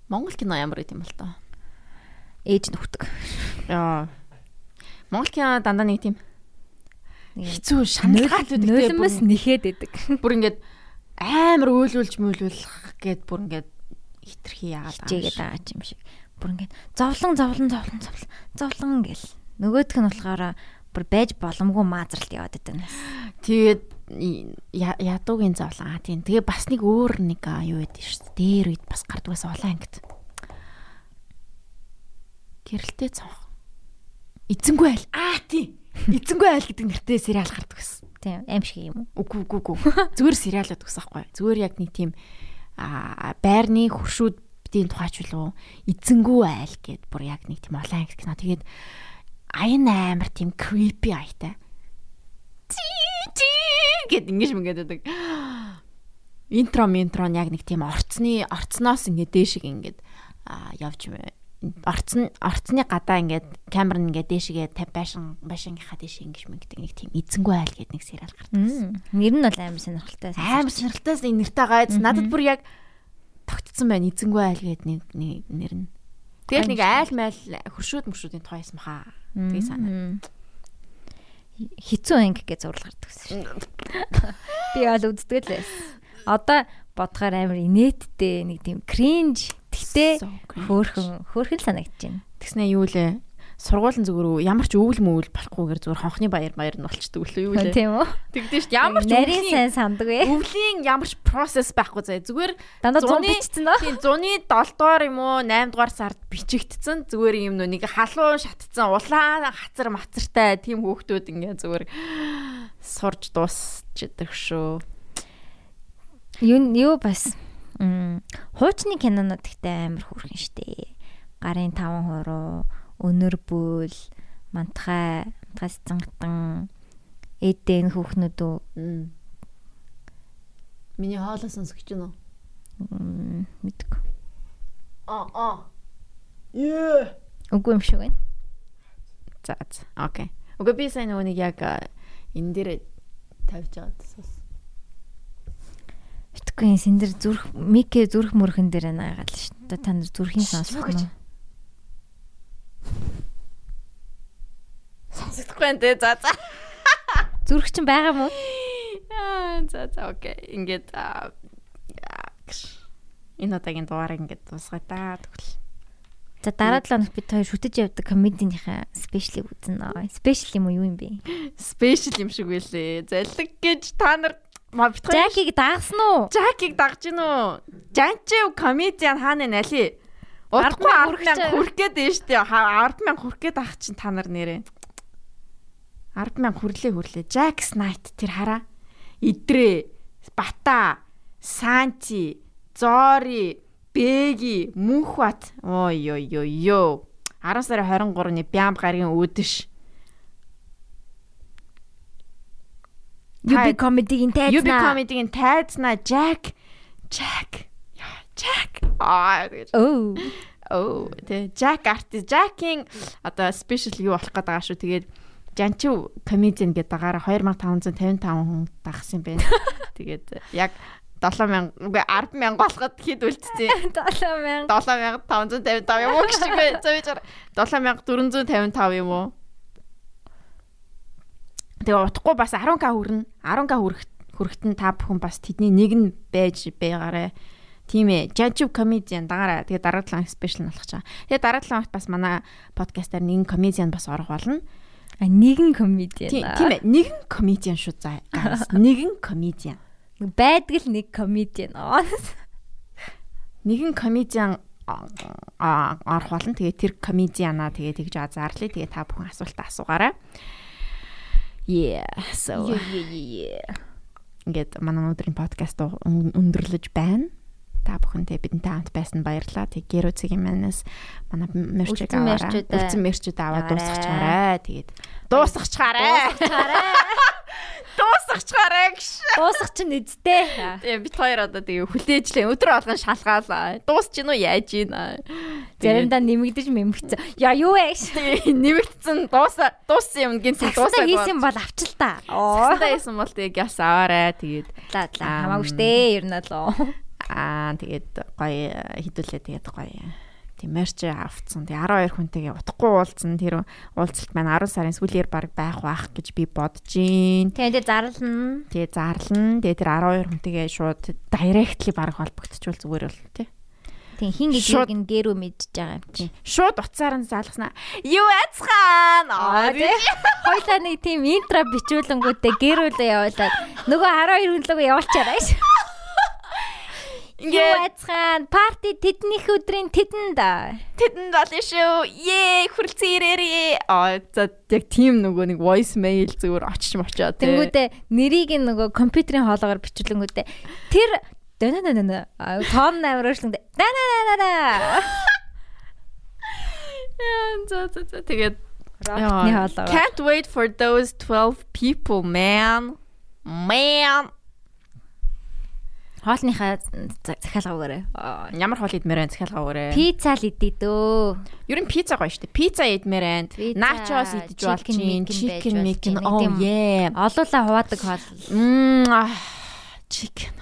Монгол кино ямар гэдэм бол тоо. Ээж нүхдэг. Яа. Монгол кино дандаа нэг тийм хэцүү шаналгаат үүдтэй нулимс нэхэд идэг. Бүр ингээд амар өөлүүлж мөөлүүлэх гээд бүр ингээд хитрхи яагаад хичээгээд байгаа юм шиг. Бүр ингээд зовлон зовлон зовлон зовлон зовлон гэл. Нөгөөх нь болохоор бүр байж боломгүй маазралт яваад байдаг. Тэгээд ядуугийн зовлон аа тийм. Тэгээ бас нэг өөр нэг юу байдаг шүү дээ. Дээр үед бас гардгаас улаан ангид. Гэрэлтэй цонх. Эзэнгүй айл. Аа тийм. Эзэнгүй айл гэдэг нэртэй сериал гардаг гэсэн. Тийм, аим шиг юм уу? Үгүй үгүй үгүй. Зүгээр сериалууд гэсэн байхгүй. Зүгээр яг нэг тийм байрны хуршүүд битийн тухайч үлээ эзэнгүү айл гэд бүр яг нэг тийм олон анги кино. Тэгээд аян амар тийм creepy аятай. гэд ингэж мэнгээд байдаг. Интро минтро яг нэг тийм орцны орцноос ингээд дээшиг ингээд явж орцны орцны гадаа ингээд камер нь ингээд дээшгээ 50 байшин байшингийнхаа дээш ингэж мэгдэг нэг тийм эзэнгүү айл гэдэг нэг сериал гардаг. Нэр нь бол амар сонирхолтой. Амар сонирхолтой энэ нэртэй гайз. Надад бүр яг тогтцсон байна эзэнгүү айл гэдэг нэг нэр нь. Тэгэл нэг айл майл хөршүүд мөршүүдийн тухай юм хаа. Тэгээ санаа. Хитцүү анги гэж зурлал гардаг гэсэн шүү. Би бол үздэг л байсан. Одоо бодохоор амар инээдтэй нэг тийм кринж Гэтэ хөөхөн хөөхөн санагдаж байна. Тэгснэ юу лээ? сургуулийн зүгээр ямар ч өвөл мөвөл болохгүйгээр зүгээр хонхны баяр баяр нь болчдөг лөө юу лээ. Тийм үү? Тэгдэж шүү. Ямар ч нарийн сайн сандаг вэ? Өвлийн ямар ч процесс байхгүй заяа. Зүгээр дандаа 100 бичсэн нөө. Тийм 100-ны 7 дугаар юм уу 8 дугаар сард бичигдсэн. Зүгээр юм нөө нэг халуун шатцсан улаан хацар мацартай тийм хөөхтүүд ингээ зүгээр сурж дуусчихдаг шүү. Юу юу бас Хуучны кинонууд ихтэй амар хүрхэн штэ. Гарын 5 хуруу, өнөр бүл, мантхай, мантхай цангатан, эдэн хүүхнүүд үү. Миний хоолоо сонсгож байна уу? Мэдгүй. Аа аа. Ее. Үгүй юм шиг байна. За за. Окей. Үгүй би сайн нэг яг энэ дээр тавьж байгаа гэсэн. Энэ сэн дээр зүрх микэ зүрх мөрхөн дээр наагаад л шүү дээ. Та нар зүрхийн сонсох нь. Сонсохгүй те. За за. Зүрх чинь байгаа мó? За за окей. Ингээд энэ удаагийн дугаарыг ингээд дуусгая та тэгвэл. За дараа 7 хоног бид хоёр шүтэж явдаг комедийнхаа спешиалыг үзнэ. Спешиал юм уу юу юм бэ? Спешиал юм шиг байлээ. Залиг гэж та нар Жакиг дагсан уу? Жакиг дагж гин үү? Жанчив комедиан хаана нали? Удахгүй 10 мянга хүрх гээд байна штэ. 10 мянга хүрх гээд ах чинь та нар нэрээ. 10 мянга хүрлээ хүрлээ. Jack Knight тэр хараа. Идрээ, Бата, Санти, Зори, Бэги, Мөнхбат. Ой ой ой ёо. 10 сарын 23-ны Бям гаргийн үүдэж UB comedy-ийн тайзнаа. UB comedy-ийн тайзнаа Jack. Jack. Jack. Аа оо оо тэ Jack artist. Jack-ийн одоо special юу болох гээд байгаа шүү. Тэгээд Жанчив comedian гэдэг дагаараа 2555 хүн дагсан юм байна. Тэгээд яг 7000 үгүй 10000 болоход хэд үлдсэн 7000 7555 юм уу гэж зөвж 7455 юм уу Тэгээ утахгүй бас 10k хүрнэ. 10k хүрэх хүрэхт нь та бүхэн бас тэдний нэг нь байж байгаарэ. Тийм ээ. Judge comedian дагаараа тэгээ дараа 7 спешиал болох чаа. Тэгээ дараа 7 бас манай подкастаар нэгэн comedian бас орох болно. А нэгэн comedian. Тийм ээ. Нэгэн comedian шүү за. Нэгэн comedian. Байдаг л нэг comedian. Нэгэн comedian орох болно. Тэгээ тэр comedian-аа тэгээ тэгж азаарлаа. Тэгээ та бүхэн асуултаа асуугаарай. Yeah. So. Yeah, yeah, yeah. Ингээд манай өнөөдрийн подкаст өндөрлөж байна. Та бүхэнтэй бидэнтэй хамт байсан баярлалаа. Тэг гэрүүцгийн манаас манай мерчэг аваарай. Үлцэн мерчүүд аваад дуусгачаарай. Тэгээд дуусгачаарай. Дуусгачаарай гэж. Дуусгах чинь эзтэй. Тэгээ бит хоёр одоо тэгээ хүлээжлээ. Өдөр болгон шалгаалаа. Дуусч гинөө яаж гинэ. Заримдаа нэмэгдэж мэмэгцэн. Я юу вэ? Нэмэгдсэн дуусаа дууссан юм гин дуусаа хийсэн бол авчил та. Састай хийсэн бол тэгээ яс аваарай. Тэгээд лаа лаа хамаагүй штэ ер нь л. Аа тэгээд гоё хідүүлээ тэгээд гоё тийм мерч авцсан. Тэгээ 12 хүнтэйгээ утахгүй уулзсан. Тэр уулзалт маань 10 сарын сүүлээр баг байх бах гэж би бодож гин. Тэгээ зарлна. Тэгээ зарлна. Тэгээ тэр 12 хүнтэйгээ шууд директли баг холбогдчихвол зүгээр бол тий. Тийм хин гэдгийг нь гэрүү мэдчихэж байгаа юм чи. Шууд уцаар нь залгаснаа. Юу айцхан. Аа тий. Хойлоо нэг тийм интро бичүүлэнгүүтээ гэрүүлээ явуулаад нөгөө 12 хүнлэгээ явуулчаарай ш. Ингээд айцхан парти тэднийх өдрийн тэдэнд тэдэнд болно шүү. Ее хүрэлцэн ирээрээ. Аа за яг тийм нөгөө нэг voice mail зүгээр очиж мочоо тий. Тэнгүүдээ нэрийг нөгөө компьютерийн хоолоогоор бичүүлэнгүүтээ тэр Дэнэ тон амар өршлөнд. Дана. За за за тэгээд. Can't wait for those 12 people, man. Man. Хоолныхаа захиалга өгөөрэй. Ямар хоол идмээр байна захиалга өгөөрэй. Пицца л идээ дөө. Ер нь пицца гоё штэ. Пицца идмээр. Пицца, Nachos идэж micken. чинь. Oh Тийм. yeah. Олуулаа хуваадаг хоол. Chicken.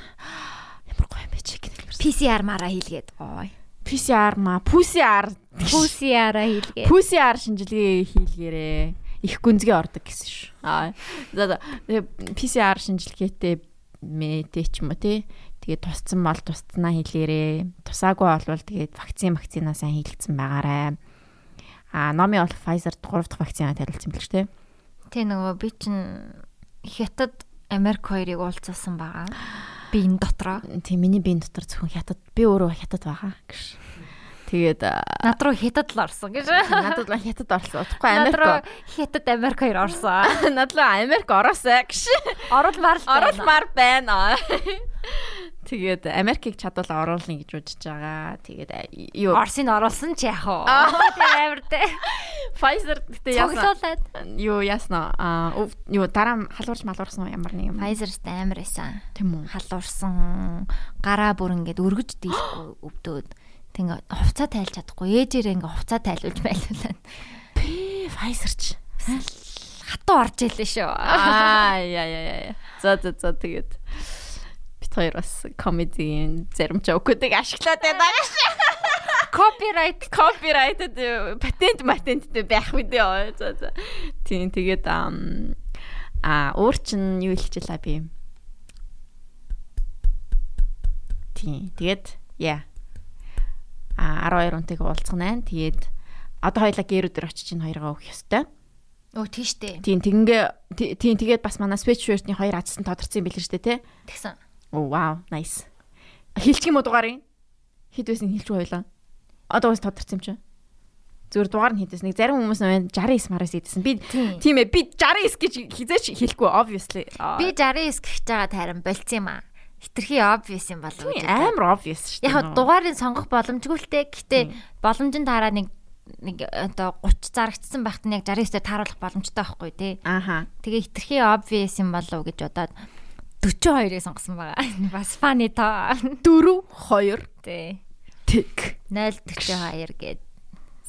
Ямар гоё юм бэ хэлбэр. PCR мараа хийлгээд. Ой. PCR ма. PCR. PCR-аа хийлгээд. PCR шинжилгээ хийлгээрээ их гүнзгий ордог гэсэн шүү. Аа. За PCR шинжилгээтэй мэтэй ч юм уу тий. Тэгээд тусцсан бол тусцнаа хийлгээрээ. Тусаагүй болвол тэгээд вакцин вакцинаа сайн хийлгэсэн байгаарай. Аа, номи бол Pfizer 3 дахь вакцинаа тавилсан юм л ч тий. Тэ нөгөө би чин хятад Америк хоёрыг уулзсан байгаа. Би энэ дотроо. Тийм миний биеийн дотор зөвхөн хятад би өөрөө хятад байгаа гэж. Тэгээд Над руу хятад л орсон гэж. надад бол хятад орлоо. Утгагүй Над руу Америк. хятад Америк хоёр орсон. Надад л Америк ороосаа гэж. Оруулмаар л байна. Оруулмаар байна. Тэгээд Америкийг чадвал оруулна гэж бодож байгаа. Тэгээд а, юу Орсыг оруулсан ч яах вэ? Тийм амар те. Pfizer гэдэг яасан. Юу яасан аа юу дараа халуурч малуурсан уу ямар нэг юм. Pfizer-ст амар байсан. Тийм үү. Халуурсан. Гараа бүр ингээд өргөж дийлэхгүй өвдөөд. Тэг ингээд хувцас тайлж чадахгүй. Ээжээр ингээд хувцас тайлуулж байлуулаад. Pfizer ч. Хатуу орж ийлээ шүү. Аа яа яа яа. За за за тэгээд хоёр бас комедигийн зарим жокуудыг ашиглаад байна гэж. Copyright Copyrighted патент матенттэй байх мэдээ. За за. Тийм тэгээд ам, а өөр чин юу хэлчихлээ би. Тийм тэгээд яа. А 12 унтыг уулзах нэ. Тэгээд одоо хоёлаа гэрүүдэр очиж ин хоёроо өгөх ёстой. Өө тийштэй. Тийм тэгингээ тий- тийм тэгээд бас манай sweatshirt-ийн хоёр азсан тодорцсон юм билээ шүү дээ, тий? Тэгсэн. Оо вау, nice. Хилчих юм уу дугаарыг? Хэд байсан хилч хоёлаа. Одоо бас тодорцсон юм чи. Зүгээр дугаар нь хийдээс нэг зарим хүмүүс нь 69 мараас хийдсэн. Би Тийм. ээ би 69 гэж хизээч хэлэхгүй obviously. Би 69 гихж байгаа тайран болцсон юм аа. Хитрхи obvious юм болов бодоод. амар obvious шүү дээ. Яг дугаарыг сонгох боломжгүй л те. Гэтэ боломжинд хараа нэг нэг одоо 30 зарагдсан байхад нь яг 69-тэй тааруулах боломжтой байхгүй тий. Ааха. Тэгээ хитрхи obvious юм болов гэж бодоод 42-ыг сонгосон байгаа. Бас funny тоо. 4 2 Тий. тэг. 042 гээд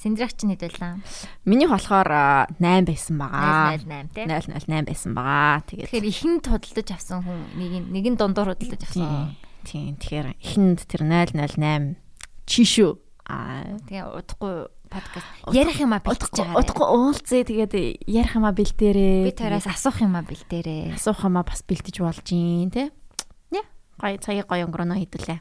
Синдрах чинь хэд байлаа? Миний болохоор а, 8 байсан байгаа. 008 тий. 008 байсан байгаа. Тэгээд Тэгэхээр ихэнд худалдаж авсан хүн нэг нь нэг нь дундуур худалдаж авсан. Тийм. Тэгэхээр ихэнд тэр 008 чишүү. Аа Тэгээ удахгүй подкаст ярих юм а бэлтэж байгаа. Утгагүй уулзъя тэгээд ярих юмаа бэлдээрээ. Би тараас асуух юм а бэлдээрээ. асуух юмаа бас бэлдэж болж гин тий. Яа. Гоё цагийг гоё өнгөрөнө хэдүүлээ.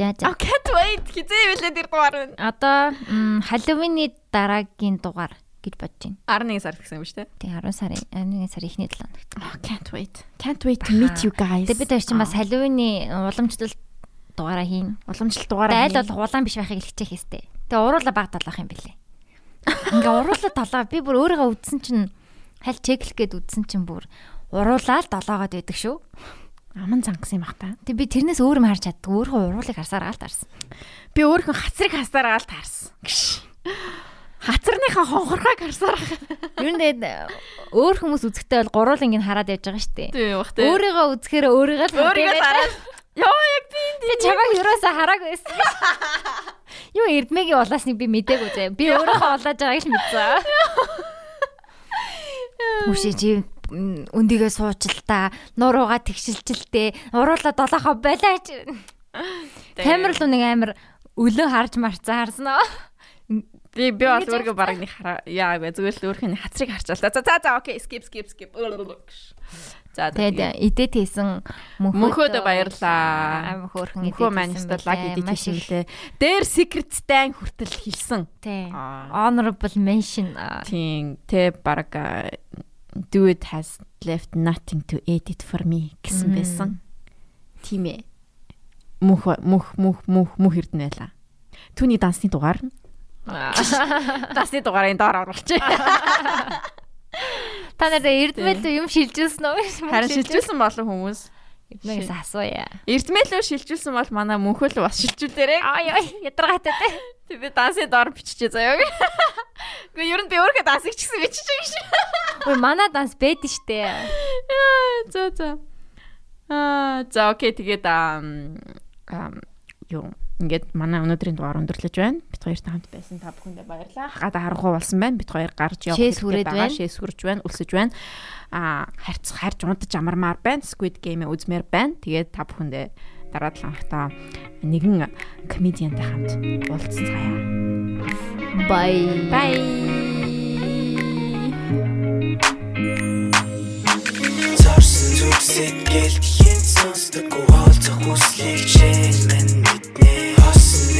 За за. I can't wait. Хизээ билээ тэр дугаар нь. Одоо Халлоуины дараагийн дугаар гэж бодож байна. 11 сар гэсэн юм шүү дээ. Тий 10 сарын 11 сарын эхний 7 хоногт. Oh, can't wait. Can't wait to meet you guys. Тэгээ бид хоёр чинь бас Халлоуины уламжлалт дугаараа хийн. уламжлалт дугаараа аль бол улаан биш байхыг хэлчих хэвээр. Тэгээ уруула баг толгох юм бэлээ. Ингээ уруула толгоо би бүр өөрийгөө үдсэн чинь халь чеклэх гээд үдсэн чинь бүр уруулаад долоогоод байдаг шүү. аман зангасан юм бах та. Тэг би тэрнээс өөр юм харж чаддаг. Өөрөө уруулыг харсаар алт харсан. Би өөрхөн хацрыг хасаараа л таарсан. Гш. Хацарныхаа хонхорхойг харсаар. Ер нь тэгээд өөр хүмүүс үзэхдээ бол гурвал ингэ хараад явж байгаа шүү дээ. Тийм бах тий. Өөрийгөө үзэхээр өөрийгөө л өөрийгөө хараад Йоо яг би энд би чамайг юусаа хараагүй байсан. Юу эрдмэгийн улаасныг би мдээгүй заяа. Би өөрийнхөө улааж байгааг л мэдсэн. Үшээ м, өндөгөө суучилтаа, нуруугаа тэгшилжилтээ, уруулаа долоохоо болооч. Камер л нэг амир өлөө харж марцсан харсан аа. би би Ингэж өөрийгөө бараг нэг хараа яагүй зүгээр л өөрхөн хацрыг харчаал. За за за окей skip skip skip. За Тэгээд идэт хийсэн Мөнхөөдөө баярлаа. Амар хөөрхөн Мөнхөө маань өстө лаг идэж хийсэн лээ. Дээр secret stand хүртэл хэлсэн. Тий. Аа. Honorable mention. Тийм тэ do it has left nothing to edit for me гэсэн байсан. Тийм ээ. Мөнх мөнх мөнх мөнх мөнх эрдэнэ байла. Түүний дансны дугаар нь дансны дугаарыг доор оруулчих. Та нараа эрдмэл юм шилжүүлсэн үү? Харин шилжүүлсэн болон хүмүүс Эднээс асууя. Эрдмэлөө шилжүүлсэн бол манай мөнхөл бас шилжүүлээрэй. Ай ай ядаргаатай те. Би дансын доор биччихээ заяа. Гэхдээ ер нь би өөрөө дансыг ч гэсэн бичиж байгаа шээ. Ой манай данс бэд штэ. За за. Аа за окей тэгээд аа юу ингээд манай өнөөдрийн дугаар өндөрлөж байна. Бид хоёртай хамт байсан та бүхэндээ баярлалаа. Хагада харахгүй болсон байна. Бид хоёр гарч явах хэрэгтэй байгаа. Шээс хүрж байна, өлсөж байна. Аа харьц харж унтаж амармаар байна. Squid Game үзмээр байна. Тэгээд та бүхэндээ дараа 7 хоногтоо нэгэн комедиантай хамт уулзцаая. Bye. Bye. Зарсан зүг сэтгэл хин сонсдог уулзах хүслийг чин мэн мэднэ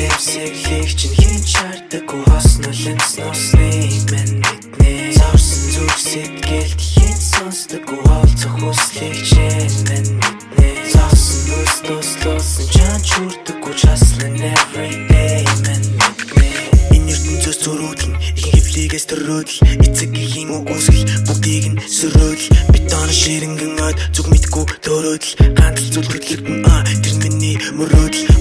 Хосон нэмсэглийг чин хин чардаг хосно лэнс носныг мэн мэднэ Зарсан зүг сэтгэл хин сонсдог уулзах хүслийг чин мэн мэднэ Зарсан нүс туслуулсан чан чүрдэг учаслан every day мэн мэднэ Энэ ертөнцөөс зөрүүдэн ихэнх хөвлийгээс төрөөдөл эцэг ихийн үг үсгэл бүгдийг нь сөрөөдөл бетон ширэнгэн ад зүг мэдгүй төрөөдөл ганц зүйл хөдлөгдөн а тэр миний мөрөөдөл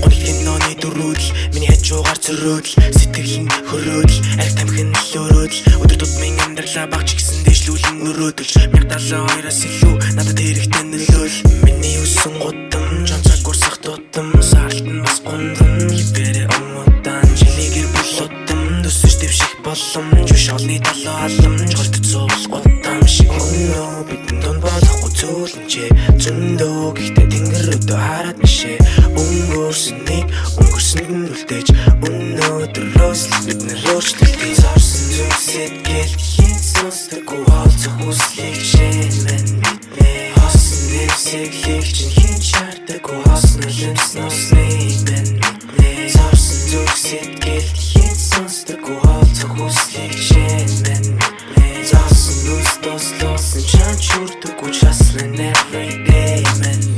дөрөөдөл миний хажуугаар зөрөөдөл сэтгэл нь хөрөөдөл арх тамхин л өрөөдөл өдөр тутмын амьдралаа багч гисэн дэвшлүүлэн өрөөдөлж 1072-аас илүү надад хэрэгтэй нөлөөл. Миний өссөн гудам жонцаг гурсах тутам саалтан бас гундам. Хибэрэ омодан жилигэр булуудам төсөж дэвших боломж биш олны толоо халамж голд цуул гудам шиг өнөө бидэн дон болохгүй зөөлөнчээ зөндөө гэхдээ тэнгэр өдөө хараад нэшээ өнгөрсөн нэг өнгөрсөнд нь үлдээж. Өнөөдрөөс л бид нэр өөрчлөлтийн сарсан зүг сэтгэл хин сонсдог уулзах хүслийг шин мэн мэднэ хосон нэмсэглийг чин хин чардаг хосно лэмс носныг мэн мэднэ сарсан зүг сэтгэл хин заасан нүс тослоосон чан чүрдэг учаслан every day мэднэ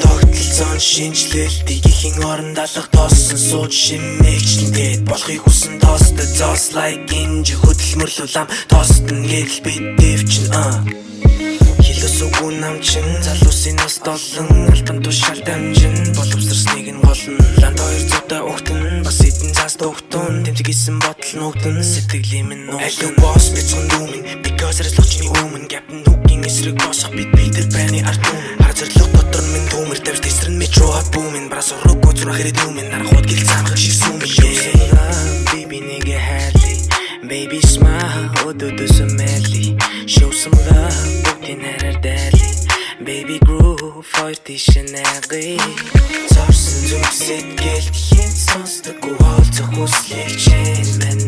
тогтолцоон шинжлэлтийг ихэн орон далах тоосон сууж шимэгчлэнгээд болохыг хүсэн тоостой зоос like инж хөдөлмөрлүүлам тоост нь гээл бид дэвчин аа Хилосгүй намчин залуусын нас долон альбан тушаал дамжин боловсрсныг нь голн ланд хоёр зута өгтөн бас эдэн цаас дөгтөн тэмцэг исэн бодол нүгдэн сэтгэлийн минь нуу аль бос бицэн дүүмэн арслахчны өмнө гапн нүгийн эсрэг босох бид битэр байны ард хар зэрлэг дотор минь төмөр тавьж тэсрэн метро хат бүүмэн барас урууг зүрх хэрэд өмнө нарахууд гэл цаамах шиг сүмэн биби нэг хайрли baby smile өдөөдөө сумэли show some love бүгдийн хараар дайли. Baby groove хоёр тийш нагы зорсон зүг сэтгэл хин сонсдог уулзах хүслийг чин мэн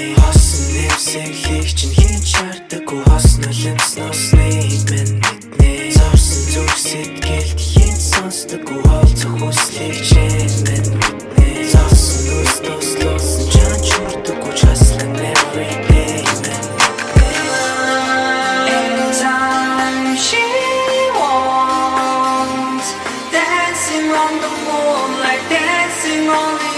мэднэ хосон нэмсэглийг чин хин чардаг хосно лэмс носныг мэн мэднэ зорсон зүг сэтгэл хин сонсдог уулзах хүслийг чин мэн мэднэ зорсон нүс тослоосон чан чурдаг учаслан every day Anytime she wants, dancing on the moon, like dancing on you